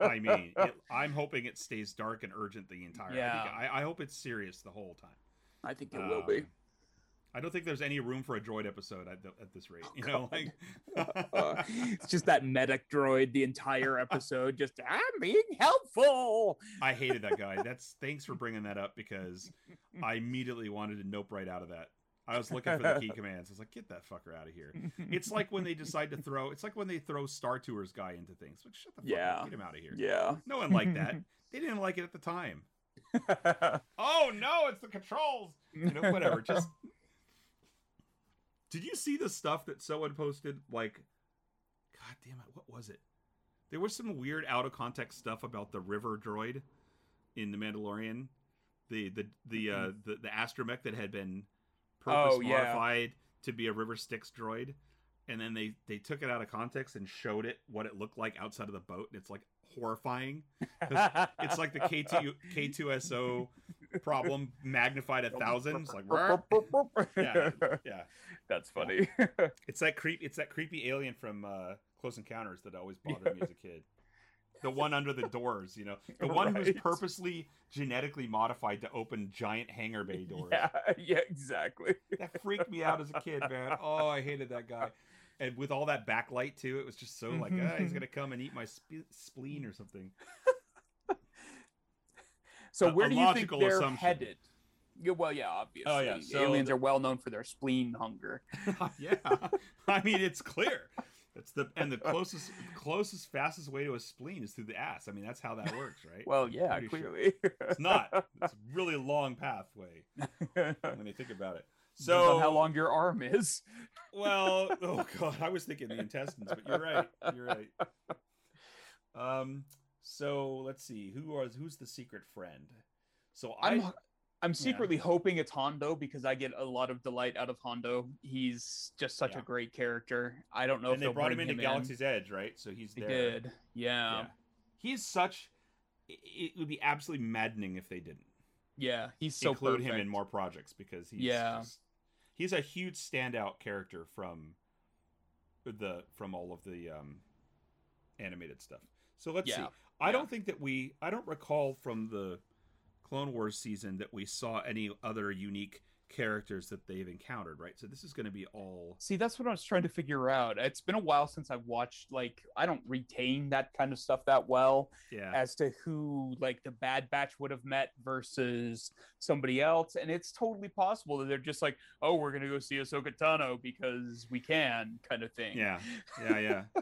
A: I mean, it, I'm hoping it stays dark and urgent the entire. I,
B: Yeah.
A: think, I, I hope it's serious the whole time.
B: I think it
A: Um, I don't think there's any room for a droid episode at, the, at this rate. Oh, you know, like *laughs*
B: it's just that medic droid the entire episode. Just I'm being helpful.
A: I hated that guy. That's thanks for bringing that up because I immediately wanted to nope right out of that. I was looking for the key *laughs* commands. I was like, get that fucker out of here. It's like when they decide to throw. It's like when they throw Star Tours guy into things. Like, shut the fuck
B: Yeah.
A: up. Get him out of here.
B: yeah.
A: No one liked that. *laughs* They didn't like it at the time. Oh no, it's the controls. You know, whatever. Just. Did you see the stuff that someone posted? Like, God damn it, what was it? There was some weird out of context stuff about the river droid in the Mandalorian, the the the uh, the, the astromech that had been purpose
B: Oh, yeah.
A: modified to be a river Styx droid, and then they they took it out of context and showed it what it looked like outside of the boat, and it's like horrifying. *laughs* It's like the K2 K2SO problem magnified a thousand. It's like yeah, *laughs* yeah.
B: That's funny. *laughs*
A: It's that creep. It's that creepy alien from uh, Close Encounters that always bothered me as a kid. The one under the doors, you know, the one who's purposely genetically modified to open giant hangar bay *laughs* doors.
B: yeah, yeah, exactly.
A: That freaked me out as a kid, man. Oh, I hated that guy. And with all that backlight too, it was just so like, ah, he's gonna come and eat my sp- spleen or something.
B: So where
A: a
B: do you think they're
A: assumption.
B: headed? Yeah, well, yeah, obviously.
A: Oh, yeah, so
B: Aliens
A: the-
B: are well known for their spleen hunger. *laughs*
A: yeah, I mean it's clear. It's the and the closest closest fastest way to a spleen is through the ass. I mean that's how that works, right?
B: Well, yeah,
A: Pretty sure.
B: clearly.
A: It's not. It's a really long pathway *laughs* when you think about it. So
B: on how long your arm is. *laughs*
A: Well, oh god, I was thinking the intestines, but you're right. You're right. Um. So let's see who was who's the secret friend. So I
B: I'm I'm secretly hoping it's Hondo because I get a lot of delight out of Hondo. He's just such
A: Yeah.
B: a great character. I don't know
A: and
B: if
A: they brought him into
B: in.
A: Galaxy's Edge, right? So he's
B: They
A: there.
B: did, yeah.
A: Yeah. He's such. It would be absolutely maddening if they didn't.
B: Yeah, he's so
A: include him in more projects because he's
B: Yeah.
A: just- he's a huge standout character from the from all of the um animated stuff. So let's see. I don't think that we I don't recall from the Clone Wars season that we saw any other unique characters that they've encountered, right? So this is going to be all
B: See, that's what I was trying to figure out. It's been a while since I've watched like I don't retain that kind of stuff that well
A: yeah.
B: as to who like the Bad Batch would have met versus somebody else, and it's totally possible that they're just like, oh, we're gonna go see Ahsoka Tano because we can, kind of thing.
A: Yeah. Yeah, yeah. *laughs*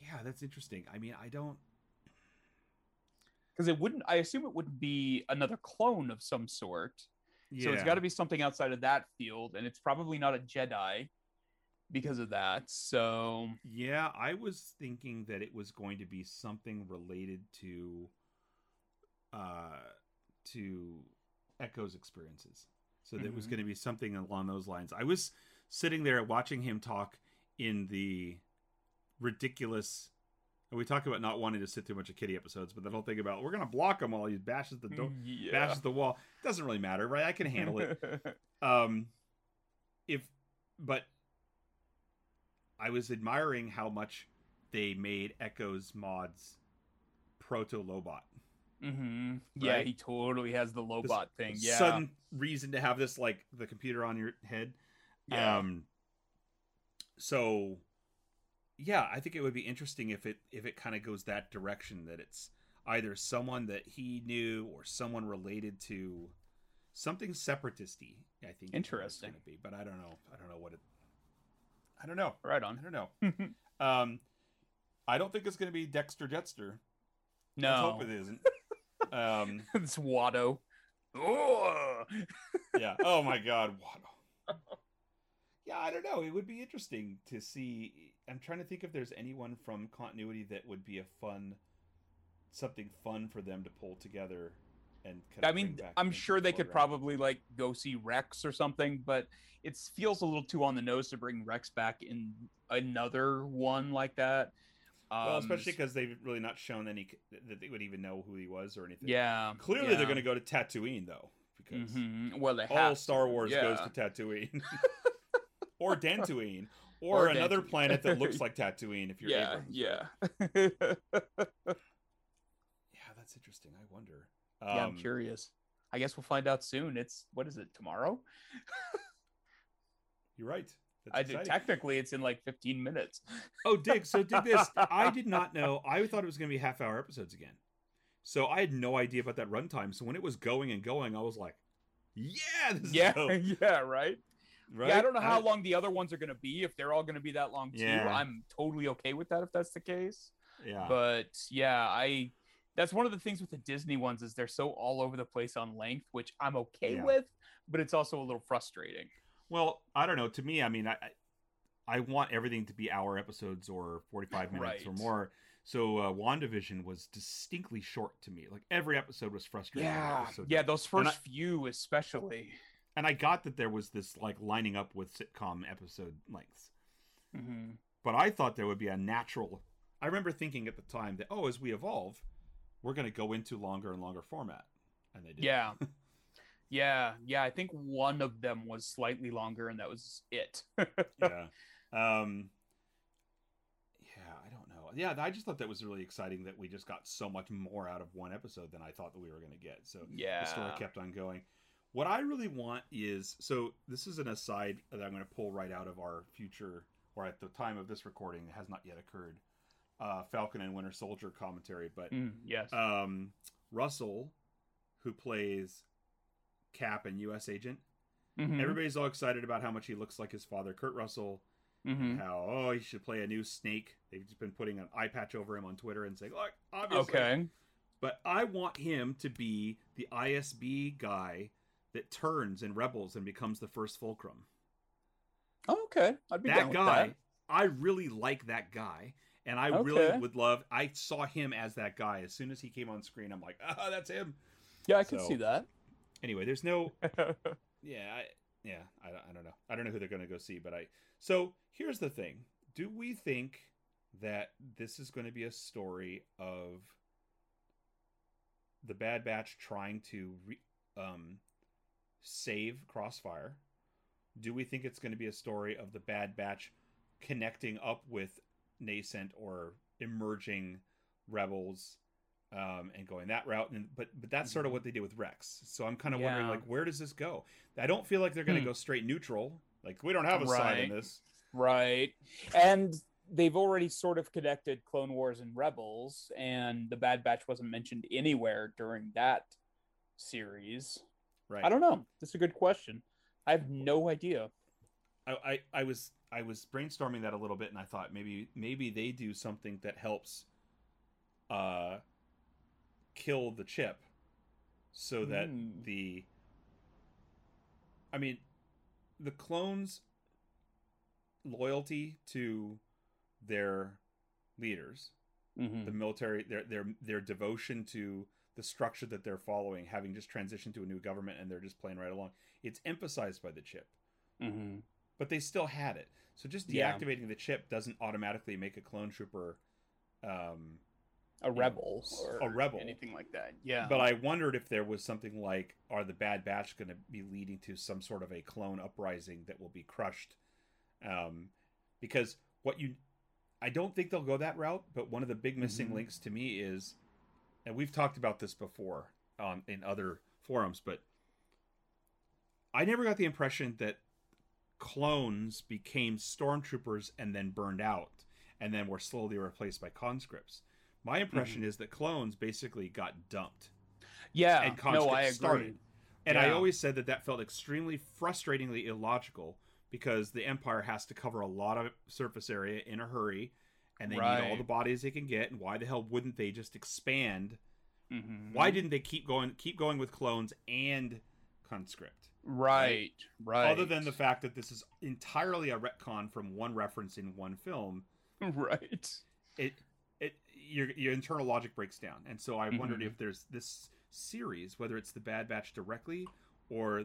A: yeah, that's interesting. I mean, I don't
B: because it wouldn't. I assume it wouldn't be another clone of some sort.
A: yeah.
B: So it's got to be something outside of that field, and it's probably not a Jedi because of that. So
A: Yeah, I was thinking that it was going to be something related to uh to Echo's experiences. So that it was going to be something along those lines. I was sitting there watching him talk in the ridiculous and we talk about not wanting to sit through a bunch of kitty episodes, but the whole thing about we're going to block him while he bashes the door,
B: yeah.
A: bashes the wall. Doesn't really matter, right? I can handle it. *laughs* um if but i was admiring how much they made echo's mods proto lobot
B: Mm-hmm. Yeah,
A: Right?
B: he totally has the
A: This
B: Lobot thing. Yeah.
A: sudden reason to have this like the computer on your head
B: Yeah.
A: um so yeah i think it would be interesting if it if it kind of goes that direction that it's either someone that he knew or someone related to something separatisty i think
B: Interesting.
A: going to be but i don't know i don't know what it i don't know
B: right on.
A: i don't know *laughs* um i don't think it's going to be dexter jettster
B: No,
A: hope it isn't um *laughs*
B: it's Watto. Oh,
A: yeah. Oh my God. What? *laughs* Yeah, I don't know. It would be interesting to see. I'm trying to think if there's anyone from continuity that would be a fun, something fun for them to pull together, and. Kind
B: I mean, I'm sure they could
A: foreground.
B: probably like go see Rex or something, but it feels a little too on the nose to bring Rex back in another one like that.
A: Well,
B: Um,
A: especially because they've really not shown any that they would even know who he was or anything.
B: yeah,
A: Clearly,
B: yeah.
A: they're going to go to Tatooine though, because
B: Mhm. Well,
A: all Star Wars
B: yeah.
A: goes to Tatooine, *laughs* or Dantooine, *laughs* or,
B: Or
A: another
B: Dantooine.
A: planet that looks like *laughs* Tatooine. If you're
B: yeah,
A: Abrams,
B: yeah.
A: Yeah, *laughs* that's interesting. I wonder.
B: yeah, I'm
A: Um,
B: curious. I guess we'll find out soon. It's what is it tomorrow?
A: You're right.
B: I did, technically, it's in like 15 minutes.
A: Oh, dig. So dig this. I did not know. I thought it was going to be half hour episodes again. So I had no idea about that runtime. So when it was going and going, I was like, "Yeah, this is
B: Yeah,
A: dope."
B: yeah, right?
A: Right."
B: Yeah, I don't know how long the other ones are going to be. If they're all going to be that long too,
A: Yeah.
B: I'm totally okay with that if that's the case.
A: Yeah,
B: But yeah, I that's one of the things with the Disney ones is they're so all over the place on length, which I'm okay
A: Yeah.
B: with, but it's also a little frustrating.
A: Well, I don't know. To me, I mean, I I- want everything to be hour episodes or forty five minutes or more. So uh, Wandavision was distinctly short to me. Like every episode was frustrating.
B: Yeah, yeah, those first
A: I-
B: few especially.
A: And I got that there was this like lining up with sitcom episode lengths.
B: hmm
A: but I thought there would be a natural. I remember thinking at the time that oh, as we evolve, we're going to go into longer and longer format, and they did.
B: Yeah. *laughs* yeah, yeah. I think one of them was slightly longer, and that was it. *laughs*
A: yeah, um, yeah. I don't know. Yeah, I just thought that was really exciting that we just got so much more out of one episode than I thought that we were going to get. So
B: yeah.
A: the story kept on going. What I really want is so this is an aside that I'm going to pull right out of our future, or at the time of this recording, it has not yet occurred. Uh, Falcon and Winter Soldier commentary, but
B: Mm, yes.
A: um, Russell, who plays Cap and U.S. Agent.
B: Mhm,
A: Everybody's all excited about how much he looks like his father, Kurt Russell.
B: mhm.
A: How oh he should play a new Snake. They've just been putting an eye patch over him on Twitter and saying, "Look, obviously."
B: Okay.
A: But I want him to be the ISB guy that turns and Rebels and becomes the first Fulcrum.
B: Oh, Okay. I'd be down
A: That guy,
B: that.
A: I really like that guy. And I
B: Okay.
A: really would love. I saw him as that guy as soon as he came on screen. I'm like, *laughs* ah, that's him.
B: Yeah, I can see that.
A: Anyway, there's no *laughs* Yeah, I, yeah, I, don't- I don't know. I don't know who they're going to go see, but I. So here's the thing: Do we think that this is going to be a story of the Bad Batch trying to re, um, save Crossfire? Do we think it's going to be a story of the Bad Batch connecting up with nascent or emerging rebels um, and going that route. And but but that's sort of what they did with Rex. So I'm kind of wondering like where does this go? I don't feel like they're going to
B: Hmm.
A: go straight neutral. Like we don't have a side in this.
B: Right. And they've already sort of connected Clone Wars and Rebels, and the Bad Batch wasn't mentioned anywhere during that series.
A: Right.
B: I don't know. That's a good question. I have no idea.
A: I, I I was I was brainstorming that a little bit, and I thought maybe maybe they do something that helps uh kill the chip, so that
B: Hmm.
A: the I mean the clones loyalty to their leaders
B: Mhm.
A: the military their their their devotion to the structure that they're following having just transitioned to a new government and they're just playing right along it's emphasized by the chip
B: Mhm.
A: but they still had it. So just
B: Yeah.
A: deactivating the chip doesn't automatically make a clone trooper. Um,
B: A rebel or
A: a rebel.
B: anything like that. Yeah.
A: But I wondered if there was something like, are the Bad Batch going to be leading to some sort of a clone uprising that will be crushed? Um, because what you, I don't think they'll go that route. But one of the big missing
B: Mhm.
A: links to me is, and we've talked about this before on in other forums, but I never got the impression that clones became stormtroopers and then burned out and then were slowly replaced by conscripts. My impression mm-hmm. is that clones basically got dumped
B: yeah.
A: and
B: no,
A: conscripts
B: I agree.
A: started. And I always said that that felt extremely frustratingly illogical because the Empire has to cover a lot of surface area in a hurry and they need all the bodies they can get and why the hell wouldn't they just expand?
B: Mhm.
A: Why didn't they keep going keep going with clones and conscript?
B: Right. Right.
A: Other than the fact that this is entirely a retcon from one reference in one film, *laughs*
B: right.
A: it it your your internal logic breaks down. And so I wondered
B: Mhm.
A: if there's this series, whether it's the Bad Batch directly or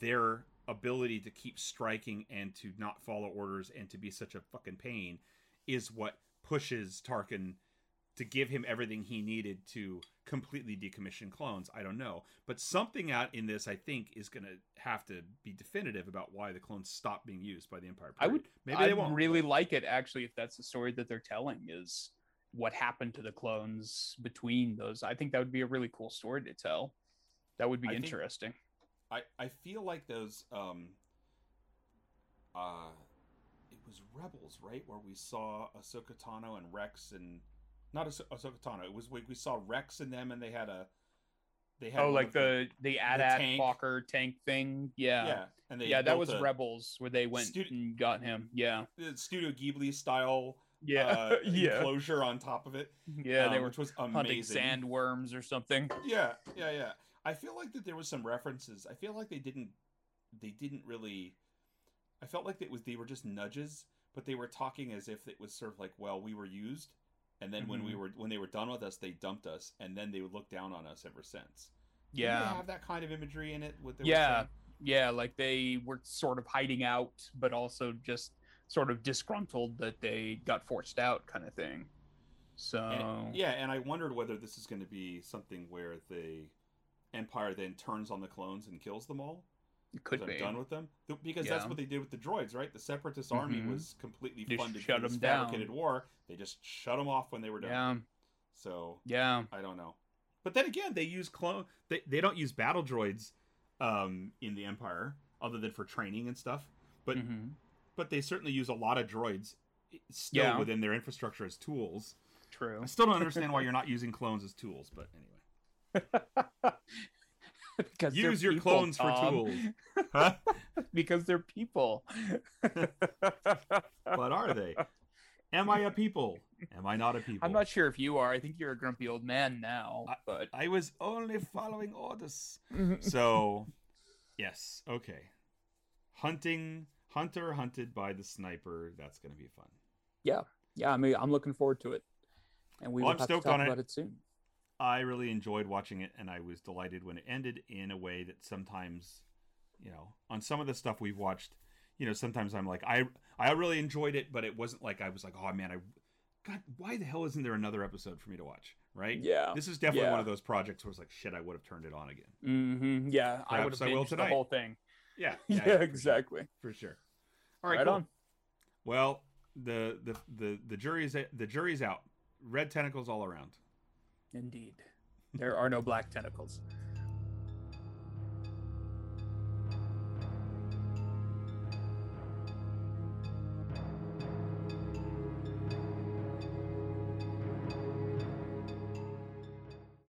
A: their ability to keep striking and to not follow orders and to be such a fucking pain is what pushes Tarkin to give him everything he needed to completely decommission clones. I don't know. But something out in this I think is going to have to be definitive about why the clones stopped being used by the Empire.
B: I would
A: maybe
B: I
A: they won't.
B: really like it actually if that's the story that they're telling is what happened to the clones between those. I think that would be a really cool story to tell. That would be
A: I think-
B: interesting.
A: I, I feel like those um uh, was Rebels, right, where we saw Ahsoka Tano and Rex and not Ahso- Ahsoka Tano. It was we, we saw Rex and them, and they had a they had
B: oh like the the AT-AT
A: tank.
B: Walker tank thing. Yeah.
A: yeah, and they
B: Yeah, that was Rebels where they went and got him. Yeah.
A: the Studio Ghibli style
B: Yeah.
A: uh, *laughs*
B: yeah.
A: enclosure on top of it.
B: Yeah, they
A: um,
B: were
A: which was
B: hunting
A: amazing.
B: sandworms or something. *laughs*
A: Yeah, yeah, yeah. I feel like that there was some references. I feel like they didn't they didn't really I felt like it was they were just nudges, but they were talking as if it was sort of like, well, we were used and then when we
B: Mhm.
A: were when they were done with us, they dumped us and then they would look down on us ever since.
B: Yeah.
A: have that kind of imagery in it with
B: Yeah. Yeah, like they were sort of hiding out, but also just sort of disgruntled that they got forced out, kind of thing. So
A: And- yeah, and I wondered whether this is going to be something where the Empire then turns on the clones and kills them all.
B: It could be.
A: done with them Th- because that's what they did with the droids, right? The Separatist army
B: Mhm.
A: was completely
B: Just
A: funded
B: shut
A: for this
B: 'em down.
A: fabricated war. They just shut them off when they were done.
B: Yeah,
A: So
B: yeah,
A: I don't know. But then again, they use clone. They they don't use battle droids um, in the Empire other than for training and stuff. But
B: hmm
A: but they certainly use a lot of droids still
B: Yeah.
A: within their infrastructure as tools.
B: true.
A: I still don't understand why you're not using clones as tools, but anyway. *laughs* *laughs*
B: because
A: Use your
B: people,
A: clones for tools. *laughs* Huh?
B: because they're people. *laughs*
A: But are they? Am I a people? Am I not a people?
B: I'm not sure if you are. I think you're a grumpy old man now.
A: I-
B: but
A: I was only following orders. Mm-hmm. So, yes, okay. Hunting, hunter hunted by the sniper. That's going to be fun.
B: yeah, yeah. I mean, I'm looking forward to it, and we
A: Well,
B: will
A: I'm
B: have to talk
A: on it.
B: about it soon.
A: I really enjoyed watching it, and I was delighted when it ended in a way that sometimes, you know, on some of the stuff we've watched, you know, sometimes I'm like, I I really enjoyed it, but it wasn't like I was like, oh man, I, God, why the hell isn't there another episode for me to watch? Right?
B: Yeah,
A: This is definitely
B: Yeah.
A: one of those projects where it's like, shit, I would have turned it on again.
B: Mm-hmm. Yeah, I would have
A: I will
B: binged the
A: tonight.
B: whole thing.
A: Yeah. *laughs*
B: Yeah,
A: sure,
B: exactly.
A: For sure. All right.
B: Right
A: cool.
B: on.
A: Well, the the the the jury's the jury's out. Red tentacles all around.
B: Indeed, there are no black tentacles.